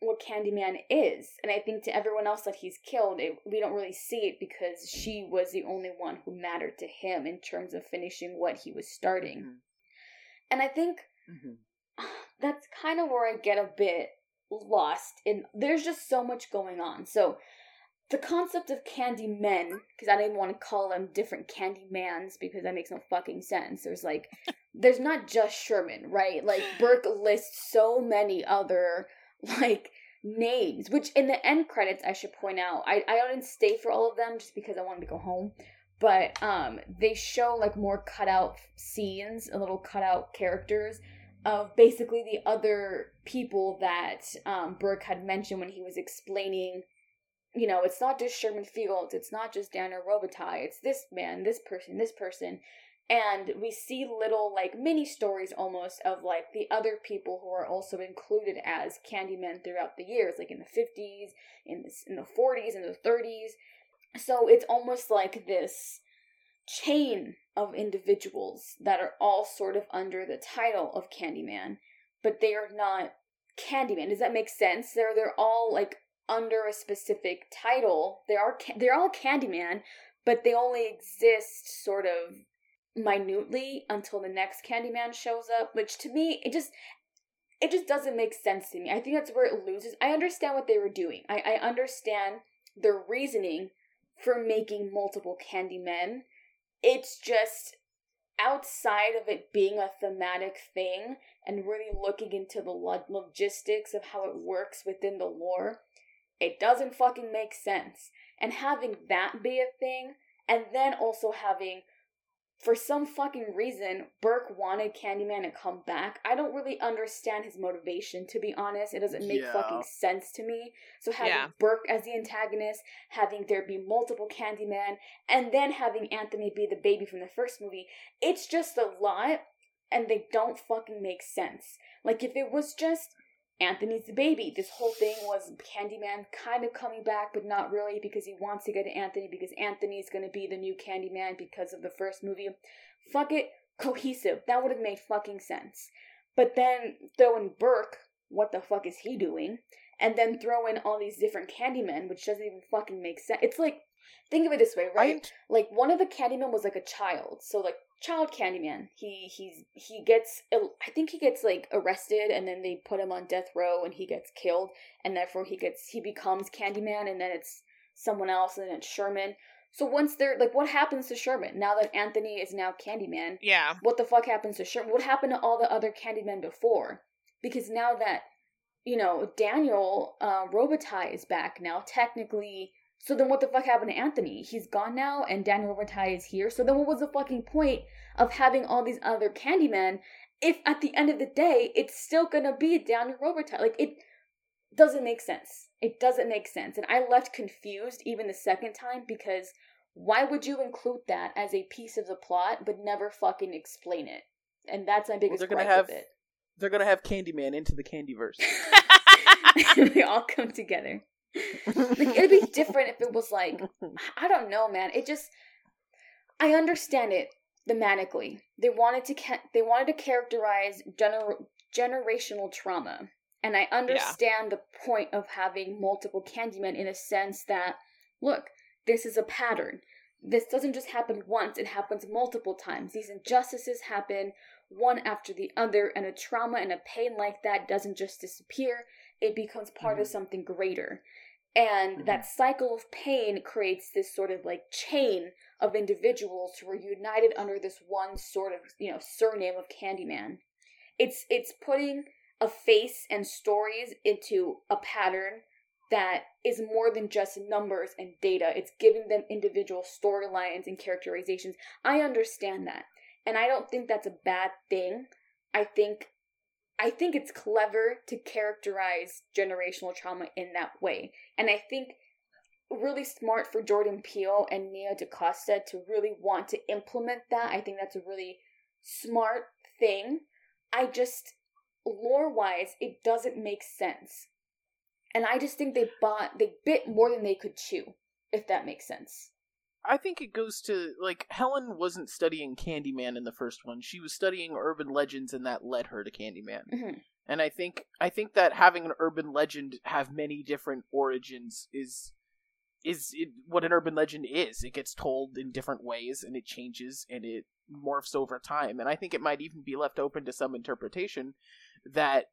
what Candyman is. And I think to everyone else that he's killed, it, we don't really see it because she was the only one who mattered to him in terms of finishing what he was starting. Mhm. And I think Mhm. that's kind of where I get a bit lost in there's just so much going on. So the concept of candy men, because I even want to call them different candy mans because that makes no fucking sense. There's like there's not just Sherman, right? Like Burke lists so many other like names, which in the end credits I should point out, I, I didn't stay for all of them just because I wanted to go home. But um they show like more cutout scenes, a little cutout characters of basically the other people that um, Burke had mentioned when he was explaining, you know, it's not just Sherman Fields, it's not just Daniel Robitaille, it's this man, this person, this person. And we see little, like, mini stories almost of, like, the other people who are also included as Candymen throughout the years, like in the 50s, in the, in the 40s, in the 30s. So it's almost like this chain of individuals that are all sort of under the title of Candyman, but they are not Candyman. Does that make sense? They're they're all like under a specific title. They are they're all Candyman, but they only exist sort of minutely until the next Candyman shows up, which to me it just it just doesn't make sense to me. I think that's where it loses. I understand what they were doing. I, I understand their reasoning for making multiple Candymen it's just outside of it being a thematic thing and really looking into the lo- logistics of how it works within the lore, it doesn't fucking make sense. And having that be a thing, and then also having, for some fucking reason, Burke wanted Candyman to come back. I don't really understand his motivation, to be honest. It doesn't make Yeah. fucking sense to me. So having Yeah. Burke as the antagonist, having there be multiple Candyman, and then having Anthony be the baby from the first movie, it's just a lot, and they don't fucking make sense. Like if it was just Anthony's the baby, this whole thing was Candyman kind of coming back, but not really because he wants to get to Anthony because Anthony's gonna be the new Candyman because of the first movie. Fuck it, cohesive. That would have made fucking sense. But then throw in Burke, what the fuck is he doing? And then throw in all these different Candymen, which doesn't even fucking make sense. It's like, think of it this way, right? I, like one of the Candymen was like a child, so like child Candyman. He he's he gets I think he gets like arrested and then they put him on death row and he gets killed and therefore he gets he becomes Candyman and then it's someone else and then it's Sherman. So once they're like, what happens to Sherman now that Anthony is now Candyman? Yeah. What the fuck happens to Sherman? What happened to all the other Candymen before? Because now that you know Daniel uh, Robitaille is back now, technically. So then, what the fuck happened to Anthony? He's gone now, and Daniel Robitaille is here. So then, what was the fucking point of having all these other Candymen if at the end of the day it's still gonna be Daniel Robitaille? Like it doesn't make sense. It doesn't make sense, and I left confused even the second time because why would you include that as a piece of the plot but never fucking explain it? And that's my biggest they're gonna have- with it. they're gonna have Candyman into the Candyverse. they all come together. Like it'd be different if it was like I don't know, man. It just I understand it thematically. They wanted to ca- they wanted to characterize gener- generational trauma, And I understand yeah. the point of having multiple Candymen in a sense that, look, this is a pattern. This doesn't just happen once, it happens multiple times. These injustices happen one after the other, and a trauma and a pain like that doesn't just disappear, it becomes part mm-hmm. of something greater. And mm-hmm. that cycle of pain creates this sort of like chain of individuals who are united under this one sort of, you know, surname of Candyman. It's it's putting a face and stories into a pattern that is more than just numbers and data. It's giving them individual storylines and characterizations. I understand that. And I don't think that's a bad thing. I think I think it's clever to characterize generational trauma in that way. And I think really smart for Jordan Peele and Nia DaCosta to really want to implement that. I think that's a really smart thing. I just lore wise, it doesn't make sense. And I just think they bought they bit more than they could chew, if that makes sense. I think it goes to like Helen wasn't studying Candyman in the first one. She was studying urban legends and that led her to Candyman. Mm-hmm. And I think I think that having an urban legend have many different origins is is it, what an urban legend is. It gets told in different ways and it changes and it morphs over time. And I think it might even be left open to some interpretation that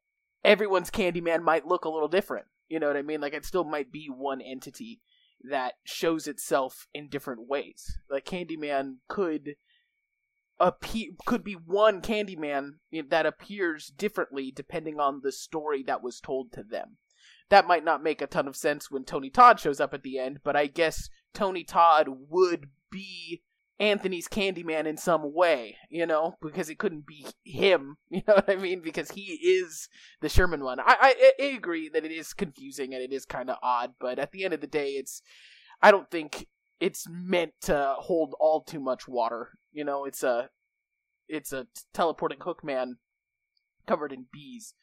everyone's Candyman might look a little different. You know what I mean? Like it still might be one entity that shows itself in different ways. Like Candyman could appear could be one Candyman that appears differently depending on the story that was told to them. That might not make a ton of sense when Tony Todd shows up at the end, but I guess Tony Todd would be Anthony's Candyman in some way, you know, because it couldn't be him, you know what I mean? Because he is the Sherman one. I I, I agree that it is confusing and it is kind of odd, but at the end of the day, it's I don't think it's meant to hold all too much water. You know, it's a it's a teleporting hook man covered in bees.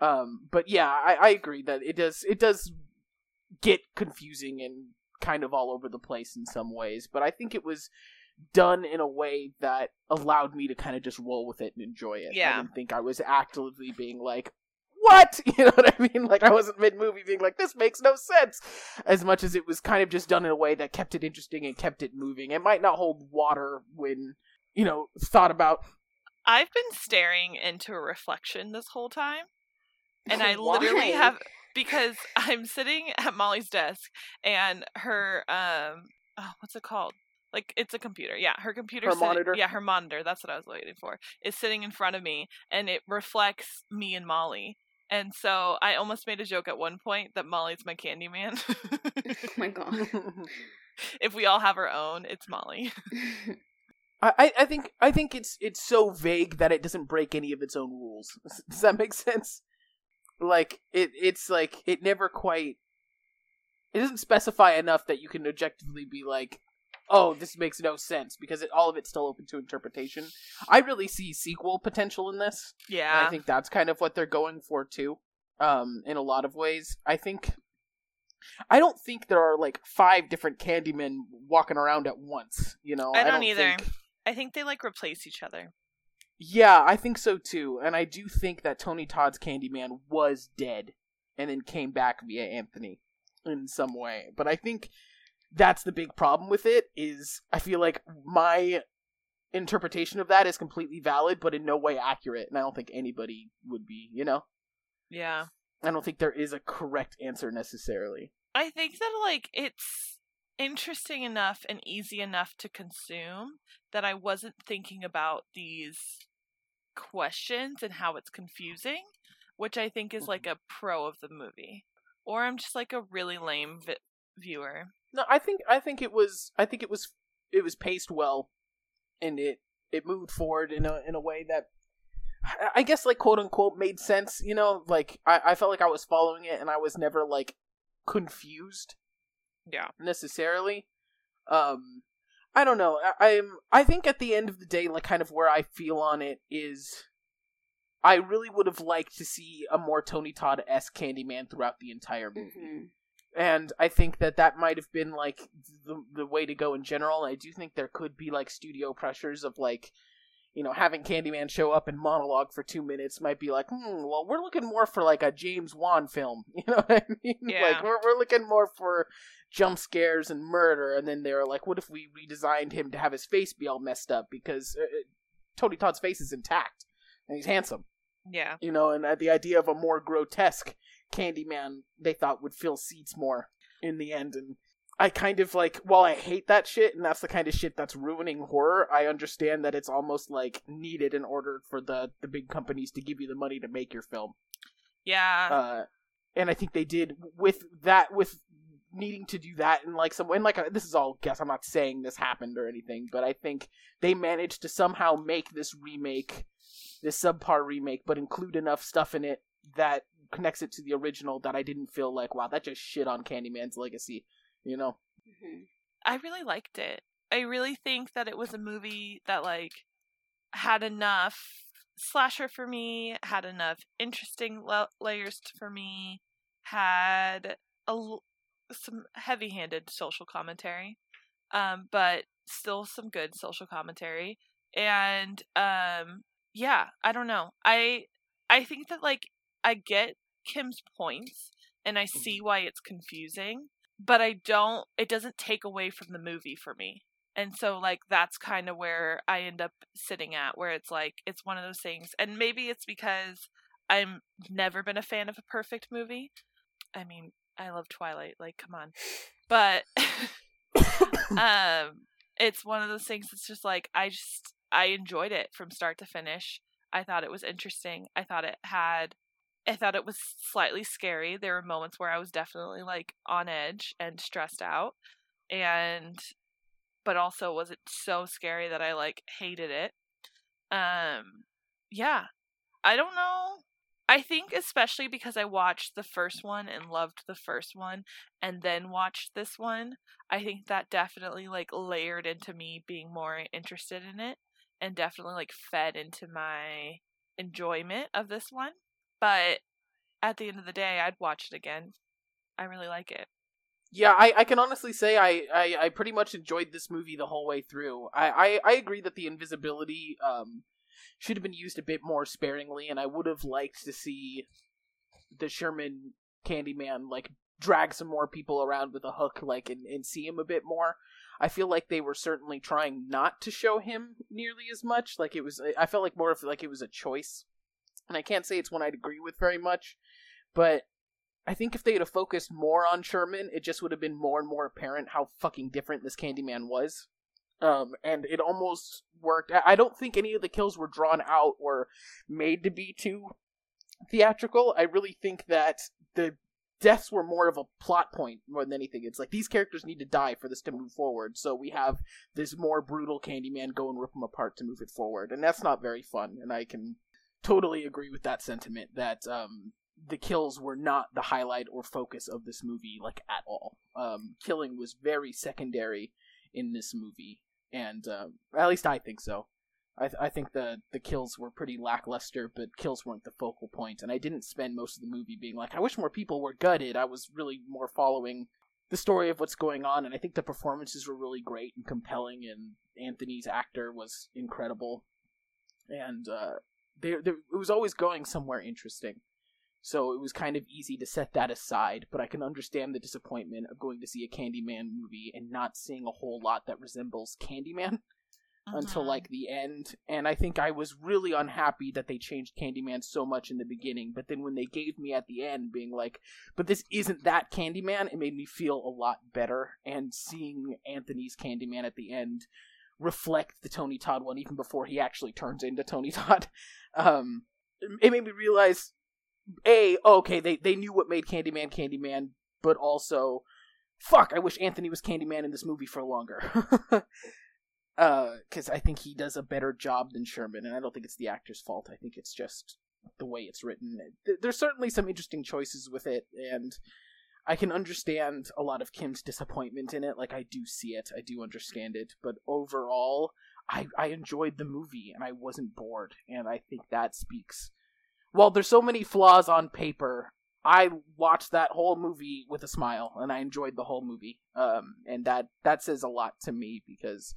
Um, but yeah, I, I agree that it does it does get confusing and kind of all over the place in some ways, but I think it was done in a way that allowed me to kind of just roll with it and enjoy it. Yeah. I didn't think I was actively being like, what? You know what I mean? Like I wasn't mid movie being like, this makes no sense. As much as it was kind of just done in a way that kept it interesting and kept it moving. It might not hold water when, you know, thought about. I've been staring into a reflection this whole time. And I literally have because I'm sitting at Molly's desk and her um oh, what's it called? Like it's a computer. Yeah, her computer. Her sitting, monitor. Yeah, her monitor. That's what I was waiting for. Is sitting in front of me, and it reflects me and Molly. And so I almost made a joke at one point that Molly's my Candyman. oh my god! if we all have our own, it's Molly. I, I think I think it's it's so vague that it doesn't break any of its own rules. Does that make sense? Like it it's like it never quite it doesn't specify enough that you can objectively be like oh, this makes no sense because it, all of it's still open to interpretation. I really see sequel potential in this. Yeah, I think that's kind of what they're going for too. Um, in a lot of ways, I think. I don't think there are like five different Candymen walking around at once. You know, I don't, I don't either. Think... I think they like replace each other. Yeah, I think so too, and I do think that Tony Todd's Candyman was dead and then came back via Anthony in some way. But I think that's the big problem with it is I feel like my interpretation of that is completely valid but in no way accurate and I don't think anybody would be, you know. Yeah. I don't think there is a correct answer necessarily. I think that like it's interesting enough and easy enough to consume that I wasn't thinking about these questions and how it's confusing, which I think is like mm-hmm. a pro of the movie. Or I'm just like a really lame vi- viewer. No, I think I think it was I think it was it was paced well, and it it moved forward in a in a way that I guess like quote unquote made sense. You know, like I I felt like I was following it, and I was never like confused. Yeah, necessarily. Um, I don't know. I, I'm I think at the end of the day, like kind of where I feel on it is. I really would have liked to see a more Tony Todd esque Candyman throughout the entire movie. Mm-hmm and I think that that might have been like the the way to go in general. I do think there could be like studio pressures of like, you know, having Candyman show up and monologue for two minutes might be like, hmm, well, we're looking more for like a James Wan film. You know what I mean? Yeah. Like, we're, we're looking more for jump scares and murder. And then they're like, what if we redesigned him to have his face be all messed up? Because uh, uh, Tony Todd's face is intact and he's handsome, Yeah. you know, and uh, the idea of a more grotesque Candyman they thought would fill seats more in the end. And I kind of like, while I hate that shit, and that's the kind of shit that's ruining horror, I understand that it's almost like needed in order for the, the big companies to give you the money to make your film. Yeah. Uh, and I think they did with that, with needing to do that, and like some, and like, this is all guess, I'm not saying this happened or anything, but I think they managed to somehow make this remake, this subpar remake, but include enough stuff in it that connects it to the original that I didn't feel like, wow, that just shit on Candyman's legacy, you know? Mhm. I really liked it. I really think that it was a movie that like had enough slasher for me, had enough interesting la- layers for me, had l- some heavy-handed social commentary, um, but still some good social commentary. And um, yeah, I don't know. I I think that like I get Kim's points and I see why it's confusing, but I don't it doesn't take away from the movie for me. And so like that's kind of where I end up sitting at where it's like it's one of those things and maybe it's because I'm never been a fan of a perfect movie. I mean, I love Twilight, like come on. But um it's one of those things that's just like I just I enjoyed it from start to finish. I thought it was interesting. I thought it had I thought it was slightly scary. There were moments where I was definitely like on edge and stressed out. And but also was it so scary that I like hated it. Um yeah. I don't know. I think especially because I watched the first one and loved the first one and then watched this one, I think that definitely like layered into me being more interested in it and definitely like fed into my enjoyment of this one. But at the end of the day, I'd watch it again. I really like it. Yeah, I, I can honestly say I, I, I pretty much enjoyed this movie the whole way through. I, I, I agree that the invisibility um should have been used a bit more sparingly, and I would have liked to see the Sherman Candyman like drag some more people around with a hook, like and, and see him a bit more. I feel like they were certainly trying not to show him nearly as much. Like it was, I felt like more of like it was a choice, and I can't say it's one I'd agree with very much, but I think if they'd have focused more on Sherman, it just would have been more and more apparent how fucking different this Candyman was. Um, and it almost worked. I I don't think any of the kills were drawn out or made to be too theatrical. I really think that the deaths were more of a plot point more than anything. It's like these characters need to die for this to move forward. So we have this more brutal Candyman go and rip them apart to move it forward, and that's not very fun. And I can totally agree with that sentiment that um, the kills were not the highlight or focus of this movie, like at all. Um, killing was very secondary in this movie, and um, at least I think so. I, th- I think the the kills were pretty lackluster, but kills weren't the focal point, and I didn't spend most of the movie being like, I wish more people were gutted. I was really more following the story of what's going on, and I think the performances were really great and compelling, and Anthony's actor was incredible, and uh, there there it was always going somewhere interesting. So it was kind of easy to set that aside, but I can understand the disappointment of going to see a Candyman movie and not seeing a whole lot that resembles Candyman until Mhm. like the end. And I think I was really unhappy that they changed Candyman so much in the beginning, but then when they gave me at the end being like, but this isn't that Candyman, it made me feel a lot better. And seeing Anthony's Candyman at the end reflect the Tony Todd one even before he actually turns into Tony Todd, um, it made me realize a okay they they knew what made Candyman Candyman, but also fuck I wish Anthony was Candyman in this movie for longer. because I think he does a better job than Sherman, and I don't think it's the actor's fault. I think it's just the way it's written. There's certainly some interesting choices with it, and I can understand a lot of Kim's disappointment in it. Like I do see it, I do understand it, but overall, I I enjoyed the movie and I wasn't bored, and I think that speaks. While there's so many flaws on paper, I watched that whole movie with a smile, and I enjoyed the whole movie. Um, and that that says a lot to me because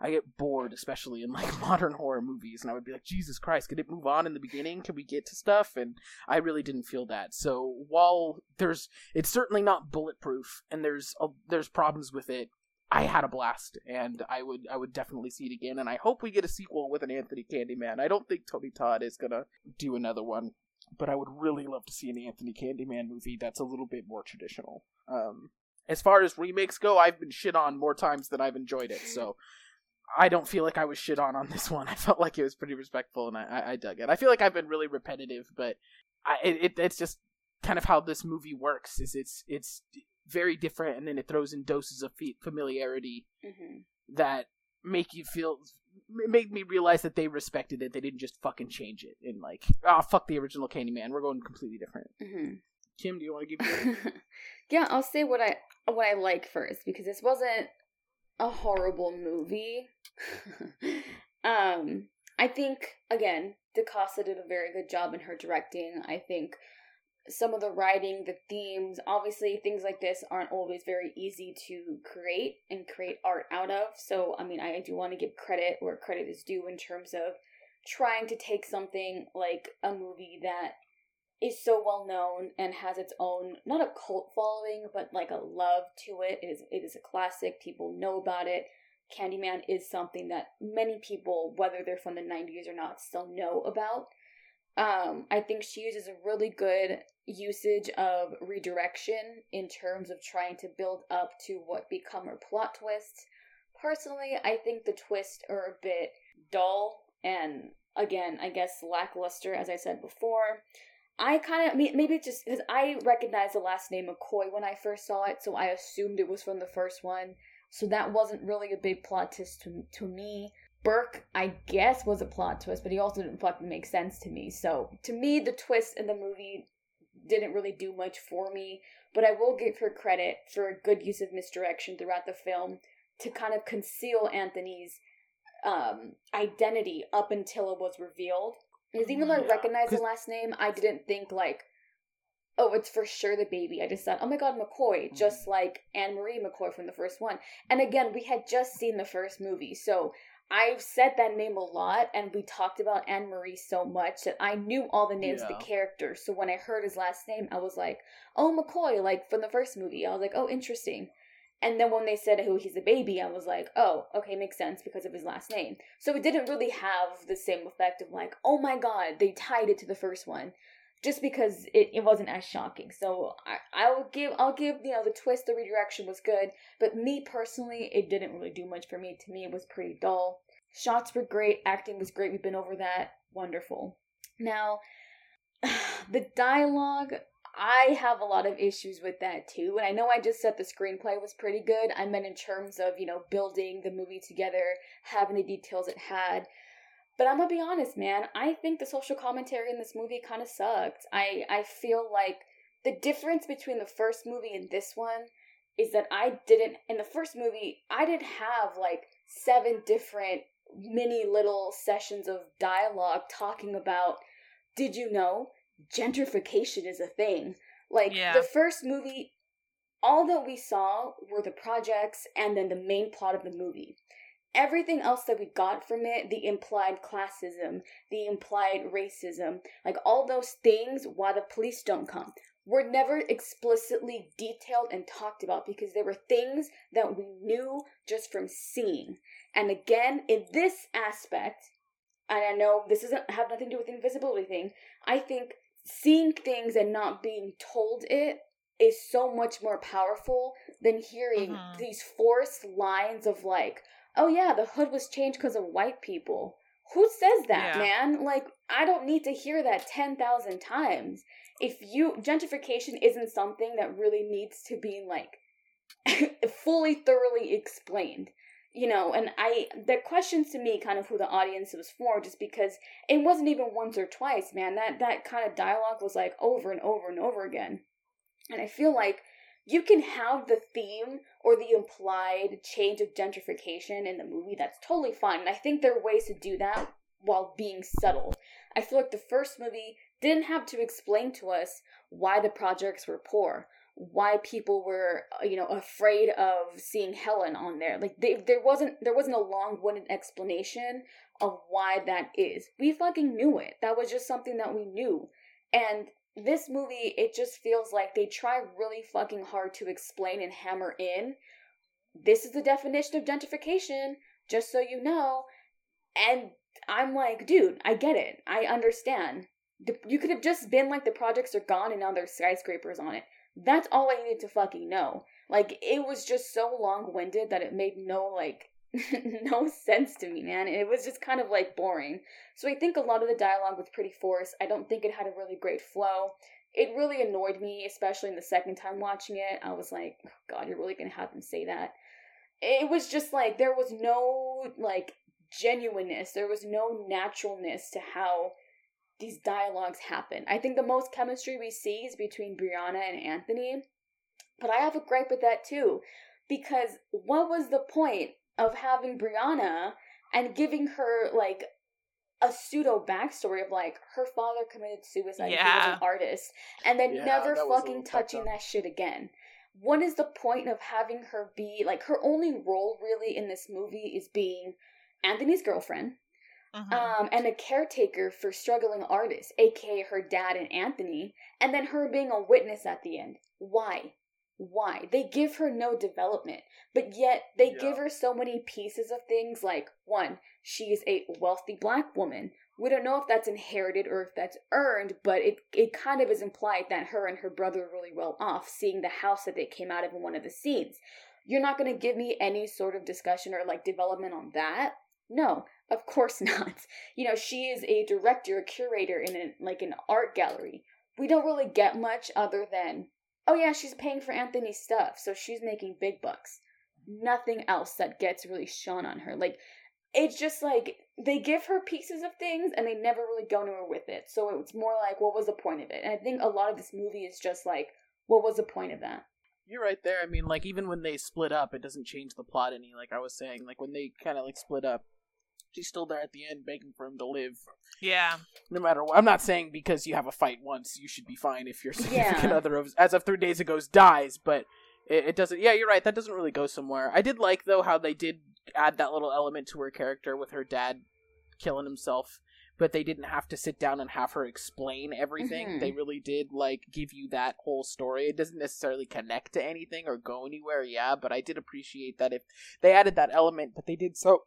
I get bored, especially in like modern horror movies, and I would be like, Jesus Christ, could it move on in the beginning? Can we get to stuff? And I really didn't feel that. So while there's, it's certainly not bulletproof, and there's a, there's problems with it. I had a blast, and I would I would definitely see it again, and I hope we get a sequel with an Anthony Candyman. I don't think Tony Todd is gonna do another one, but I would really love to see an Anthony Candyman movie that's a little bit more traditional. Um, as far as remakes go, I've been shit on more times than I've enjoyed it, so I don't feel like I was shit on on this one. I felt like it was pretty respectful, and I, I, I dug it. I feel like I've been really repetitive, but I, it, it's just kind of how this movie works. Is it's it's very different, and then it throws in doses of familiarity mm-hmm. that make you feel made me realize that they respected it. They didn't just fucking change it and like, oh fuck the original Candyman. We're going completely different. Mm-hmm. Kim, do you want to give? yeah, I'll say what I what I like first because this wasn't a horrible movie. um, I think again, DaCosta did a very good job in her directing. I think some of the writing, the themes, obviously things like this aren't always very easy to create and create art out of. So, I mean, I do want to give credit where credit is due in terms of trying to take something like a movie that is so well known and has its own not a cult following but like a love to it. It is it is a classic. People know about it. Candyman is something that many people, whether they're from the 90s or not, still know about. Um, I think she uses a really good usage of redirection in terms of trying to build up to what become her plot twists. Personally, I think the twists are a bit dull and again, I guess lackluster, as I said before. I kind of maybe it's just because I recognized the last name McCoy when I first saw it, so I assumed it was from the first one. So that wasn't really a big plot twist to to me. Burke, I guess, was a plot twist, but he also didn't fucking make sense to me. So to me, the twist in the movie didn't really do much for me. But I will give her credit for a good use of misdirection throughout the film to kind of conceal Anthony's um, identity up until it was revealed. Because even though I recognized the last name, I didn't think like, oh, it's for sure the baby. I just thought, oh my god, McCoy, mm-hmm. just like Anne Marie McCoy from the first one. And again, we had just seen the first movie, so I've said that name a lot, and we talked about Anne Marie so much that I knew all the names yeah. of the characters. So when I heard his last name, I was like, "Oh, McCoy!" Like from the first movie, I was like, "Oh, interesting." And then when they said who he's a baby, I was like, "Oh, okay, makes sense because of his last name." So it didn't really have the same effect of like, "Oh my god, they tied it to the first one." Just because it, it wasn't as shocking, so I I'll give I'll give you know the twist the redirection was good, but me personally it didn't really do much for me. To me it was pretty dull Shots were great, acting was great. We've been over that. Wonderful. Now, the dialogue, I have a lot of issues with that too. And I know I just said the screenplay was pretty good. I meant in terms of, you know, building the movie together, having the details it had. But I'm gonna be honest, man. I think the social commentary in this movie kind of sucked. I I feel like the difference between the first movie and this one is that I didn't in the first movie I didn't have like seven different mini little sessions of dialogue talking about did you know gentrification is a thing. Like yeah. the first movie all that we saw were the projects and then the main plot of the movie. Everything else that we got from it the implied classism the implied racism like all those things why the police don't come were never explicitly detailed and talked about because there were things that we knew just from seeing. And again, in this aspect, and I know this doesn't have nothing to do with the invisibility thing, I think seeing things and not being told it is so much more powerful than hearing mm-hmm. these forced lines of like, oh yeah, the hood was changed because of white people. Who says that, yeah. man? Like, I don't need to hear that 10,000 times. If you, gentrification isn't something that really needs to be like fully, thoroughly explained you know and i the questions to me kind of who the audience was for just because it wasn't even once or twice man that that kind of dialogue was like over and over and over again. And i feel like you can have the theme or the implied change of gentrification in the movie that's totally fine and i think there are ways to do that while being subtle i feel like the first movie didn't have to explain to us why the projects were poor why people were uh, you know afraid of seeing Helen on there. Like they, there wasn't there wasn't a long-winded explanation of why that is. We fucking knew it. That was just something that we knew. And this movie, it just feels like they try really fucking hard to explain and hammer in. This is the definition of gentrification, just so you know. And I'm like, dude, I get it. I understand. You could have just been like, the projects are gone and now there's skyscrapers on it. That's all I needed to fucking know. Like, it was just so long winded that it made no, like, no sense to me, man. It was just kind of like boring. So I think a lot of the dialogue was pretty forced. I don't think it had a really great flow. It really annoyed me, especially in the second time watching it. I was like, oh, God, you're really gonna have them say that. It was just like there was no like genuineness. There was no naturalness to how these dialogues happen. I think the most chemistry we see is between Brianna and Anthony. But I have a gripe with that too. Because what was the point of having Brianna and giving her like a pseudo backstory of like her father committed suicide. Yeah. He was an artist, and then yeah, never fucking touching that shit again. What is the point of having her be like her only role really in this movie is being Anthony's girlfriend, mm-hmm. um, and a caretaker for struggling artists, aka her dad and Anthony, and then her being a witness at the end. Why? why they give her no development but yet they yeah. give her so many pieces of things like one she's a wealthy black woman we don't know if that's inherited or if that's earned but it it kind of is implied that her and her brother are really well off seeing the house that they came out of in one of the scenes you're not going to give me any sort of discussion or like development on that no of course not you know she is a director a curator in an like an art gallery we don't really get much other than oh yeah, she's paying for Anthony's stuff, so she's making big bucks. Nothing else that gets really shone on her. Like, it's just like they give her pieces of things and they never really go anywhere with it. So it's more like, what was the point of it? And I think a lot of this movie is just like, what was the point of that? You're right there. I mean, like even when they split up, it doesn't change the plot any. Like I was saying, like when they kind of like split up, she's still there at the end begging for him to live. Yeah. No matter what. I'm not saying because you have a fight once, you should be fine if your significant yeah. other, of, as of three days ago, dies, but it, it, doesn't. Yeah, you're right. That doesn't really go somewhere. I did like, though, how they did add that little element to her character with her dad killing himself. But they didn't have to sit down and have her explain everything. Mm-hmm. They really did like give you that whole story. It doesn't necessarily connect to anything or go anywhere, yeah. But I did appreciate that if they added that element, but they did so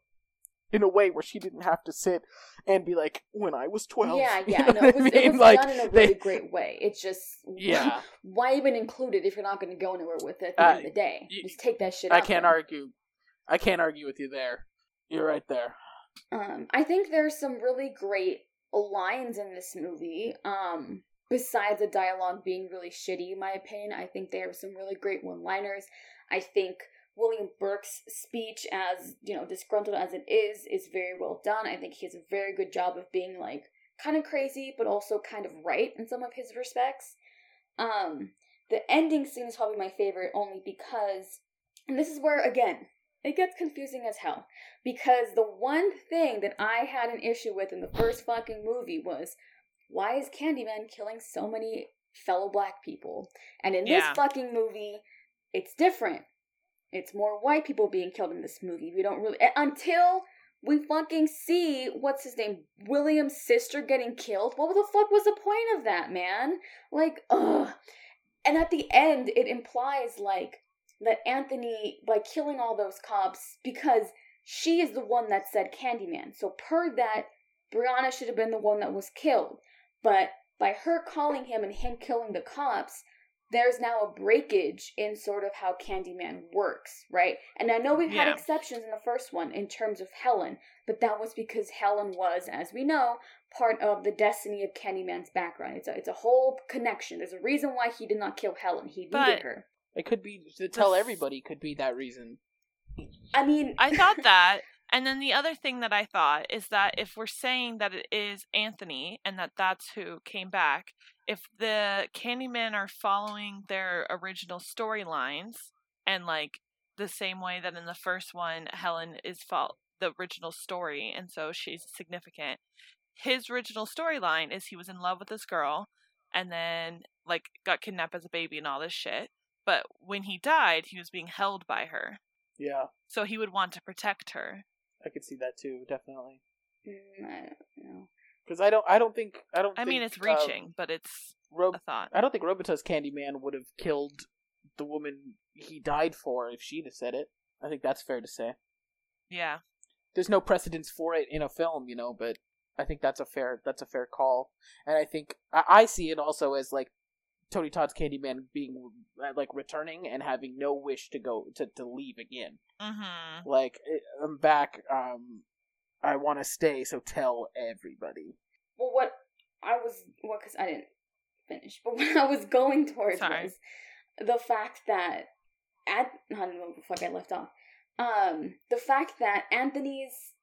in a way where she didn't have to sit and be like, "When I was 12. Yeah, yeah, you know no, it was, it was like, done in a really they, great way. It's just yeah. Why even include it if you're not going to go anywhere with it at the uh, end of the day? just take that shit. I can't argue. I can't argue with you there. You're right there. Um, I think there's some really great lines in this movie. Um, besides the dialogue being really shitty, in my opinion, I think there are some really great one-liners. I think William Burke's speech, as you know, disgruntled as it is, is very well done. I think he has a very good job of being like kind of crazy, but also kind of right in some of his respects. Um, the ending scene is probably my favorite only because, and this is where again it gets confusing as hell because the one thing that I had an issue with in the first fucking movie was why is Candyman killing so many fellow black people? And in yeah. this fucking movie, it's different. It's more white people being killed in this movie. We don't really until we fucking see what's his name, William's sister getting killed. What the fuck was the point of that, man? Like, ugh. And at the end, it implies like that Anthony by killing all those cops because she is the one that said Candyman. So per that, Brianna should have been the one that was killed. But by her calling him and him killing the cops, there's now a breakage in sort of how Candyman works, right? And I know we've had yeah. exceptions in the first one in terms of Helen, but that was because Helen was, as we know, part of the destiny of Candyman's background. It's a it's a whole connection. There's a reason why he did not kill Helen. He but needed her. It could be to tell everybody could be that reason. I mean, I thought that. And then the other thing that I thought is that if we're saying that it is Anthony and that that's who came back, if the Candymen are following their original storylines and like the same way that in the first one Helen is fo- the original story and so she's significant. His original storyline is he was in love with this girl and then like got kidnapped as a baby and all this shit. but when he died, he was being held by her. Yeah, So he would want to protect her. I could see that too, definitely. Mm, I don't know. Because I don't, I don't think, I don't. I mean, think, it's um, reaching, but it's Rob, a thought. I don't think Robitaille's Candyman would have killed the woman he died for if she'd have said it. I think that's fair to say. Yeah. There's no precedence for it in a film, you know, but I think that's a fair that's a fair call. And I think I, I see it also as like Tony Todd's Candyman being uh, like returning and having no wish to go to, to leave again. Mm-hmm. Like eh, I'm back. Um, I want to stay, so tell everybody. Well, what I was, well, because I didn't finish, but what I was going towards Sorry. was the fact that at I don't know what the fuck I left off. Um, the fact that Anthony's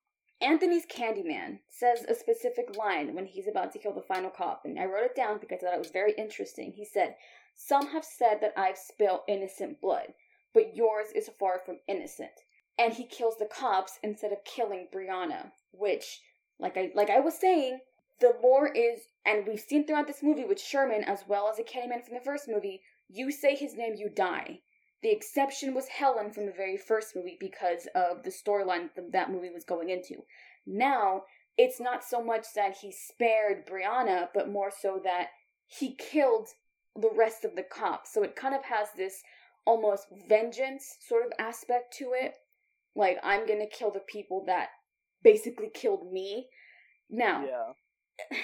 Anthony's Candyman says a specific line when he's about to kill the final cop, and I wrote it down because I thought it was very interesting. He said, "Some have said that I've spilled innocent blood, but yours is far from innocent." And he kills the cops instead of killing Brianna, which, like I like I was saying, the lore is, and we've seen throughout this movie with Sherman as well as the Candyman from the first movie. You say his name, you die. The exception was Helen from the very first movie because of the storyline that that movie was going into. Now, it's not so much that he spared Brianna, but more so that he killed the rest of the cops. So it kind of has this almost vengeance sort of aspect to it. Like, I'm gonna kill the people that basically killed me. Now, Yeah.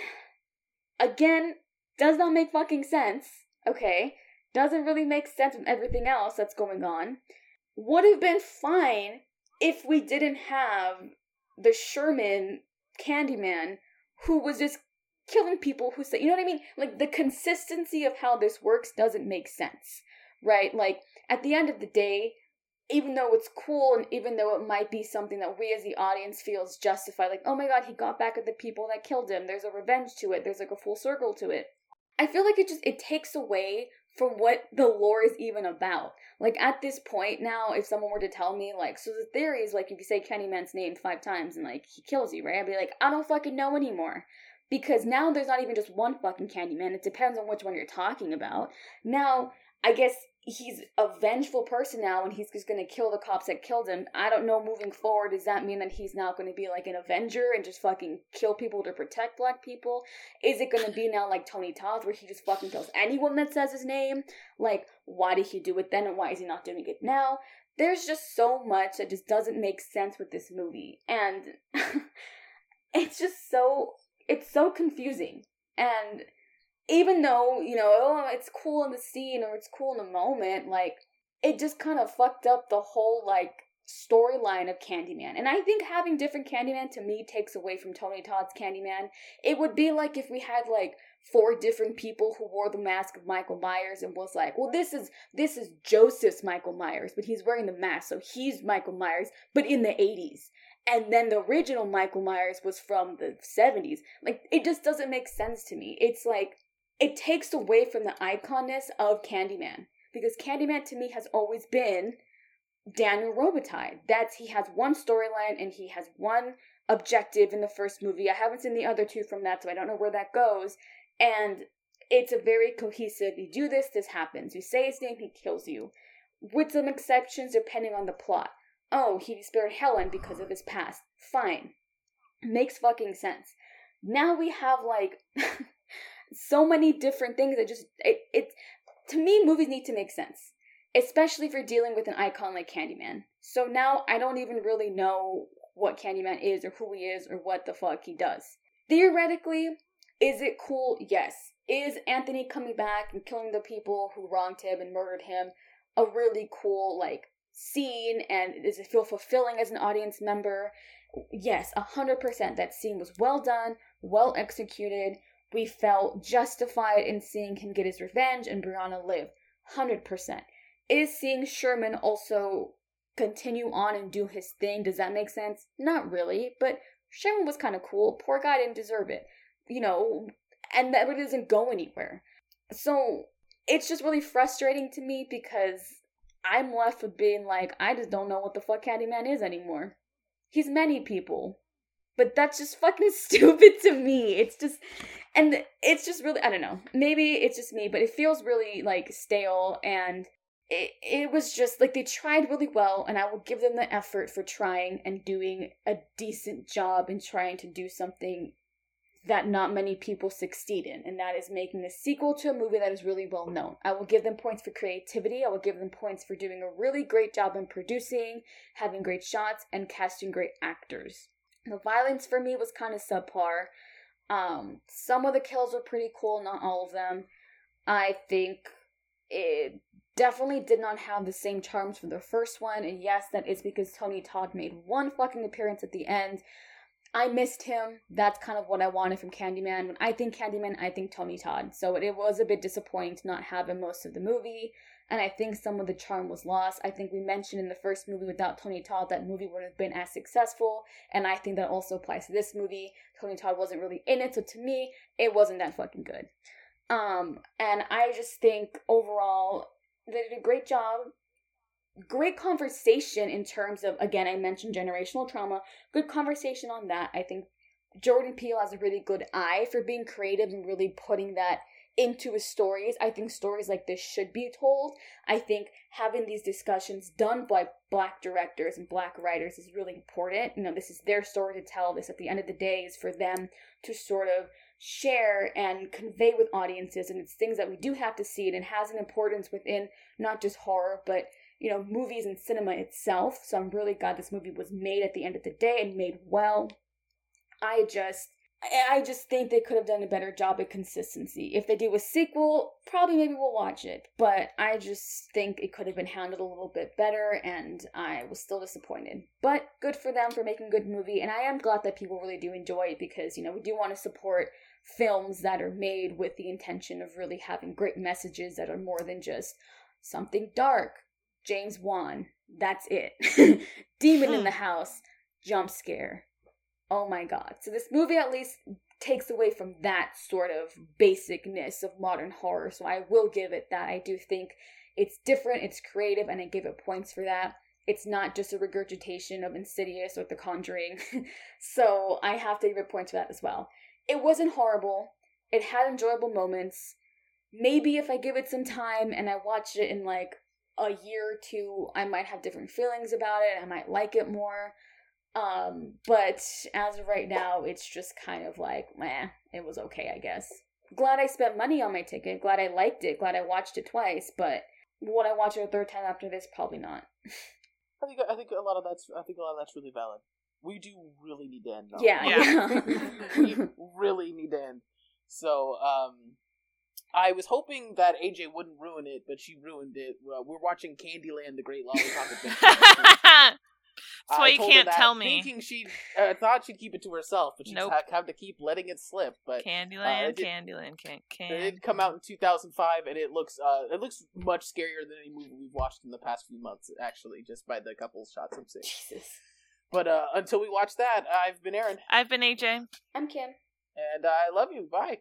again, does not make fucking sense. Okay, doesn't really make sense with everything else that's going on. Would have been fine if we didn't have the Sherman Candyman who was just killing people who say, you know what I mean? Like the consistency of how this works doesn't make sense, right? Like at the end of the day, even though it's cool and even though it might be something that we as the audience feels justified, like, oh my god, he got back at the people that killed him. There's a revenge to it. There's like a full circle to it. I feel like it just it takes away from what the lore is even about. Like at this point now, if someone were to tell me like, so the theory is like if you say Candyman's name five times and like he kills you, right? I'd be like, I don't fucking know anymore. Because now there's not even just one fucking Candyman. It depends on which one you're talking about. Now, I guess he's a vengeful person now and he's just gonna kill the cops that killed him. I don't know moving forward, does that mean that he's now gonna be like an avenger and just fucking kill people to protect black people? Is it gonna be now like Tony Todd where he just fucking kills anyone that says his name? Like, why did he do it then and why is he not doing it now? There's just so much that just doesn't make sense with this movie. And it's just so it's so confusing. And even though, you know, oh, it's cool in the scene or it's cool in the moment, like, it just kind of fucked up the whole, like, storyline of Candyman. And I think having different Candyman to me takes away from Tony Todd's Candyman. It would be like if we had, like, four different people who wore the mask of Michael Myers and was like, well, this is this is Joseph's Michael Myers, but he's wearing the mask, so he's Michael Myers, but in the 80s. And then the original Michael Myers was from the 70s. Like, it just doesn't make sense to me. It's like, it takes away from the iconness of Candyman. Because Candyman to me has always been Daniel Robitaille. That's, he has one storyline and he has one objective in the first movie. I haven't seen the other two from that, so I don't know where that goes. And it's a very cohesive, you do this, this happens. You say his name, he kills you. With some exceptions depending on the plot oh, he spared Helen because of his past. Fine. Makes fucking sense. Now we have like so many different things that just it it to me movies need to make sense. Especially if you're dealing with an icon like Candyman. So now I don't even really know what Candyman is or who he is or what the fuck he does. Theoretically, is it cool? Yes. Is Anthony coming back and killing the people who wronged him and murdered him a really cool like scene and does it feel fulfilling as an audience member? Yes, a hundred percent. That scene was well done, well executed. We felt justified in seeing him get his revenge and Brianna live. Hundred percent. Is seeing Sherman also continue on and do his thing, does that make sense? Not really, but Sherman was kind of cool. Poor guy didn't deserve it. You know, and that really doesn't go anywhere. So it's just really frustrating to me because I'm left with being like, I just don't know what the fuck Candyman is anymore. He's many people. But that's just fucking stupid to me. It's just, and it's just really, I don't know. Maybe it's just me, but it feels really like stale and it, it was just like they tried really well, and I will give them the effort for trying and doing a decent job in trying to do something that not many people succeed in, and that is making a sequel to a movie that is really well known. I will give them points for creativity. I will give them points for doing a really great job in producing, having great shots, and casting great actors. The violence for me was kind of subpar. Um, some of the kills were pretty cool, not all of them. I think it definitely did not have the same charms for the first one, and yes, that is because Tony Todd made one fucking appearance at the end. I missed him. That's kind of what I wanted from Candyman. When I think Candyman, I think Tony Todd. So it, it was a bit disappointing to not have him most of the movie. And I think some of the charm was lost. I think we mentioned in the first movie without Tony Todd, that movie wouldn't have been as successful. And I think that also applies to this movie. Tony Todd wasn't really in it, so to me, it wasn't that fucking good. Um, and I just think overall, they did a great job great conversation in terms of again i mentioned generational trauma good conversation on that i think jordan peele has a really good eye for being creative and really putting that into his stories. I think stories like this should be told. I think having these discussions done by black directors and black writers is really important. You know this is their story to tell. This at the end of the day is for them to sort of share and convey with audiences. And it's things that we do have to see and it has an importance within not just horror but you know, movies and cinema itself. So I'm really glad this movie was made at the end of the day and made well. I just I just think they could have done a better job at consistency. If they do a sequel, probably maybe we'll watch it. But I just think it could have been handled a little bit better, and I was still disappointed. But good for them for making a good movie, and I am glad that people really do enjoy it because, you know, we do want to support films that are made with the intention of really having great messages that are more than just something dark, James Wan. That's it. Demon in the hmm. house. Jump scare. Oh my god. So this movie at least takes away from that sort of basicness of modern horror. So I will give it that. I do think it's different, it's creative, and I give it points for that. It's not just a regurgitation of Insidious or The Conjuring. so I have to give it points for that as well. It wasn't horrible. It had enjoyable moments. Maybe if I give it some time and I watch it in like a year or two, I might have different feelings about it. I might like it more. Um, but as of right now, it's just kind of like, meh, it was okay, I guess. Glad I spent money on my ticket. Glad I liked it. Glad I watched it twice. But would I watch it a third time after this? Probably not. I think I think a lot of that's I think a lot of that's really valid. We do really need to end. Though. Yeah, yeah. we really need to end. So, um, I was hoping that AJ wouldn't ruin it, but she ruined it. Uh, we're watching Candyland: The Great Lollipop Adventure. That's why you can't tell me. Thinking she uh, thought she'd keep it to herself, but she nope. had have to keep letting it slip. But Candyland, uh, did, Candyland, can can. It did come out in 2005, and it looks uh, it looks much scarier than any movie we've watched in the past few months. Actually, just by the couple shots I'm seeing. Jesus. But uh, until we watch that, I've been Aaron. I've been AJ. I'm Kim. And I love you. Bye.